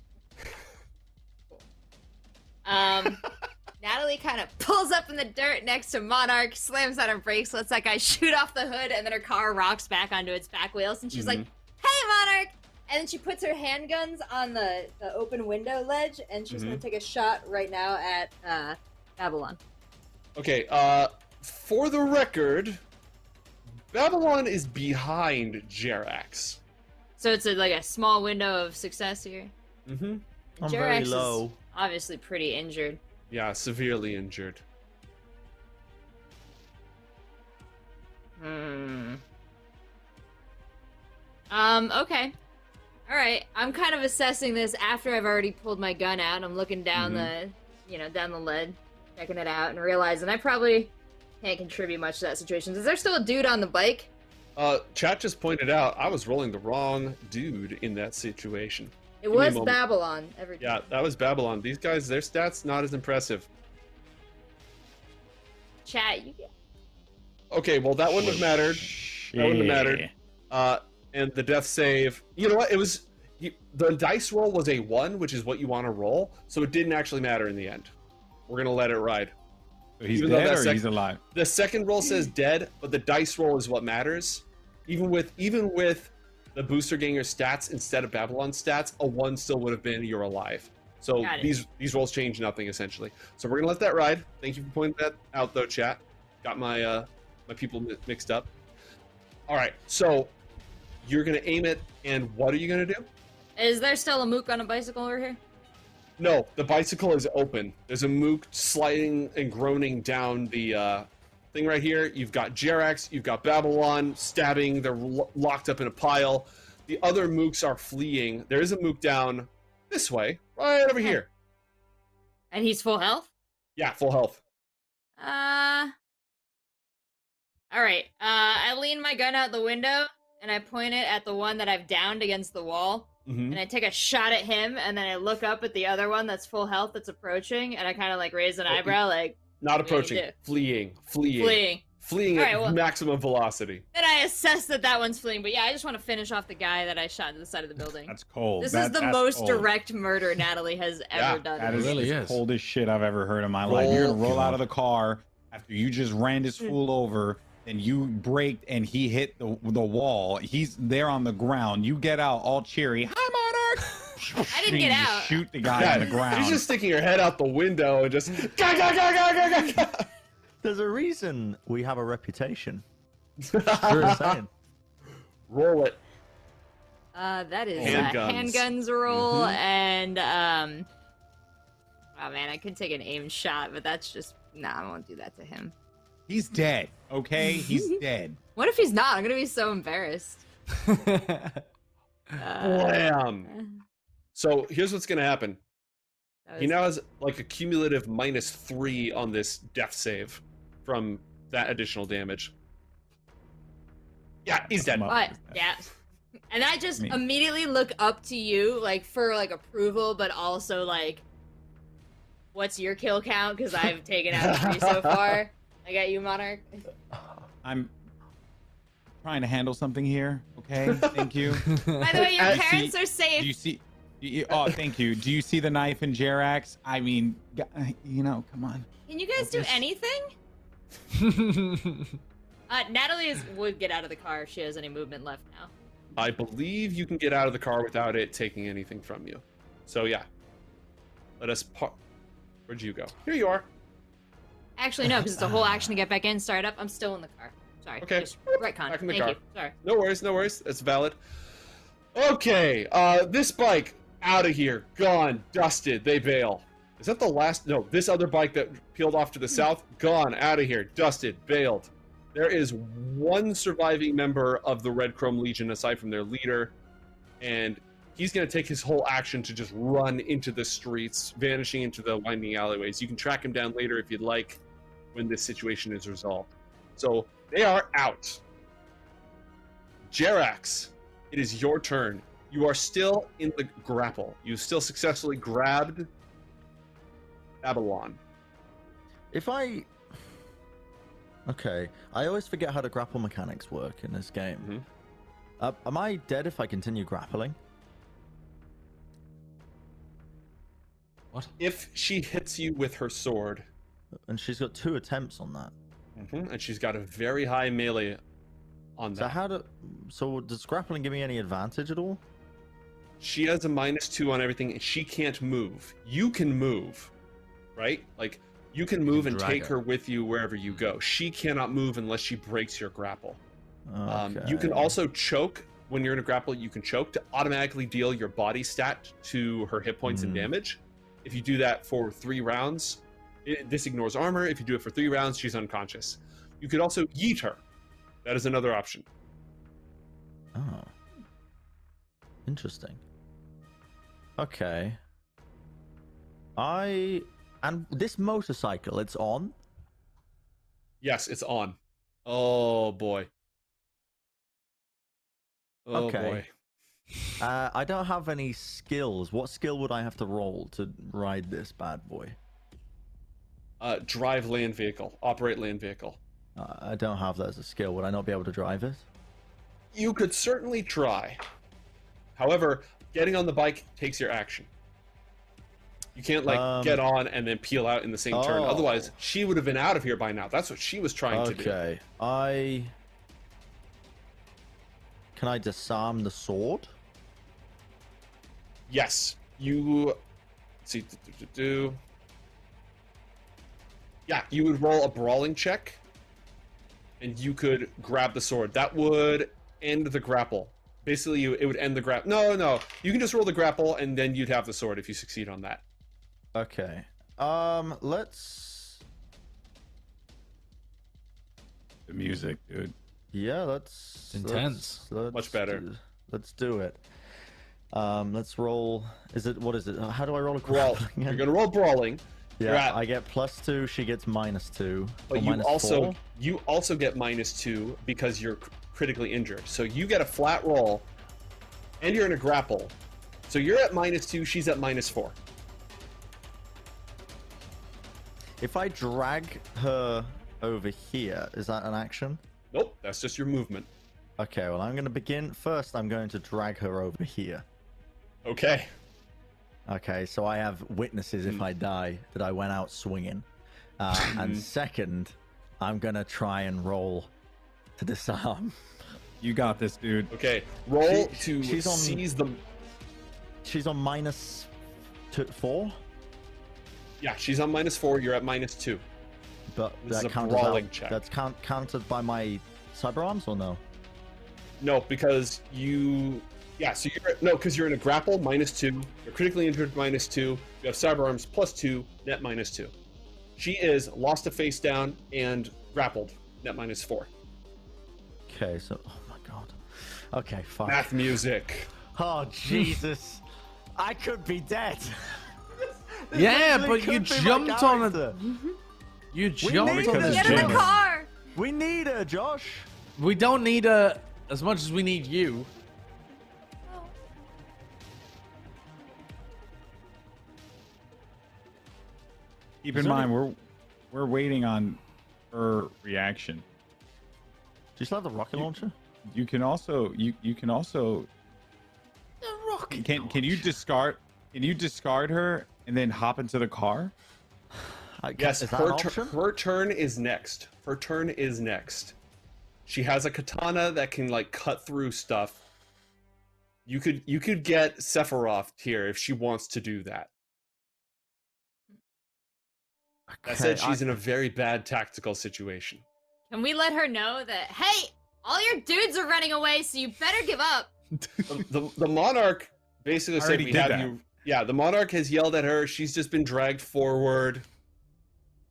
Um, [laughs] Natalie kind of pulls up in the dirt next to Monarch, slams on her brakes, lets that guy shoot off the hood, and then her car rocks back onto its back wheels, and she's like, "Hey, Monarch!" And then she puts her handguns on the, the open window ledge, and she's gonna take a shot right now at uh, Babylon. Okay, uh, for the record, Babylon is behind Jerax. So it's a, like a small window of success here. Mm-hmm. I'm Jerax very is low. Obviously pretty injured. Yeah, severely injured. Hmm. Um, okay. Alright. I'm kind of assessing this after I've already pulled my gun out. I'm looking down the you know, down the lead, checking it out, and realizing I probably can't contribute much to that situation. Is there still a dude on the bike? Uh, chat just pointed out I was rolling the wrong dude in that situation. It me was. Babylon. Every Yeah, that was Babylon. These guys, their stats not as impressive. chat. You. Okay, well that wouldn't have mattered. That wouldn't have mattered. Uh, and the death save. You know what? It was you, the dice roll was a one, which is what you want to roll. So it didn't actually matter in the end. We're gonna let it ride. So he's Even dead or sec- he's alive. The second roll says dead, but the dice roll is what matters. Even with even with the booster ganger stats instead of Babylon stats, a one still would have been you're alive. So these these rolls change nothing essentially. So we're gonna let that ride. Thank you for pointing that out though, chat. Got my uh my people mixed up. All right, so you're gonna aim it, and what are you gonna do? Is there still a mook on a bicycle over here? No, the bicycle is open. There's a mook sliding and groaning down the uh, thing right here. You've got Jerax, you've got Babylon stabbing. They're lo- locked up in a pile. The other mooks are fleeing. There is a mook down this way, right over here. And he's full health? Yeah, full health. Uh. All right. Uh, I lean my gun out the window and I point it at the one that I've downed against the wall. hmm And I take a shot at him, and then I look up at the other one that's full health that's approaching, and I kind of like raise an Oh, eyebrow, like Not approaching. do? Fleeing. Fleeing. fleeing. Fleeing All at right, well- maximum velocity. Then I assess that that one's fleeing, but yeah, I just want to finish off the guy that I shot to the side of the building. That's cold. this That- is the most cold. direct murder [laughs] Natalie has ever Yeah, done. That in really the is. coldest shit I've ever heard in my life. You're gonna Roll- roll out of the car after you just ran this Hmm. fool over, and you braked, and he hit the the wall. He's there on the ground. You get out all cheery. Hi, Monarch. I didn't get out. Shoot the guy Yeah, on the ground. She's just sticking her head out the window and just. Gah, gah, gah, gah, gah, gah, gah. There's a reason we have a reputation. [laughs] True. Roll it. Uh, that is Handguns. a handguns roll, Mhm. and um, oh man, I could take an aim shot, but that's just nah, I won't do that to him. He's dead. Okay, he's [laughs] dead. What if he's not? I'm gonna be so embarrassed. [laughs] Uh, Blam. So here's what's gonna happen. that He now has like a cumulative minus three on this death save from that additional damage. Yeah, he's dead. Come But yeah. [laughs] And I just Me. immediately look up to you, like for like approval, but also like, what's your kill count? Because I've [laughs] taken out three so far. I got you, Monarch. I'm trying to handle something here. Okay, thank you. By the way, your Uh, see- parents are Do you see? Do you- oh, thank you. Do you see the knife in Jerax? I mean, you know, come on. Can you guys do Focus. anything? [laughs] Uh, Natalie is, would get out of the car if she has any movement left now. I believe you can get out of the car without it taking anything from you. So yeah. Let us par- Where'd you go? Here you are. Actually, no, because it's a whole action to get back in, start up. I'm still in the car. Sorry. Okay. Just retcon. Back in the Thank car. you. Sorry. No worries, no worries. That's valid. Okay, uh, this bike out of here, gone, dusted. They bail. Is that the last? No, this other bike that peeled off to the south, gone, out of here, dusted, bailed. There is one surviving member of the Red Chrome Legion aside from their leader, and he's going to take his whole action to just run into the streets, vanishing into the winding alleyways. You can track him down later if you'd like when this situation is resolved. So they are out. Jerax, it is your turn. You are still in the grapple. You still successfully grabbed Babylon. If I. Okay, I always forget how the grapple mechanics work in this game. Mhm. Uh, am I dead if I continue grappling? What? If she hits you with her sword, And she's got two attempts on that. and she's got a very high melee on So that, how do? So does grappling give me any advantage at all? She has a minus two on everything, and she can't move. You can move, right? Like you can move and take her. her with you wherever you go. She cannot move unless she breaks your grapple. Um, you can also choke when you're in a grapple. You can choke to automatically deal your body stat to her hit points and Mhm. damage. If you do that for three rounds, it, this ignores armor. If you do it for three rounds, she's unconscious. You could also yeet her. That is another option. Oh. Interesting. Okay. I and this motorcycle, it's on. Yes, it's on. Oh boy. Oh Okay. boy. Uh, I don't have any skills. What skill would I have to roll to ride this bad boy? Uh, drive land vehicle. Operate land vehicle. Uh, I don't have that as a skill. Would I not be able to drive it? You could certainly try. However, getting on the bike takes your action. You can't like Um, get on and then peel out in the same turn. Oh. Otherwise, she would have been out of here by now. That's what she was trying to do. Okay. I can I disarm the sword? Yes, you. let's see, do, do, do. Yeah, you would roll a brawling check, and you could grab the sword. That would end the grapple. Basically, you it would end the grapple. No, no, you can just roll the grapple, and then you'd have the sword if you succeed on that. Okay. Um, let's. The music, dude. Yeah, let's. intense. Let's, let's Much better. do- Let's do it. Um, let's roll. Is it what is it? How do I roll a Brawl. grappling You're gonna roll brawling, Yeah, at- I get plus two. She gets minus two. but you minus also four. you also get minus two because you're cr- critically injured. So you get a flat roll, and you're in a grapple. So you're at minus two. She's at minus four. If I drag her over here, is that an action? Nope, that's just your movement. Okay, well, I'm going to begin. First, I'm going to drag her over here. Okay. Okay, so I have witnesses Hmm. if I die that I went out swinging. Uh, and [laughs] second, I'm going to try and roll to disarm. Um, you got this, dude. Okay. Roll She- to she's on- seize the. She's on minus two, four, Yeah, she's on minus four. You're at minus two. but This is that a counts brawling out, check. That's count, counted by my cyber arms or no? No, because you. Yeah, so you're no, because you're in a grapple minus two. You're critically injured minus two. You have cyber arms plus two. Net minus two. She is lost a face down and grappled. Net minus four. Okay, so oh my god. Okay, fine. Math music. Oh Jesus, I could be dead. [laughs] This Yeah, but you could be my jumped on a- character. Mm-hmm. You need jumped to on it's a Get in the car. We need her, Josh. We don't need a as much as we need you. Keep Is in mind, any- we're we're waiting on her reaction. Do you still have the rocket launcher? You can also you you can also The rocket. can can you discard can you discard her and then hop into the car? I, Yes, is that an her, tur- her turn is next. Her turn is next. She has a katana that can like cut through stuff. You could you could get Sephiroth here if she wants to do that. That said, she's I- in a very bad tactical situation. Can we let her know that hey, all your dudes are running away, so you better give up. [laughs] The, the, the monarch basically said already we have that. you. Yeah, the monarch has yelled at her. She's just been dragged forward.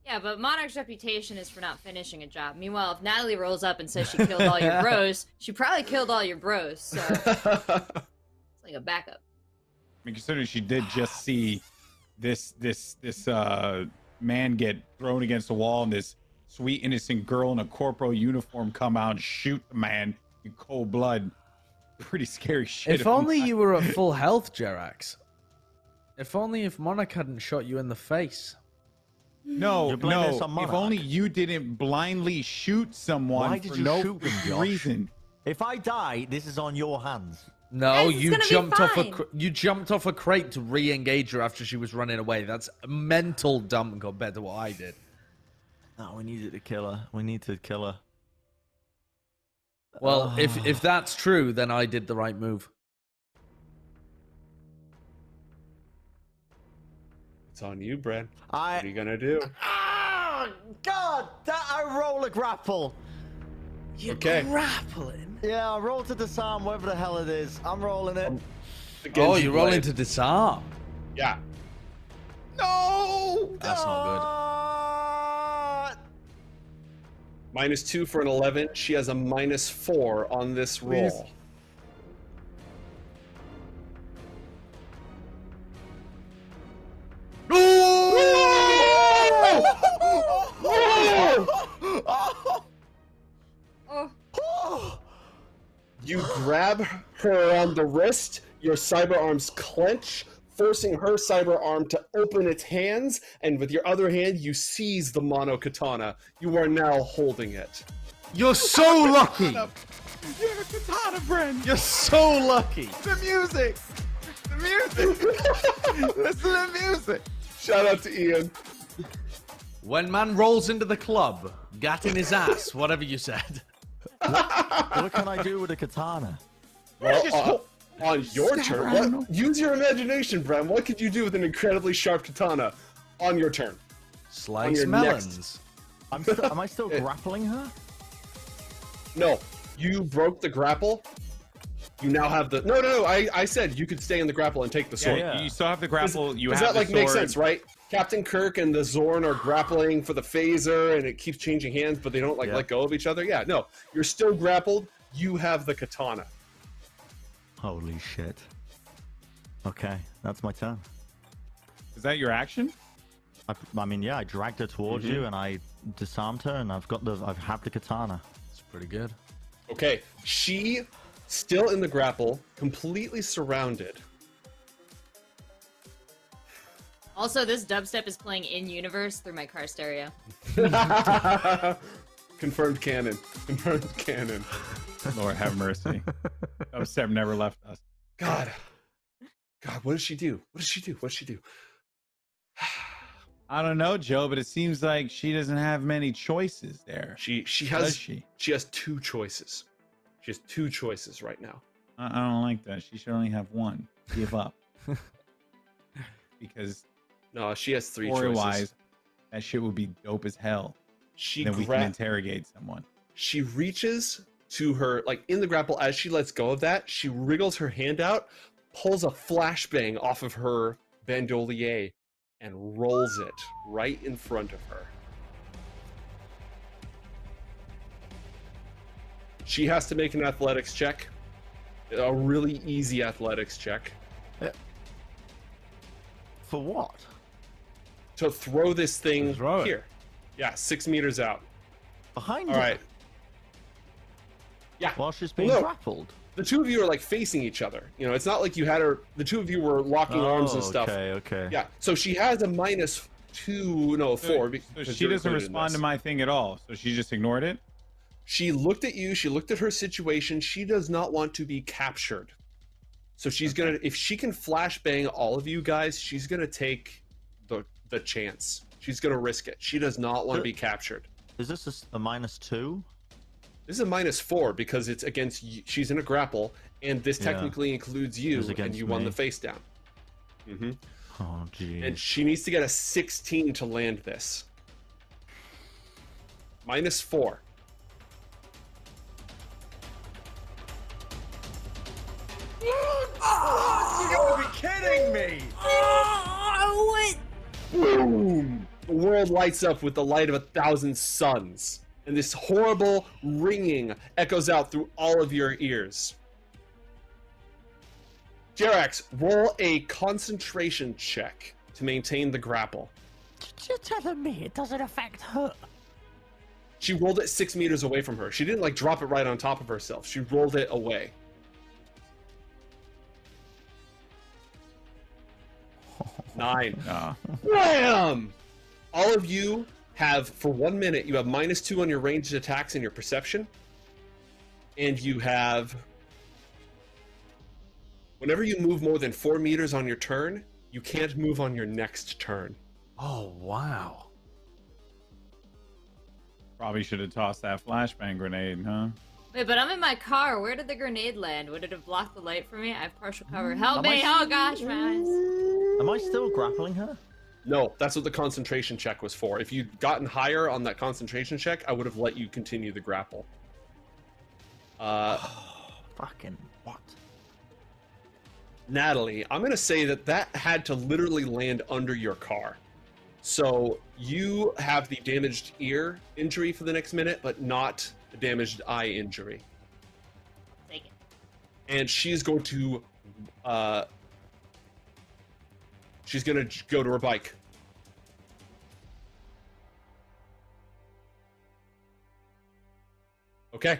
Yeah, but Monarch's reputation is for not finishing a job. Meanwhile, if Natalie rolls up and says she killed all your [laughs] bros, she probably killed all your bros. So [laughs] it's like a backup. I mean, considering she did just see this this this uh man get thrown against the wall and this sweet innocent girl in a corporal uniform come out and shoot the man in cold blood. [laughs] Pretty scary shit. If only you were at full health, Jerax. If only if Monarch hadn't shot you in the face. No, no. on If only you didn't blindly shoot someone Why did for you no shoot them, reason. If I die, this is on your hands. No, Guys, you jumped off a cr- you jumped off a crate to re-engage her after she was running away. That's mental dumb compared to what I did. No, we needed to kill her. We need to kill her. Well, if Ah. if that's true, then I did the right move. It's on you, Brad. I. What are you gonna do? Ah, God, that I roll a grapple. You're okay. grappling. Yeah, I roll to disarm whatever the hell it is. I'm rolling it. The Oh, you're rolling blade. to disarm. Yeah. no, That's not good. Minus two for an 11. She has a minus four on this roll. Oh, You grab her on the wrist, your cyber arms clench, forcing her cyber arm to open its hands, and with your other hand, you seize the mono katana. You are now holding it. You're so lucky. [laughs] You have a katana, Bren. You're so lucky. The music. The music. [laughs] Listen to the music. Shout out to Ian. When man rolls into the club, gat in his ass, whatever you said. [laughs] What can I do with a katana? Well, Just uh, hold- on your Stab turn, what, use your imagination, Bram. What could you do with an incredibly sharp katana on your turn? Slice your melons. I'm still, am I [laughs] still grappling her? No, you broke the grapple. You now have the. No, no, no. I, I said you could stay in the grapple and take the sword. Yeah. You still have the grapple. You Does have that like make sense, right? Captain Kirk and the Gorn are grappling for the phaser, and it keeps changing hands, but they don't like Yeah. let go of each other. Yeah, no, you're still grappled. You have the katana. Holy shit. Okay, that's my turn. Is that your action? I, I mean, yeah, I dragged her towards mm-hmm. you and I disarmed her, and I've got the, I've had the katana. It's pretty good. Okay, she still in the grapple, completely surrounded. Also, this dubstep is playing in universe through my car stereo. [laughs] Confirmed canon. Confirmed canon. Lord have mercy. Oh, Seb never left us. God. God, what does she do? What does she do? What does she do? [sighs] I don't know, Joe, but it seems like she doesn't have many choices there. She she Does has she? she has two choices. She has two choices right now. I, I don't like that. She should only have one. Give up. [laughs] because No, she has three choices. wise, that shit would be dope as hell. She then we can interrogate someone. she reaches to her like in the grapple as she lets go of that she wriggles her hand out pulls a flashbang off of her bandolier and rolls it right in front of her. She has to make an athletics check a really easy athletics check. Uh, for what? to throw this thing Throw here. Yeah six meters out. Behind all her? right yeah While she's being No. grappled. the two of you are like facing each other. You know, it's not like you had her. The two of you were locking oh, arms and Oh, stuff. Okay, okay. Yeah. So she has a minus two, no four. So, because so she doesn't respond to my thing at all. So she just ignored it. She looked at you. She looked at her situation. She does not want to be captured. So she's gonna, if she can flashbang all of you guys, she's gonna take the the chance. She's gonna risk it. She does not want to be captured. Is this a two? This is a minus four because it's against. y- She's in a grapple, and this Yeah. technically includes you, and against you won the face down. hmm Oh, geez. And she needs to get a 16 to land this. Minus four. you gotta be kidding me! Oh, what? Boom! The world lights up with the light of a thousand suns. And this horrible ringing echoes out through all of your ears. Jerax, roll a concentration check to maintain the grapple. You're telling me it doesn't affect her. She rolled it six meters away from her. She didn't like drop it right on top of herself. She rolled it away. [laughs] Nine. Uh, Bam! All of you have, for one minute, you have minus two on your ranged attacks and your perception. And you have. Whenever you move more than four meters on your turn, you can't move on your next turn. Oh wow. probably should have tossed that flashbang grenade, huh? Wait, but I'm in my car. Where did the grenade land? Would it have blocked the light for me? I have partial cover. Mm, Help Am I me! Oh gosh, my eyes. Am I still grappling her? No, that's what the concentration check was for. If you'd gotten higher on that concentration check, I would have let you continue the grapple. Uh, [sighs] Fucking what? Natalie, I'm going to say that that had to literally land under your car. So you have the damaged ear injury for the next minute, but not the damaged eye injury. Take it. And she's going to, uh, she's going to go to her bike. Okay.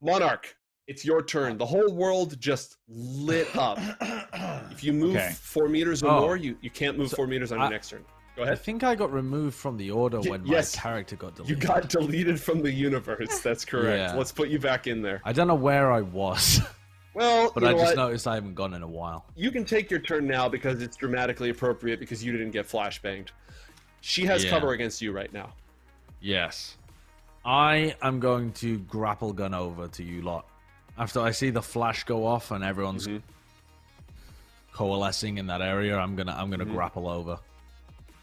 Monarch, it's your turn. The whole world just lit up. [coughs] If you move Okay. four meters or Oh. more, you, you can't move So, four meters on your I- next turn. Go ahead. I think I got removed from the order Y- when yes. my character got deleted. You got deleted from the universe. That's correct. [laughs] Yeah. Let's put you back in there. I don't know where I was, [laughs] Well, but you I just what? noticed I haven't gone in a while. You can take your turn now because it's dramatically appropriate because you didn't get flashbanged. She has Yeah. cover against you right now. Yes. I am going to grapple gun over to you lot. After I see the flash go off and everyone's Mhm. coalescing in that area, I'm gonna I'm gonna Mhm. grapple over.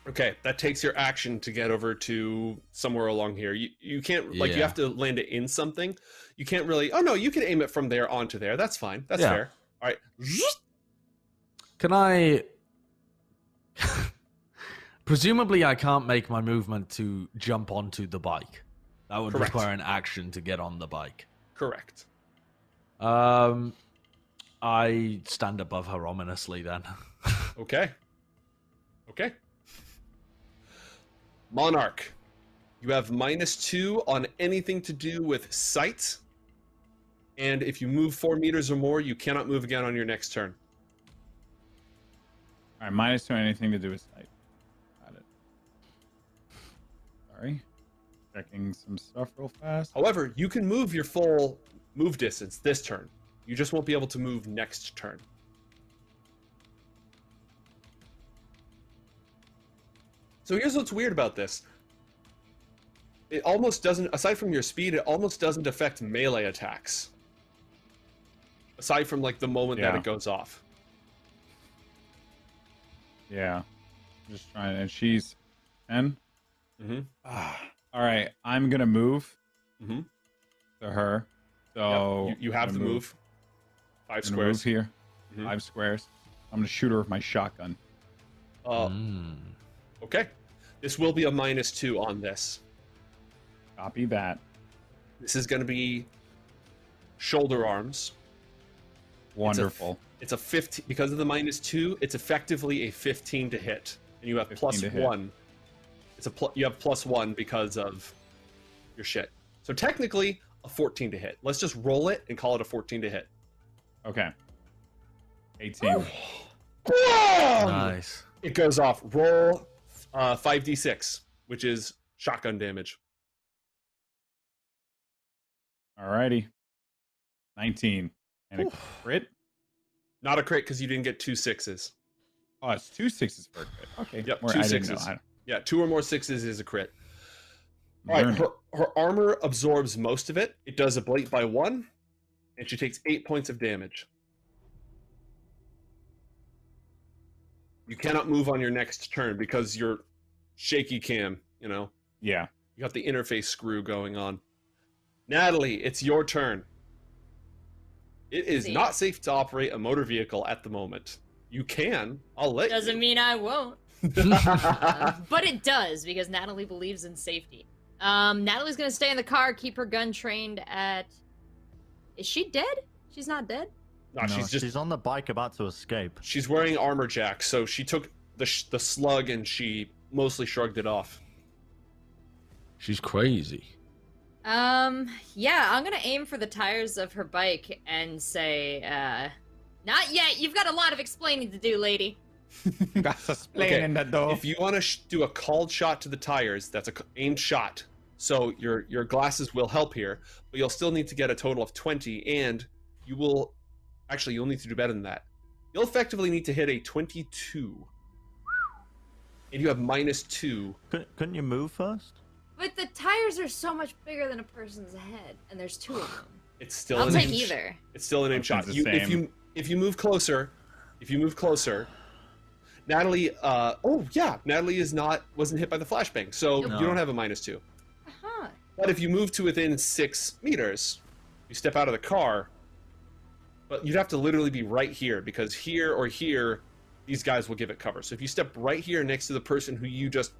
Okay, that takes your action to get over to somewhere along here. You you can't like you have to land it in something. You can't really. Oh no, you can aim it from there onto there. That's fine. That's Yeah. fair. All right. Can I? [laughs] Presumably, I can't make my movement to jump onto the bike. That would Correct. require an action to get on the bike. Correct. Um, I stand above her ominously. Then. [laughs] Okay. Okay. Monarch, you have minus two on anything to do with sight. And if you move four meters or more, you cannot move again on your next turn. All right, minus two on anything to do with sight. Got it. Sorry. Checking some stuff real fast. However, you can move your full move distance this turn. You just won't be able to move next turn. So here's what's weird about this. It almost doesn't, aside from your speed, it almost doesn't affect melee attacks. Aside from like the moment that it goes off. Yeah. Just trying, and she's 10. Mm-hmm. Ah, all right, I'm gonna move Mhm. to her. So you, you have the gonna move. Five I'm gonna move squares. here. Mhm. Five squares. I'm gonna shoot her with my shotgun. Uh, Mm. Okay. This will be a minus two on this. Copy that. This is going to be shoulder arms. Wonderful. It's a 15 because of the minus two. It's effectively a 15 to hit, and you have 15 hit. one. It's a pl- you have plus one because of your shit. So technically, a 14 to hit. Let's just roll it and call it a 14 to hit. Okay. 18. Nice. It goes off. Roll uh, 5d6, which is shotgun damage. Alrighty. 19. And a crit? Not a crit because you didn't get two sixes. Oh, it's two sixes for a crit. Okay. Yep, Or two sixes. Yeah, two or more sixes is a crit. All right, her, her armor absorbs most of it. It does ablate by one, and she takes eight points of damage. You cannot move on your next turn because you're shaky cam, you know. Yeah. You got the interface screw going on. Natalie, it's your turn. It is See. not safe to operate a motor vehicle at the moment. You can. I'll let Doesn't you. mean I won't. Uh, [laughs] but it does because Natalie believes in safety. Um, Natalie's gonna stay in the car, keep her gun trained at. Is she dead? She's not dead. No, she's just she's on the bike about to escape. she's wearing armor jack, so she took the sh- the slug and she mostly shrugged it off. She's crazy. Um, yeah, I'm gonna aim for the tires of her bike and say, uh, not yet. You've got a lot of explaining to do, lady. [laughs] Got a plane in the door. If you want to sh- do a called shot to the tires, that's a c- aimed shot. So your your glasses will help here, but you'll still need to get a total of 20 and you will actually you'll need to do better than that. You'll effectively need to hit a 22. And you have minus 2. Couldn't, couldn't you move first? But the tires are so much bigger than a person's head, and there's two of them. [sighs] It's still I'll an take aimed sh- either. It's still an aim shot. seems You, if you if you move closer, if you move closer, Natalie. Uh, oh yeah, Natalie is not wasn't hit by the flashbang, so Nope. you don't have a minus two. Uh-huh. But if you move to within six meters, you step out of the car. But you'd have to literally be right here because here or here, these guys will give it cover. So if you step right here next to the person who you just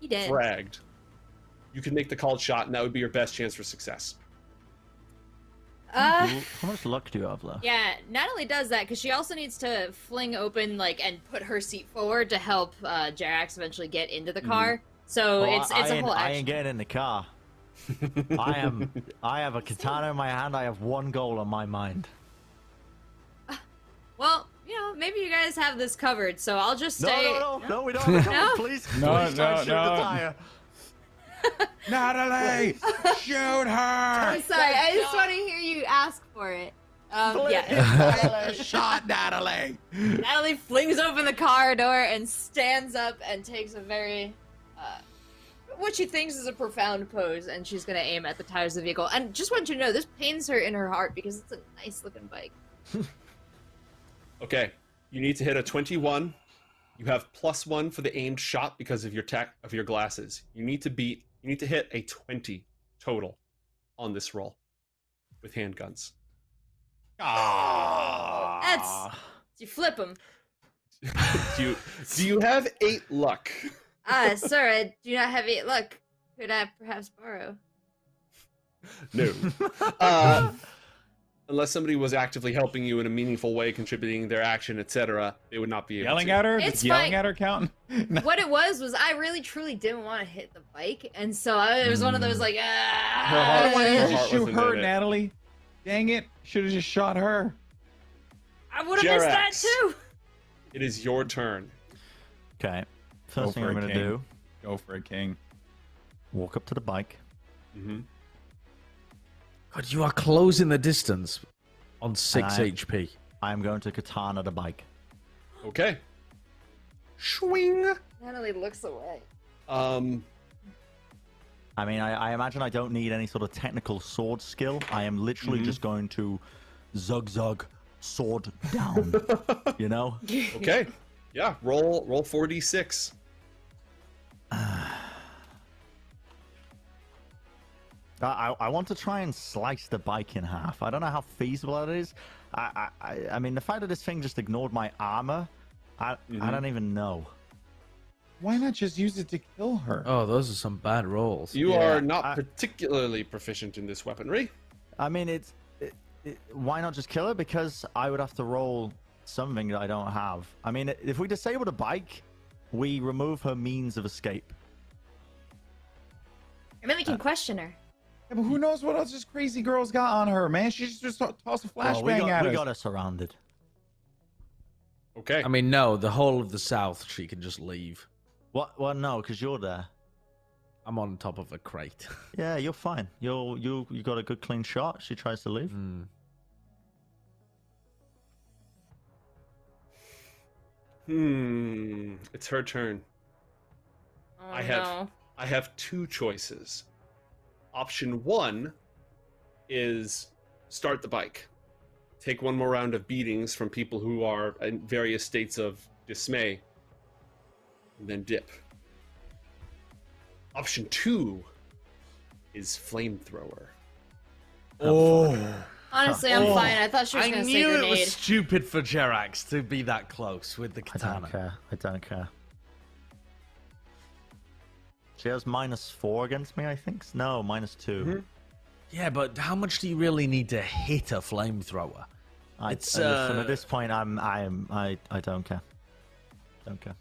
He did. fragged, you can make the called shot, and that would be your best chance for success. Uh, How much luck do you have left? yeah, Natalie does that because she also needs to fling open, like, and put her seat forward to help uh, Jerax eventually get into the car. So Oh, it's I, it's I a ain't, whole I action. ain't getting in the car. [laughs] I am. I have a [laughs] katana in my hand. I have one goal on my mind. Well, you know, maybe you guys have this covered, so I'll just No, stay. no, no, no. We don't have a No? Please, No, please don't no, shoot no. the tire. [laughs] Natalie, shoot her! I'm sorry, I just want to hear you ask for it. Um, yeah. Natalie, [laughs] shot Natalie. Natalie flings open the car door and stands up and takes a very, uh, what she thinks is a profound pose, and she's gonna aim at the tires of the vehicle. And just want you to know, this pains her in her heart because it's a nice looking bike. [laughs] Okay, you need to hit a 21. You have plus one for the aimed shot because of your tech of your glasses. You need to beat. You need to hit a 20 total on this roll with handguns. Ah. That's you flip them. [laughs] do you do you have eight luck? Ah, sir, I do not have eight luck. Could I perhaps borrow? No. [laughs] Uh, unless somebody was actively helping you in a meaningful way, contributing their action, etc., they would not be able Yelling to. at her? It's Does yelling fine. at her count? [laughs] No. what it was was I really truly didn't want to hit the bike, and so I, it was one of those like Her ah. heart- Why her didn't you heart just shoot her, it. Natalie? Dang it! Should have just shot her. I would have missed that too. It is your turn. Okay. Go First thing I'm gonna King. do: Go for it, King. walk up to the bike. hmm God, you are closing the distance on six I- HP. I am going to katana the bike. Okay. Swing. Natalie looks away. Um. I mean, I, I imagine I don't need any sort of technical sword skill. I am literally Mhm. just going to zug zug sword down. [laughs] you know? Okay. Yeah. Roll. Roll four d six. [sighs] [sighs] I, I, I want to try and slice the bike in half. I don't know how feasible that is. I, I, I, I mean, the fact that this thing just ignored my armor, I, I Mhm. don't even know. Why not just use it to kill her? Oh, those are some bad rolls. You Yeah, are not I- particularly proficient in this weaponry. I mean, it's it, it, why not just kill her? Because I would have to roll something that I don't have. I mean, if we disable the bike, we remove her means of escape. And then we can question her. Yeah, but who knows what else this crazy girl's got on her, man? She just, just tossed a Well, flashbang we got, at we us. got her surrounded. Okay. I mean, no, the whole of the south she can just leave. What? Well, no, because you're there. I'm on top of a crate. [laughs] Yeah, you're fine. You're you you got a good clean shot. She tries to leave. Hmm. Hmm. It's her turn. Oh, I have- no. I have two choices. Option one is start the bike. Take one more round of beatings from people who are in various states of dismay, and then dip. Option two is flamethrower. Oh, Honestly, I'm Oh, fine. I thought she was gonna say grenade. I knew it was stupid for Jerax to be that close with the I don't katana. care. I don't care. She has minus four against me, I think. No, minus 2 Mhm. Yeah, but how much do you really need to hit a flamethrower? I, It's, uh, listen, uh, at this point, I'm, I'm, I, I don't care. Don't care.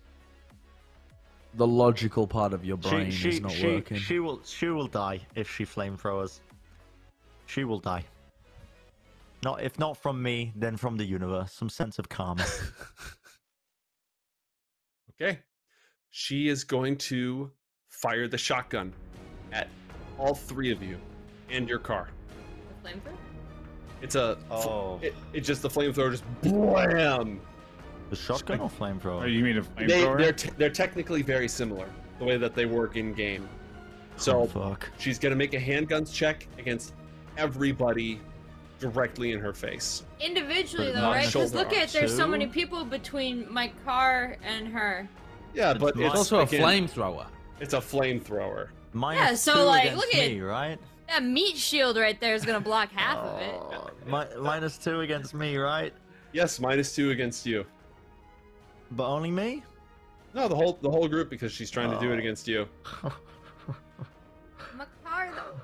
The logical part of your brain she, is not she, working. she will, she will die if she flamethrowers. She will die. Not if not from me, then from the universe. Some sense of karma. [laughs] Okay. She is going to fire the shotgun at all three of you and your car. The flamethrower? It's a. oh, It, it just the flamethrower just blam. the shotgun or Oh, flamethrower? you mean a They flamethrower? they're te- they're technically very similar the way that they work in game. Oh, So fuck. she's gonna make a handguns check against everybody directly in her face. Individually, But though, right? Because look at there's so many people between my car and her. Yeah, but it's It's also a flamethrower. It's a flamethrower. Minus so, like, look at- me, right? That meat shield right there is gonna block half of it. Oh, minus two against me, right? Yes, minus two against you. But only me? No, the whole the whole group because she's trying to do it Oh. against you. My car, though.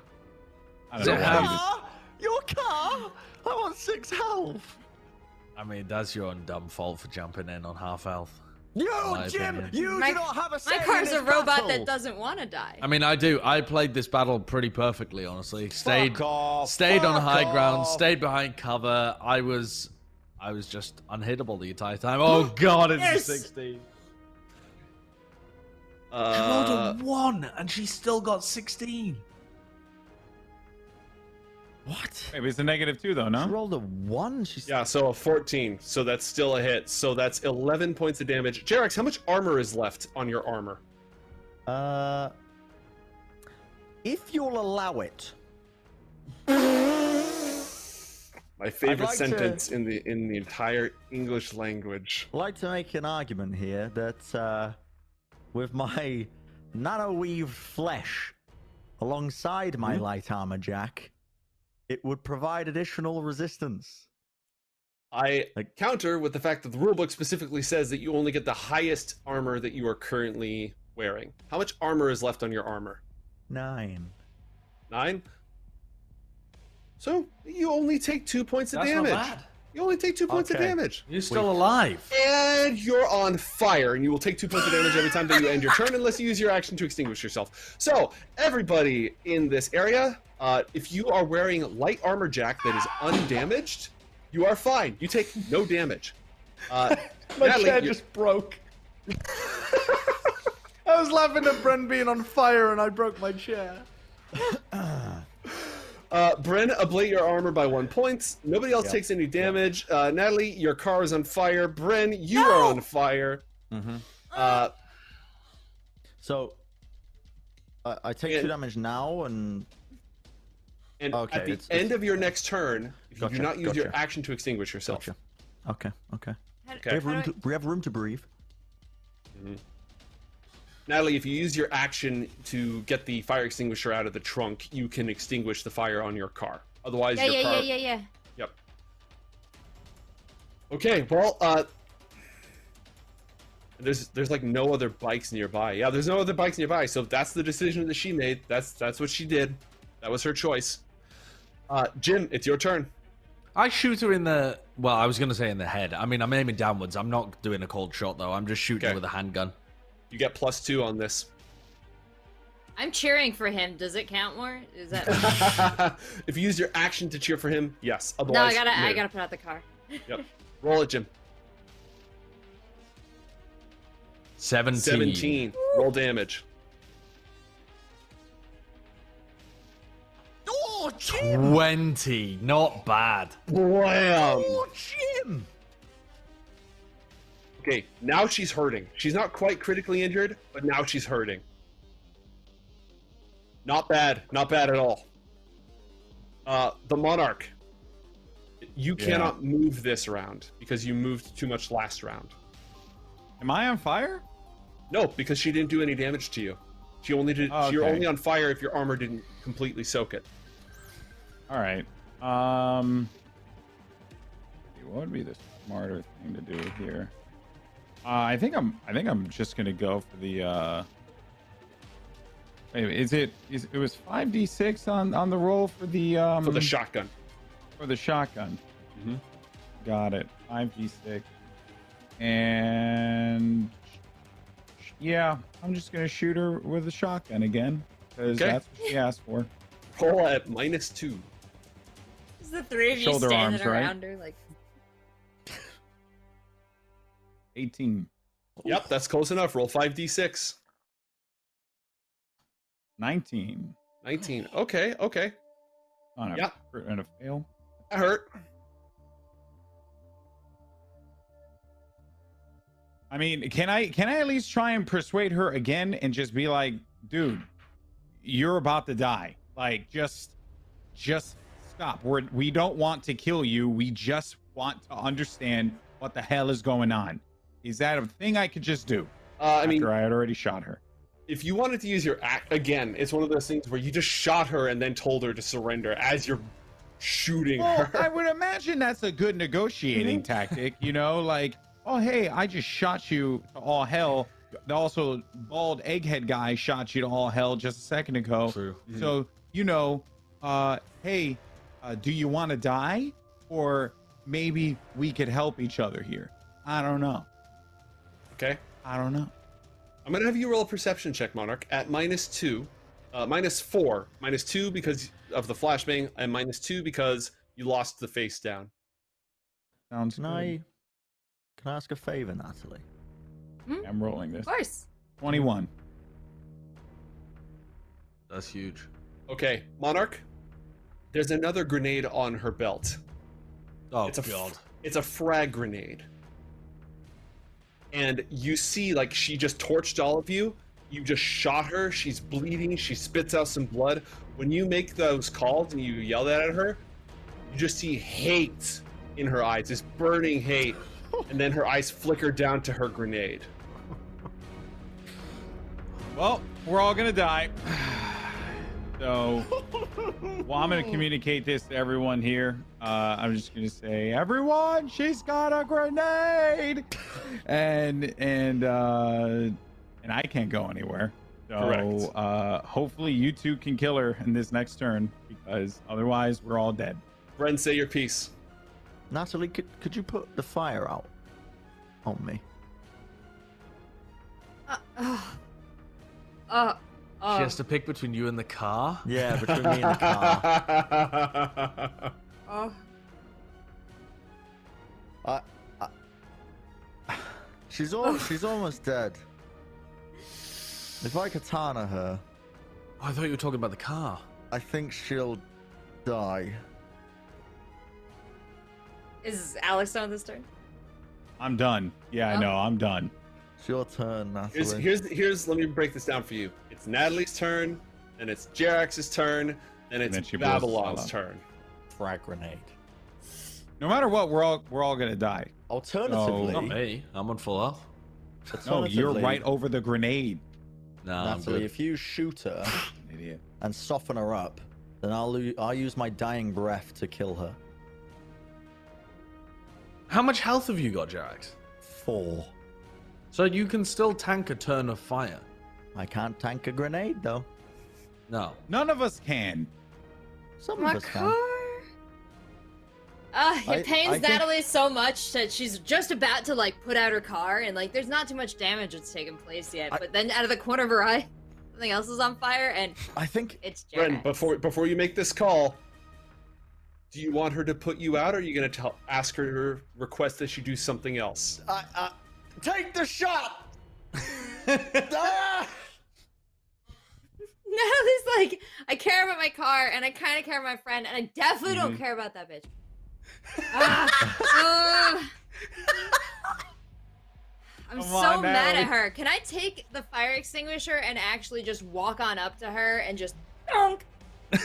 I don't So know why how- you just- Car? Your car? I want six health. I mean, that's your own dumb fault for jumping in on half health. You, Jim, you My- do not have a My say in car's this a robot battle. that doesn't want to die. I mean, I do. I played this battle pretty perfectly, honestly. Stayed, Fuck off, stayed on fuck high ground, stayed behind cover. I was, I was just unhittable the entire time. Oh [gasps] God, it's Yes! a sixteen. I Uh, rolled a one, and she still got sixteen. What? Maybe it's a negative two though, She no? rolled a one. She's yeah, so a 14. So that's still a hit. So that's 11 points of damage. Jerax, how much armor is left on your armor? Uh, if you'll allow it, My favorite like to- sentence in the in the entire English language. I'd like to make an argument here that uh, with my nano weaved flesh alongside my Mhm. light armor jack, it would provide additional resistance. I Like- counter with the fact that the rulebook specifically says that you only get the highest armor that you are currently wearing. How much armor is left on your armor? Nine. Nine. So you only take two points of That's damage. not bad. You only take two points of damage. You're still alive. And you're on fire, and you will take two points of damage every time that you end your turn, unless you use your action to extinguish yourself. So, everybody in this area, uh, if you are wearing light armor jack that is undamaged, you are fine. You take no damage. Uh, [laughs] My Natalie, chair just broke. [laughs] I was laughing at Bren being on fire, and I broke my chair. Uh, Bren, ablate your armor by one point. Nobody else Yep. takes any damage. Uh, Natalie, your car is on fire. Bren, you are on fire. Mm-hmm. Uh, So, I I take And- two damage now, and and Okay, at the it's- it's- end of your next turn, if you do not use your action to extinguish yourself, gotcha. Okay, okay. How- Okay. We have room to we have room to breathe. Natalie, if you use your action to get the fire extinguisher out of the trunk, you can extinguish the fire on your car. Otherwise, I- your Yeah, yeah, car. yeah, yeah, yeah. Yep. Okay, well, uh, there's there's like no other bikes nearby. Yeah, there's no other bikes nearby. So that's the decision that she made. That's that's what she did. That was her choice. Uh, Jim, it's your turn. I shoot her in the. Well, I was going to say in the head. I mean, I'm aiming downwards. I'm not doing a called shot though. I'm just shooting Okay. with a handgun. You get plus two on this. I'm cheering for him. Does it count more? Is that? [laughs] if you use your action to cheer for him, yes. Otherwise, no, I gotta, I no. gotta put out the car. [laughs] Yep. Roll it, Jim. Seventeen. 17. Roll damage. Jim! Twenty. Not bad. Blam! Oh, Jim! Okay, now she's hurting. She's not quite critically injured, but now she's hurting. Not bad. Not bad at all. Uh, the Monarch. You Yeah. cannot move this round because you moved too much last round. Am I on fire? No, because she didn't do any damage to you. She only did. Oh, You're only on fire if your armor didn't completely soak it. All right. Um, what would be the smarter thing to do here? Uh, I think I'm. I think I'm just gonna go for the. Uh, wait, is it? Is it was five d six on on the roll for the um For the shotgun. for the shotgun? Mhm. Got it. 5d6. And yeah, I'm just gonna shoot her with a shotgun again because Okay. that's what she asked for. Roll at minus two. Is the three of you Shoulder standing arms, right? around her like [laughs] 18, Yep, that's close enough. Roll 5d6. 19. 19. Okay, okay. On a, Yeah. and a fail. That hurt. I mean, can I can I at least try and persuade her again and just be like, dude, you're about to die. Like, just just stop. We're we don't want to kill you. We just want to understand what the hell is going on. Is that a thing I could just do? Uh, I mean, I had already shot her. if you wanted to use your act again, it's one of those things where you just shot her and then told her to surrender as you're shooting Well, her. I would imagine that's a good negotiating [laughs] tactic, you know, like, oh hey, I just shot you to all hell. Also, bald egghead guy shot you to all hell just a second ago. True. So, you know, uh, hey, uh, do you want to die? Or maybe we could help each other here. I don't know. Okay. I don't know. I'm gonna have you roll a perception check, Monarch, at minus two, uh, minus four, minus two because of the flashbang, and minus two because you lost the face down. Sounds Can good. I can I ask a favor, Natalie? I'm rolling this. Of course. 21. That's huge. Okay, Monarch. There's another grenade on her belt. Oh It's a f- god. It's a frag grenade. And you see, like, she just torched all of you. You just shot her. She's bleeding. She spits out some blood. When you make those calls and you yell that at her, you just see hate in her eyes, this burning hate. [laughs] And then her eyes flicker down to her grenade. Well, we're all gonna die. [sighs] [sighs] So, well, I'm gonna communicate this to everyone here. Uh, I'm just gonna say, everyone, she's got a grenade, and and uh, and I can't go anywhere. So, Correct. uh, hopefully, you two can kill her in this next turn because otherwise, we're all dead. Bren, say your piece. Natalie, could could you put the fire out on me? Uh, uh, uh, she has to pick between you and the car. Yeah, between me and the car. uh, [laughs] I, I, she's all, [laughs] she's almost dead. If I katana her, Oh, I thought you were talking about the car. I think she'll die. is Alex on this turn? I'm done. Yeah, I Oh. know. I'm done. It's your turn, Natalie. Here's, here's, here's, let me break this down for you. It's Natalie's turn, then it's Jerax's turn, then it's then she blows us all Babylon's turn. frag grenade. No matter what, we're all we're all gonna die. Alternatively, Not me. I'm on full health. No, you're right over the grenade. No, Natalie, if you shoot her [sighs] Idiot. and soften her up, then I'll lo- I'll use my dying breath to kill her. How much health have you got, Jax? Four. So you can still tank a turn of fire. I can't tank a grenade though. No. None of us can. Some My of us car. can. Uh, it I- pains I think- Natalie so much that she's just about to like put out her car, and like there's not too much damage that's taken place yet. I- but then out of the corner of her eye, something else is on fire, and I think it's Bren, before before you make this call, do you want her to put you out, or are you going to tell ask her to request that she do something else? I, I take the shot. [laughs] Ah! [laughs] Natalie's like, I care about my car, and I kind of care about my friend, and I definitely don't Mhm. care about that bitch. Ugh. [laughs] I'm Come so on, mad at her. Can I take the fire extinguisher and actually just walk on up to her and just donk? [laughs]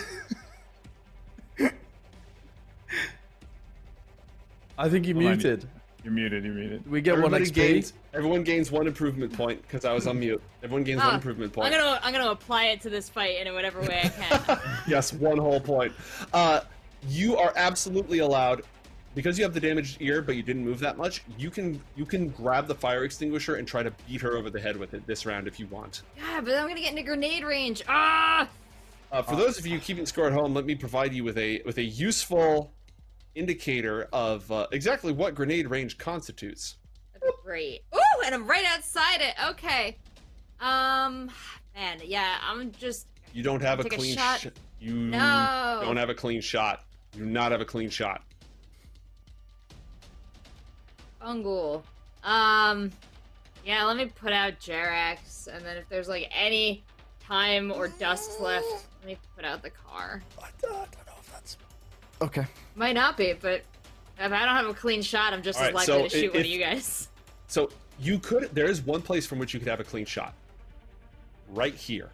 I think you Hold on. muted. You're muted. You're muted. We get one Everybody XP. gains. Everyone gains one improvement point because I was on mute. Everyone gains one Ah, improvement I'm point. gonna I'm gonna apply it to this fight in whatever way I can. [laughs] yes, one whole point. Uh, you are absolutely allowed because you have the damaged ear, but you didn't move that much. You can you can grab the fire extinguisher and try to beat her over the head with it this round if you want. Yeah, but I'm gonna get into grenade range. Ah! Uh, for those of you keeping score at home, let me provide you with a with a useful indicator of uh, exactly what grenade range constitutes. That'd be great. Ooh, and I'm right outside it. Okay. Um, man, yeah, I'm just. You don't have a Take a clean shot. sh- You No. don't have a clean shot. You do not have a clean shot. Bungle. Um, yeah, let me put out Jerax, and then if there's like any time or dust left, let me put out the car. Okay. Might not be, but if I don't have a clean shot, I'm just All as right, likely so to shoot i- one of you guys. [laughs] So you could. There is one place from which you could have a clean shot. Right here,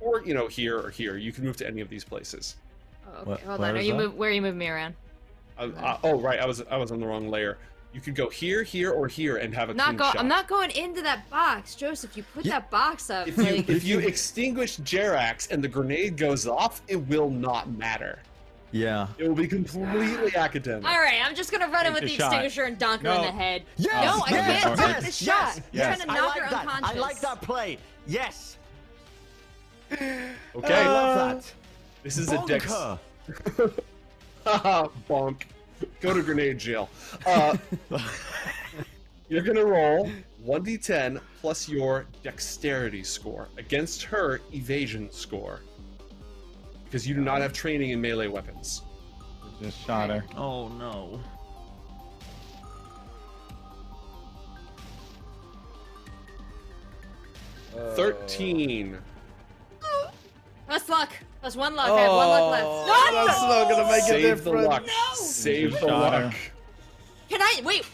or you know here or here. You can move to any of these places. Oh, okay, Wh- hold on. Are you move? Where are you moving me around? Uh, uh, oh right, I was I was on the wrong layer. You could go here, here, or here and have a I'm not clean go- shot. I'm not going into that box, Joseph. You put Yeah. that box up. If you if you extinguish Jerax and the grenade goes off, it will not matter. Yeah. It will be completely academic. All right, I'm just gonna run in with the the shot. extinguisher and donk her in the head. Yes, no, I yes, can't yes, take the shot. yes. You're trying to I knock like her that. unconscious. I like that play. Yes. [gasps] Okay, I love that. this is a dex. Bonker. Haha, [laughs] bonk. Go to grenade jail. Uh, [laughs] you're gonna roll 1d10 plus your dexterity score against her evasion score. Because you do not have training in melee weapons. Just shot her. Oh no. Uh, 13. Plus luck. That's Plus one luck. I have one luck left. Oh, No! that's not gonna make a Save the difference. luck. Save the shot her. luck. Can I wait?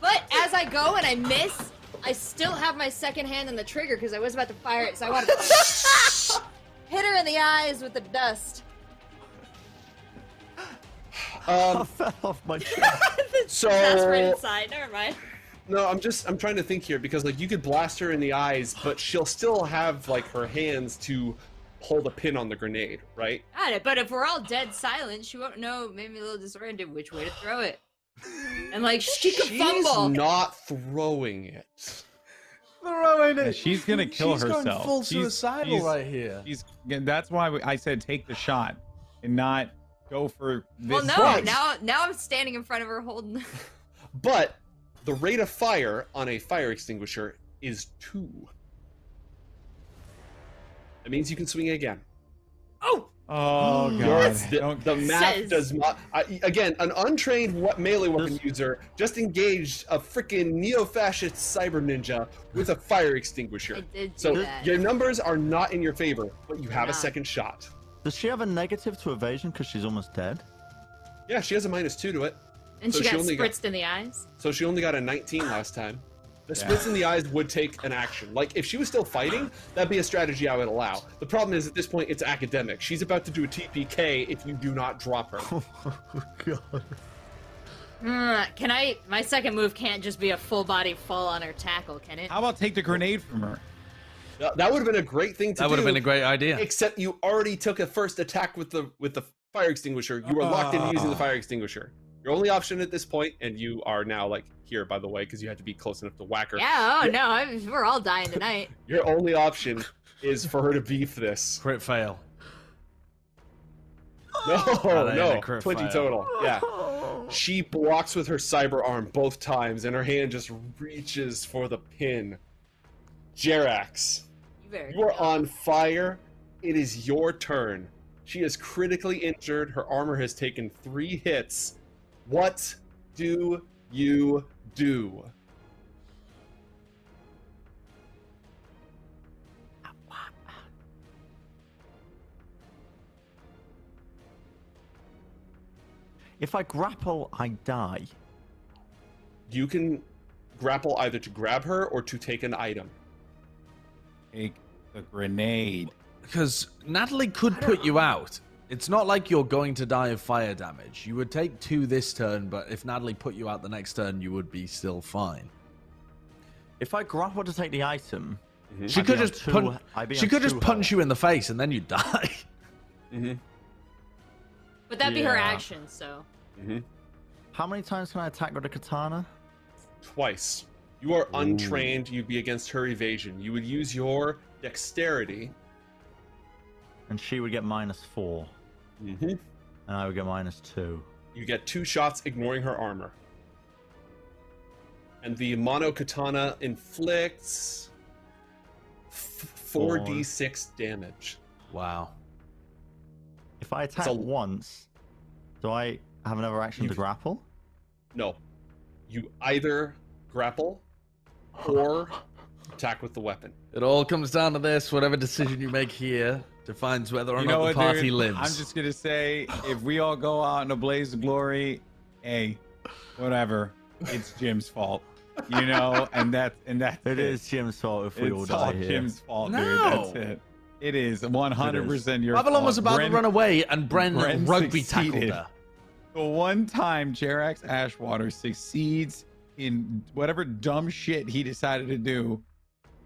But as I go and I miss, I still have my second hand on the trigger because I was about to fire it, so I want to [laughs] [laughs] hit her in the eyes with the dust. [laughs] I Um, fell off my [laughs] chair. so That's right inside. Never mind. No, I'm just I'm trying to think here because like you could blast her in the eyes, but she'll still have like her hands to hold the pin on the grenade, right? Got it. But if we're all dead silent, she won't know. Maybe a little disoriented which way to throw it. And like she could She's fumble. not throwing it. Throwing Yeah, it. she's gonna kill she's herself. Going full She's- suicidal she's- right here. He's that's why I said take the shot and not go for this. well, no. Right. Now, now I'm standing in front of her holding. [laughs] But the rate of fire on a fire extinguisher is two. That means you can swing again. oh, Oh [gasps] god! Yours- the, Don't- the math Says- does not. I, again, an untrained melee weapon user just engaged a freaking neo-fascist cyber ninja with a fire extinguisher. I did do So that. your numbers are not in your favor, but you have a second shot. Does she have a negative to evasion because she's almost dead? Yeah, she has a minus two to it. and so she she got only got- spritzed in the eyes. So she only got a 19 last time. The Yeah. splits in the eyes would take an action. Like if she was still fighting, that'd be a strategy I would allow. The problem is at this point it's academic. She's about to do a TPK if you do not drop her. [laughs] Oh god. Hmm, can I? My second move can't just be a full body fall on her tackle, can it? How about take the grenade from her? That that would have been a great thing to That do. would have been a great idea. Except you already took a first attack with the with the fire extinguisher. You were locked into using the fire extinguisher. Your only option at this point, and you are now like here by the way, because you had to be close enough to whack her. Yeah. Oh no, I, we're all dying tonight. [laughs] Your only option is for her to beef this. Crit fail. No, [laughs] that no, 20 fail. total. Yeah. Oh. She blocks with her cyber arm both times, and her hand just reaches for the pin. Jerax, you, you are on fire. It is your turn. She is critically injured. Her armor has taken three hits. What do you do? If I grapple, I die. You can grapple either to grab her or to take an item. Take the grenade. Because Natalie could put you out. It's not like you're going to die of fire damage. You would take two this turn, but if Natalie put you out the next turn, you would be still fine. If I grapple to take the item, She I'd could just two- punch. She could just punch health. you in the face, and then you die. [laughs] Mm-hmm. But that'd be her action, so. Mm-hmm. how many times can I attack with a katana? Twice. You are untrained. You'd be against her evasion. You would use your dexterity. And she would get minus four, Mm-hmm. and I would get minus two. You get two shots, ignoring her armor. And the mono katana inflicts four d six damage. Wow. If I attack a- once, do I have another action You- to grapple? No, you either grapple or attack with the weapon. It all comes down to this. Whatever decision you make here defines whether or You not the what, party dude? lives. I'm just gonna say, if we all go out in a blaze of glory, hey, whatever, it's Jim's fault. You know, and that's and that's It is Jim's fault if we all It's die all here. Jim's fault, dude. No. That's it. It is 100 percent your Babylon fault. was about Bren- to run away, and Bren, Bren rugby succeeded. tackled her. The one time Jerax Ashwater succeeds in whatever dumb shit he decided to do,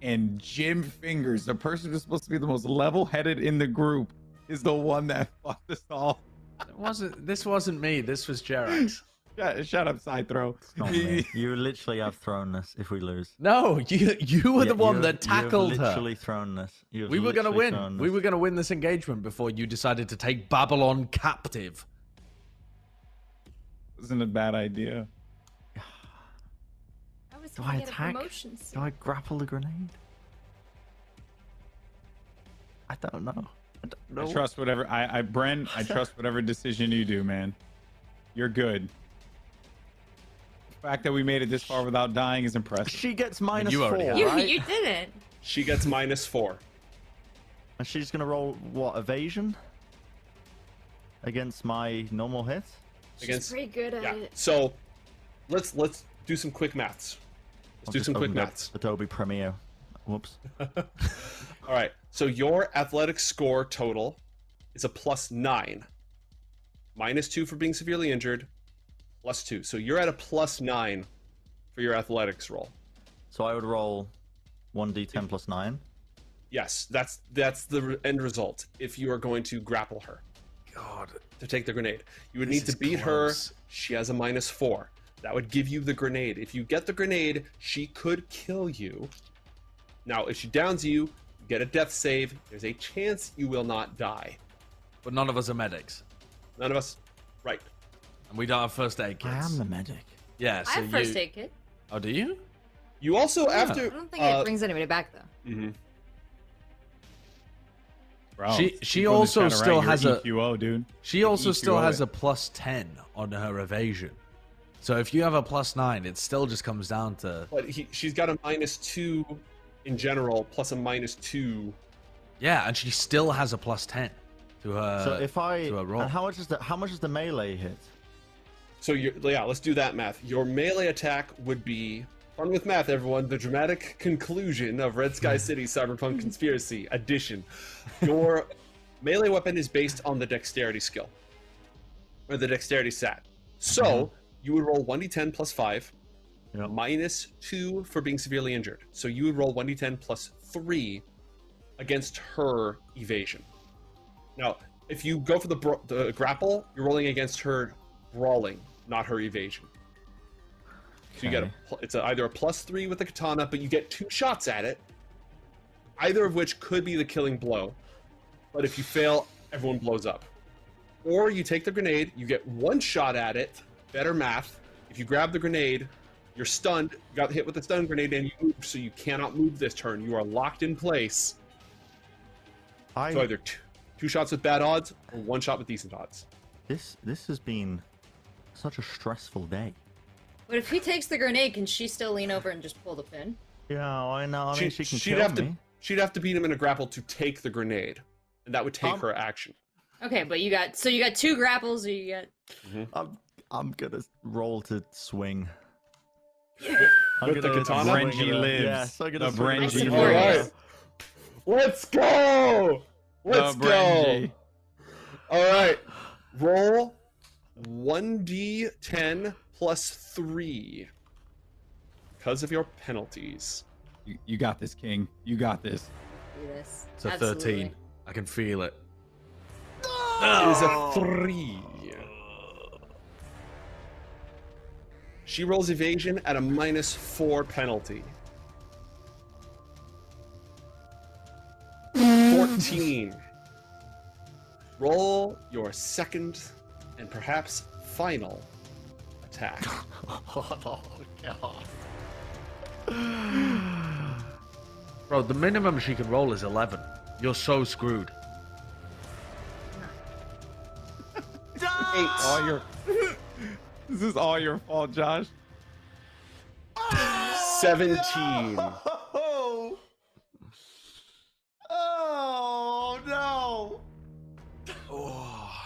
and Jim Fingers, the person who's supposed to be the most level-headed in the group, is the one that [laughs] fucked us all. It wasn't. This wasn't me. This was Jerax. Shut, [laughs] shut up, side throw. [laughs] You literally have thrown this if we lose. No, you you were Yeah, the one that have- you have tackled her. literally thrown this. You have We were gonna win. We were gonna win this engagement before you decided to take Babylon captive. Wasn't a bad idea. I was Do gonna I attack? Do I grapple the grenade? I don't know. I don't know. I trust whatever I, I Bren, I [laughs] trust whatever decision you do, man. You're good. The fact that we made it this far without dying is impressive. She gets minus you already four, have. You right? you didn't. She gets minus four. And she's gonna roll what evasion against my normal hit. She's Against pretty good at yeah. it. So let's let's do some quick maths. Let's do just some quick maths. Adobe Premiere. Whoops. [laughs] All right. So your athletic score total is a plus nine. Minus two for being severely injured, plus two. So you're at a plus nine for your athletics roll. So I would roll one d10 plus nine. Yes, that's that's the end result. If you are going to grapple her God, to take the grenade, you would This need to is beat close. her. She has a minus four. That would give you the grenade. If you get the grenade, she could kill you. Now, if she downs you, you get a death save. There's a chance you will not die. but none of us are medics, None of us. Right. and we don't have first aid kits. I am the medic. Yeah, I so have first you... aid kit. Oh, do you? You also Yeah. after. I don't think uh, it brings anybody back though. Mm-hmm. Bro, She- she doing also still right. You're has a- EQO, dude. She also still has it. a plus ten on her evasion. So if you have a plus nine, it still just comes down to But he, she's got a minus two in general, plus a minus two. yeah, and she still has a plus ten to her. so if I to a roll. and how much is the how much is the melee hit? So you yeah, let's do that math. Your melee attack would be fun with math, everyone. The dramatic conclusion of Red Sky hmm. City Cyberpunk Conspiracy Edition. Your [laughs] melee weapon is based on the dexterity skill, or the dexterity stat. So mm-hmm. You would roll one d10 plus five, Yep. minus two for being severely injured. So you would roll one d10 plus three against her evasion. Now, if you go for the, bro- the grapple, you're rolling against her brawling, not her evasion. So you get a it's a, either a plus three with the katana, but you get two shots at it, either of which could be the killing blow. But if you fail, everyone blows up. Or you take the grenade, you get one shot at it. Better math. If you grab the grenade, you're stunned. Got hit with the stun grenade, and you move, so you cannot move this turn. You are locked in place. I So either two, two shots with bad odds or one shot with decent odds. this this has been such a stressful day. But if he takes the grenade, can she still lean over and just pull the pin? Yeah, I know. I mean, she, can would kill have me. to she'd have to beat him in a grapple to take the grenade, and that would take Um, her action. Okay, but you got so you got two grapples. Or you got I'm I'm gonna roll to swing. With the gonna katana? swing Brenji at her. lives. Yes, I'm gonna The swing at Brenji her. lives. Alright. Let's go! Let's The go! Brenji. All right, roll one d10 plus three because of your penalties. You, you got this, King. You got this. do this. It's a Absolutely. thirteen. I can feel it. It is a three. She rolls evasion at a minus four penalty. 14. Roll your second and perhaps final attack. [laughs] oh, God. Bro, the minimum she can roll is 11. You're so screwed. Eight. All your. [laughs] this is all your fault, Josh. 17. Oh, oh no. Oh. [sighs]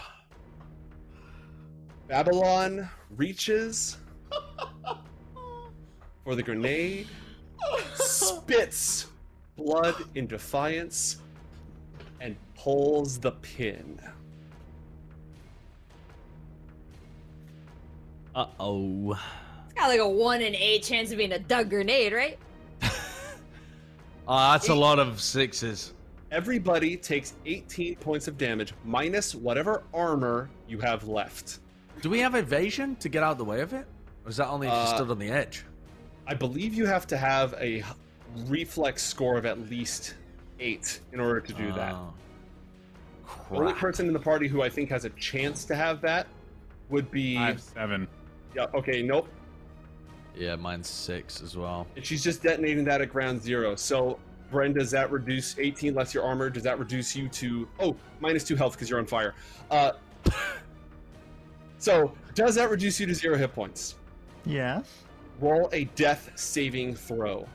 Babylon reaches for the grenade, spits blood in defiance, and pulls the pin. Uh oh. It's got like a one in eight chance of being a dug grenade, right? Oh, [laughs] that's a lot of sixes. Everybody takes 18 points of damage minus whatever armor you have left. Do we have evasion to get out of the way of it? Or is that only if you Uh, stood on the edge? I believe you have to have a reflex score of at least eight in order to do that. Oh. The only person in the party who I think has a chance to have that would be. I have seven. Yeah, okay, nope. Yeah, mine's six as well. And she's just detonating that at ground zero. So, Bren, does that reduce 18 less your armor? Does that reduce you to. Oh, minus two health because you're on fire. Uh, [laughs] so, does that reduce you to zero hit points? Yes. Roll a death saving throw.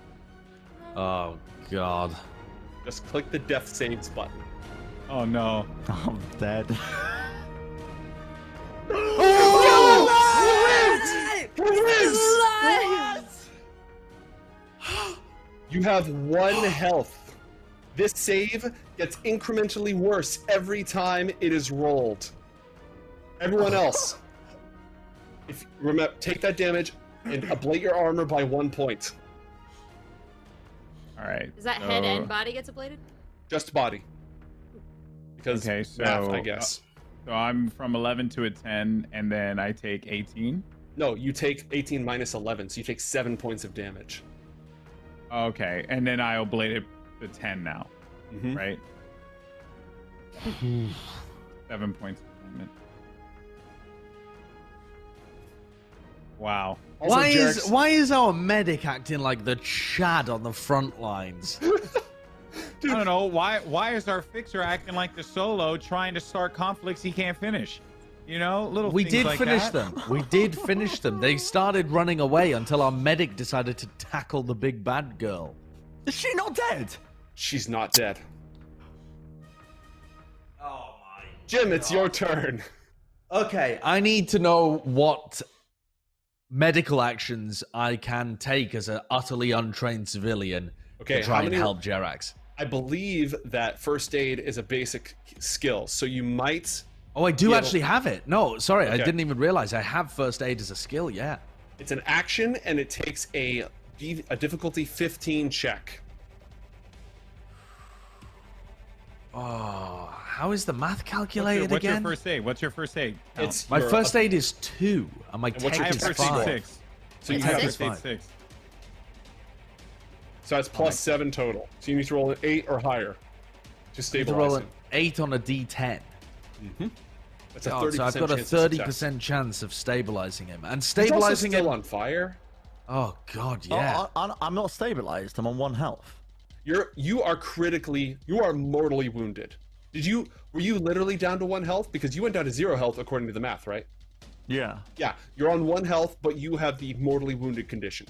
Oh, God. Just click the death saves button. Oh no. [laughs] I'm dead. [laughs] [gasps] You have one health. This save gets incrementally worse every time it is rolled. Everyone oh. else, if remember, take that damage and ablate your armor by one point. All right. Is that head and body gets ablated? Just body. Because Okay, math, so, I guess. Uh, so I'm from 11 to a 10, and then I take 18. No, you take 18 minus 11, so you take seven points of damage. Okay, and then I ablate it to 10 now, Mhm. right? Seven points. of movement. Wow. Also, why is why is our medic acting like the Chad on the front lines? [laughs] I don't know why. Why is our fixer acting like the solo, trying to start conflicts he can't finish? You know, little. we did like finish that. them. We [laughs] did finish them. They started running away until our medic decided to tackle the big bad girl. Is she not dead? She's not dead. Oh my. Jim, it's your turn. Okay, I need to know what medical actions I can take as an utterly untrained civilian Okay, to try how and help Jerax. I believe that first aid is a basic skill, so you might. Oh, I do Yeah, actually have it. No, sorry, I didn't even realize I have first aid as a skill. Yeah. It's an action, and it takes a a difficulty 15 check. Oh, how is the math What's, your, calculated what's your first aid? What's your first aid? count? It's oh. My your- first aid is two, and my And what's tech I have your is first six aid five. six. So you It's have have six? first aid six. so that's plus seven total. So you need to roll an eight or higher to stabilize. I need to stabilize roll an eight on a d10. That's a Oh, 30% so I've got a thirty percent chance of stabilizing him, and He's also stabilizing still him. on fire. Oh God, Oh, yeah. I, I'm- I'm not stabilized. I'm on one health. You're you are critically you are mortally wounded. Did you were you literally down to one health because you went down to zero health according to the math, right? Yeah. Yeah, you're on one health, but you have the mortally wounded condition.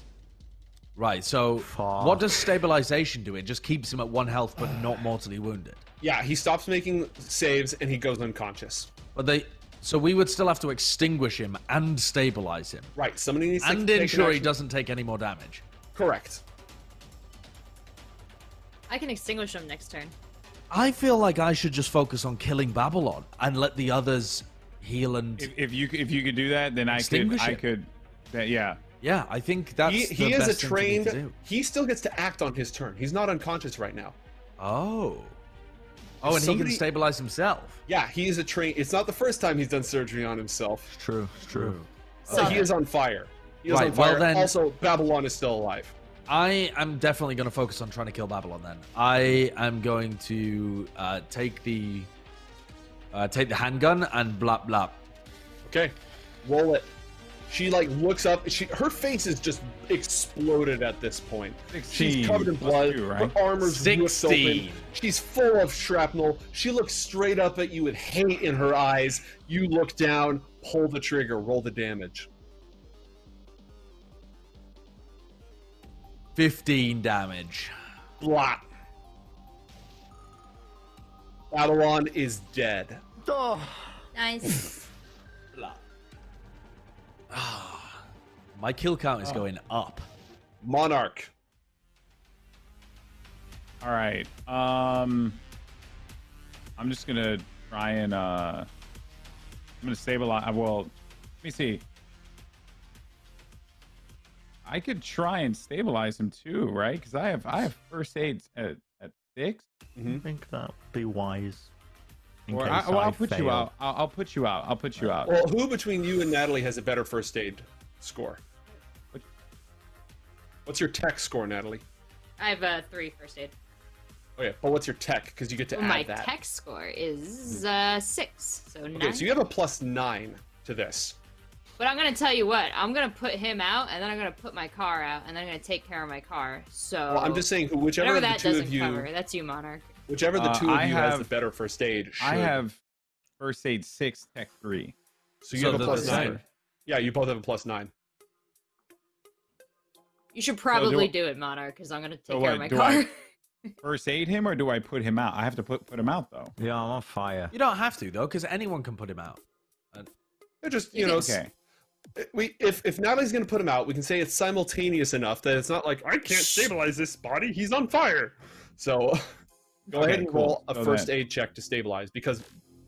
Right. So, Fuck. what does stabilization do? It just keeps him at one health, but not mortally wounded. Yeah, he stops making saves and he goes unconscious. But they. So we would still have to extinguish him and stabilize him, Right, somebody needs to and take an ensure he doesn't take any more damage. Correct. I can extinguish him next turn. I feel like I should just focus on killing Babylon and let the others heal and. If, if you if you could do that, then I could Extinguish I could. That, yeah. yeah, I think that's He, the he is a best thing for me trained. He still gets to act on his turn. He's not unconscious right now. Oh. Oh, and he can stabilize himself. Yeah, he is a train. It's not the first time he's done surgery on himself. It's true. It's true. So Saw he is on fire. He is Right, on fire. well then- Also, Babylon is still alive. I am definitely going to focus on trying to kill Babylon. Then I am going to uh, take the uh, take the handgun and blap blap. Okay, roll it. She like looks up. She her face is just exploded at this point. She's covered in blood. two, right? Her armor's ripped open. 16. She's full of shrapnel. She looks straight up at you with hate in her eyes. You look down, pull the trigger, roll the damage. 15 damage. Blot. Babylon is dead. Oh, Nice. [laughs] [sighs] My kill count Oh. is going up. Monarch. All right. Um, I'm just gonna try and uh, I'm gonna stabilize. Well, let me see. I could try and stabilize him too, right? Because I have I have first aid at at six. Mm-hmm. I think that would be wise. In Or case I, well, I I'll put you out. I'll, I'll put you out. I'll put you out. Well, who between you and Natalie has a better first aid score? What's your tech score, Natalie? I have a three first aid. Oh yeah, but what's your tech? Because you get to Well, add my that. My tech score is uh six, so nine. Okay, so you have a plus nine to this. But I'm gonna tell you what, I'm gonna put him out, and then I'm gonna put my car out, and then I'm gonna take care of my car. So Well, I'm just saying, who- whichever whatever of the that two doesn't of you, cover, that's you, Monarch. Whichever the Uh, two of I you has the better first aid. Should. I have first aid six, tech three. So you So have a the- plus nine. same. Yeah, you both have a plus nine. You should probably I- do it, Monarch, because I'm gonna take So care of my do car. I- [laughs] First aid him, or do I put him out? I have to put put him out though. Yeah, I'm on fire. You don't have to though, because anyone can put him out. They're just you You know, can- Okay. we if if Natalie's gonna put him out, we can say it's simultaneous enough that it's not like I can't stabilize this body. He's on fire. So [laughs] go Okay, ahead and cool. roll a So first then- aid check to stabilize because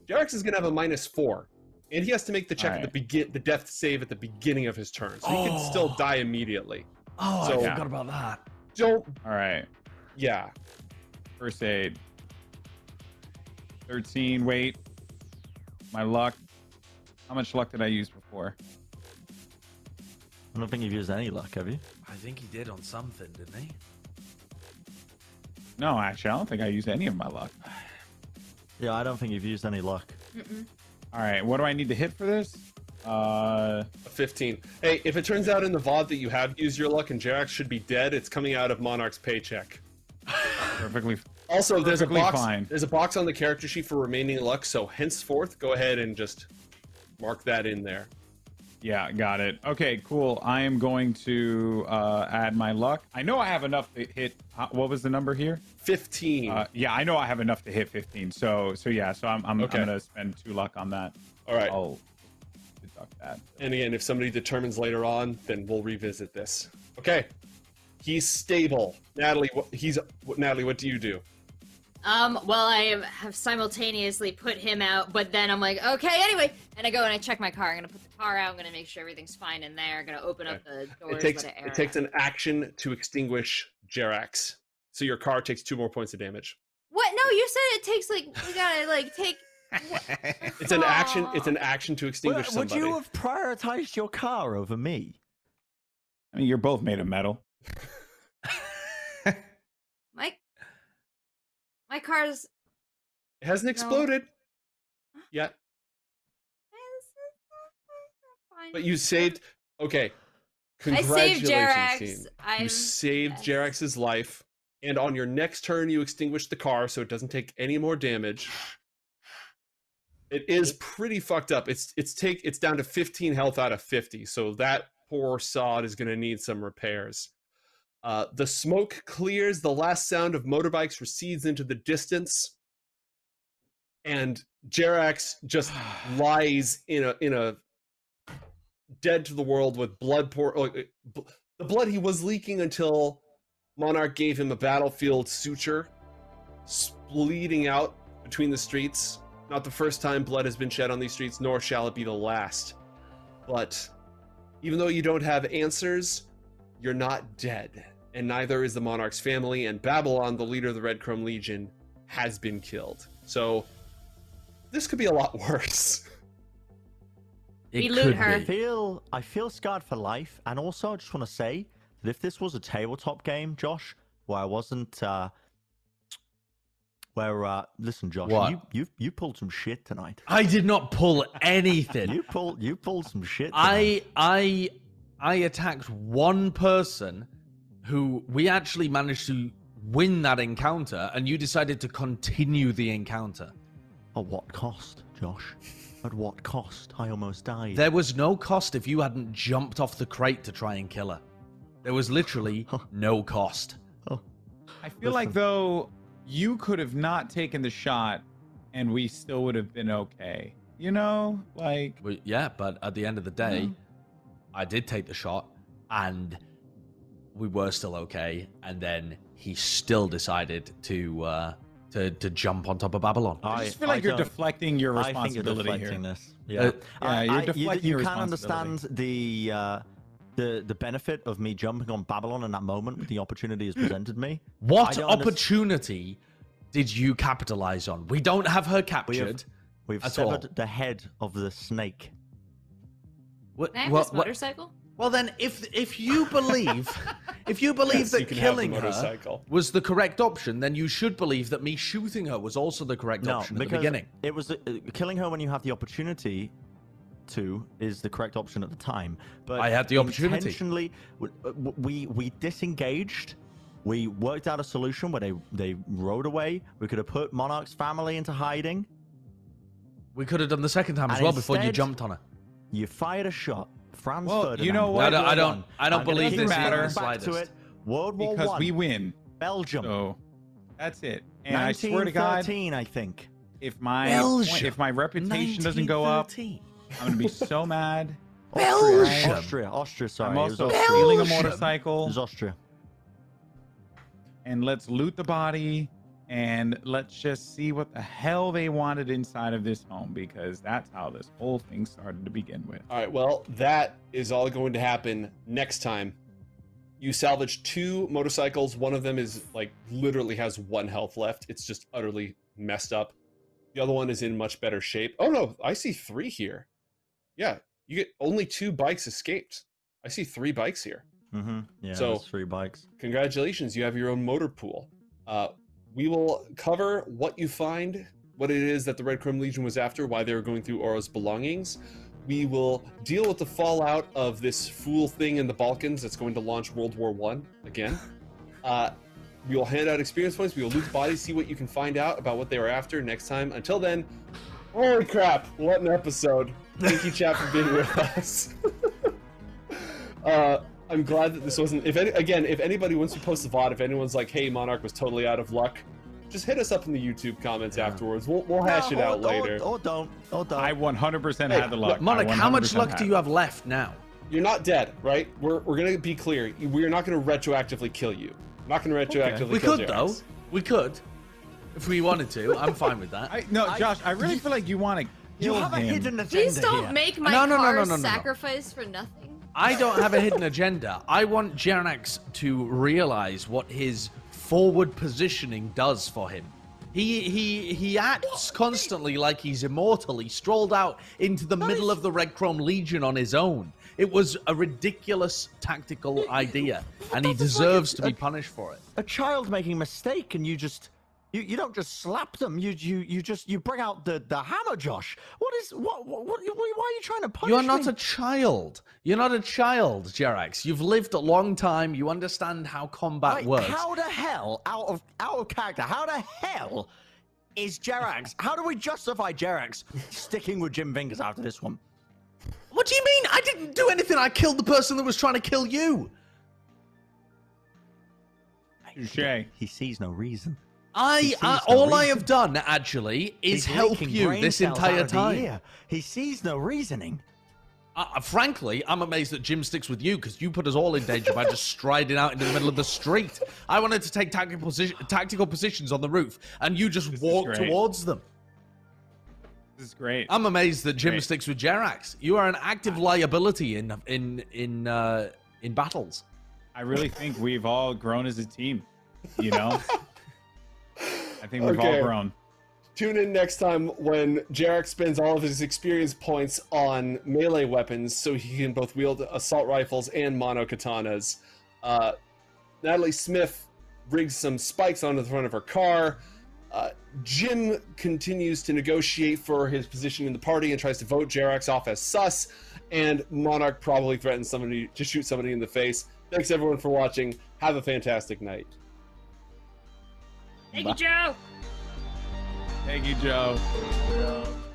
Jerax is gonna have a minus four, and he has to make the check at the begin the death save at the beginning of his turn, so he can oh. still Oh. die immediately. Oh, So- I forgot about that. Don't All right. yeah. First aid. 13. Wait. My luck. How much luck did I use before? I don't think you've used any luck, have you? I think he did on something, didn't he? No, actually, I don't think I used any of my luck. Yeah, I don't think you've used any luck. Mm-mm. All right. What do I need to hit for this? Uh, A 15. Hey, if it turns out in the VOD that you have used your luck and Jerax should be dead, it's coming out of Monarch's paycheck. perfectly. Also, there's a box. fine. There's a box on the character sheet for remaining luck. So henceforth, go ahead and just mark that in there. Yeah, got it. Okay, cool. I am going to uh, add my luck. I know I have enough to hit. uh, What was the number here? 15. Uh, yeah, I know I have enough to hit 15. So, so yeah. So I'm, I'm, Okay. I'm gonna spend two luck on that. All right. I'll deduct that. And again, if somebody determines later on, then we'll revisit this. Okay. He's stable. Natalie, what, he's Natalie. What do you do? Um, well, I have simultaneously put him out, but then I'm like, okay, anyway, and I go and I check my car. I'm gonna put the car out. I'm gonna make sure everything's fine in there. I'm gonna open up the doors. It takes it air it takes an action to extinguish Jerax. So your car takes two more points of damage. What? No, you said it takes like we gotta like take. [laughs] It's an action. It's an action to extinguish Would, would you have prioritized your car over me? I mean, you're both made of metal. [laughs] My my car's. It hasn't exploded yet, [laughs] but you saved. Okay. I saved Congratulations, Jerax. team. You saved yes. Jerax's life, and on your next turn, you extinguish the car so it doesn't take any more damage. It is pretty fucked up. It's it's take it's down to 15 health out of 50, so that poor sod is going to need some repairs. Uh, the smoke clears. The last sound of motorbikes recedes into the distance, and Jerax just [sighs] lies in a in a dead to the world with blood pour like, bl- the blood he was leaking until Monarch gave him a battlefield suture, bleeding out between the streets. Not the first time blood has been shed on these streets, nor shall it be the last. But even though you don't have answers, you're not dead, and neither is the Monarch's family. And Babylon, the leader of the Red Chrome Legion, has been killed. So this could be a lot [laughs] worse. It We loot could her. I feel I feel scarred for life, and also I just want to say that if this was a tabletop game, Josh, where I wasn't uh, where uh, listen, Josh, What? you you you pulled some shit tonight. I did not pull [laughs] anything. You pulled you pulled some shit. Tonight. I I I attacked one person who we actually managed to win that encounter, and you decided to continue the encounter. At what cost, Josh? At what cost? I almost died. There was no cost if you hadn't jumped off the crate to try and kill her. There was literally no cost. Oh. I feel like though you could have not taken the shot, and we still would have been okay. You know, like Well, yeah, but at the end of the day, hmm. I did take the shot, and we were still okay. And then he still decided to uh, to to jump on top of Babylon. I just feel like you're don't- deflecting your I think you're deflecting here. this. Yeah, Uh, I- yeah, you're I- you- deflecting You, can responsibility. understand the uh, the the benefit of me jumping on Babylon in that moment when the opportunity is presented me. What I don't opportunity did you capitalize on? We don't have her We captured. have, we've at severed all. the head of the snake. What- Can I have well, this what- motorcycle? Well, then, if if you [laughs] believe if you believe Yes, that the killing her was the correct option, then you should believe that me shooting her was also the correct No, option at the beginning. it was uh, killing her when you have the opportunity to is the correct option at the time. But I had the opportunity. Intentionally, w- we we disengaged. We worked out a solution where they they rode away. We could have put Monarch's family into hiding. We could have done the second time as And well before you jumped on her. You fired a shot. Franz Well, Ferdinand. you know what? I don't- I don't- I don't believe this going even back to it. World War because One, we win. Belgium. So that's it. And I swear to God, 1913, I think. if my Belgium. if my reputation doesn't go up, I'm gonna be so mad. [laughs] Belgium. Austria, Austria. Sorry, I'm it was also Austria. stealing a Belgium. It motorcycle, was Austria. and let's loot the body, and let's just see what the hell they wanted inside of this home, because that's how this whole thing started to begin with. All right, well, that is all going to happen next time. You salvage two motorcycles. One of them is like literally has one health left. It's just utterly messed up. The other one is in much better shape. Oh no, I see three here. Yeah, you get only two bikes escaped. I see three bikes here. Mm-hmm. Yeah, So- so, three bikes. Congratulations, you have your own motor pool. Uh, we will cover what you find, what it is that the Red Chrome Legion was after, why they were going through Oro's belongings. We will deal with the fallout of this fool thing in the Balkans that's going to launch World War One again. [laughs] Uh, we will hand out experience points. We will loot bodies, see what you can find out about what they were after next time. Until then, holy crap! What an episode! Thank you, chat, for being with [laughs] us. [laughs] uh, I'm glad that this wasn't. If any, again, if anybody wants to post the VOD, if anyone's like, "Hey, Monarch was totally out of luck," just hit us up in the YouTube comments afterwards. We'll we'll hash No, it out or- later. Or, don't. Or don't. I 100% Hey, had the luck. Monarch, how much luck do you have left now? You're not dead, right? We're we're gonna be clear. We're not gonna retroactively kill you. I'm not gonna retroactively kill. We could Jerax. though. We could, if we wanted to. I'm fine with that. I, no, Josh, I really feel like you want to you kill have a hidden agenda Please don't here. make my No, no, no, car no, no, no, no. sacrifice for nothing. I don't have a hidden agenda. I want Jerax to realize what his forward positioning does for him. He he he acts constantly like he's immortal. He strolled out into the middle of the Red Chrome Legion on his own. It was a ridiculous tactical idea, and he What the fuck deserves to be punished for it. a child making a mistake and you just you, you don't just slap them you you you just you bring out the the hammer josh what is what what, what why are you trying to punish You're not me? a child. You're not a child, Jerax. You've lived a long time. You understand how combat Like, works. how the hell out of out of character how the hell is Jerax? How do we justify Jerax sticking with Jim Fingers after this one? What do you mean? I didn't do anything. I killed the person that was trying to kill you. Touche. He sees no reason. I He uh, sees no all I have done actually is He's help you this entire out time. He sees no reasoning. Uh, uh, frankly, I'm amazed that Jim sticks with you because you put us all in danger by just striding out into the middle of the street. I wanted to take tactical, position, tactical positions on the roof, and you just This walk towards them. This is great. I'm amazed that Jim Great. sticks with Jerax. You are an active liability in in in uh, in battles. I really think we've all grown as a team. You know, [laughs] I think we've okay. all grown. Tune in next time when Jerax spends all of his experience points on melee weapons so he can both wield assault rifles and mono katanas. Uh, Natalie Smith rigs some spikes onto the front of her car. Uh, Jim continues to negotiate for his position in the party and tries to vote Jerax off as sus, and Monarch probably threatens somebody to shoot somebody in the face. Thanks everyone for watching. Have a fantastic night. Thank Bye. you, Joe. Thank you, Joe. Thank you, Joe.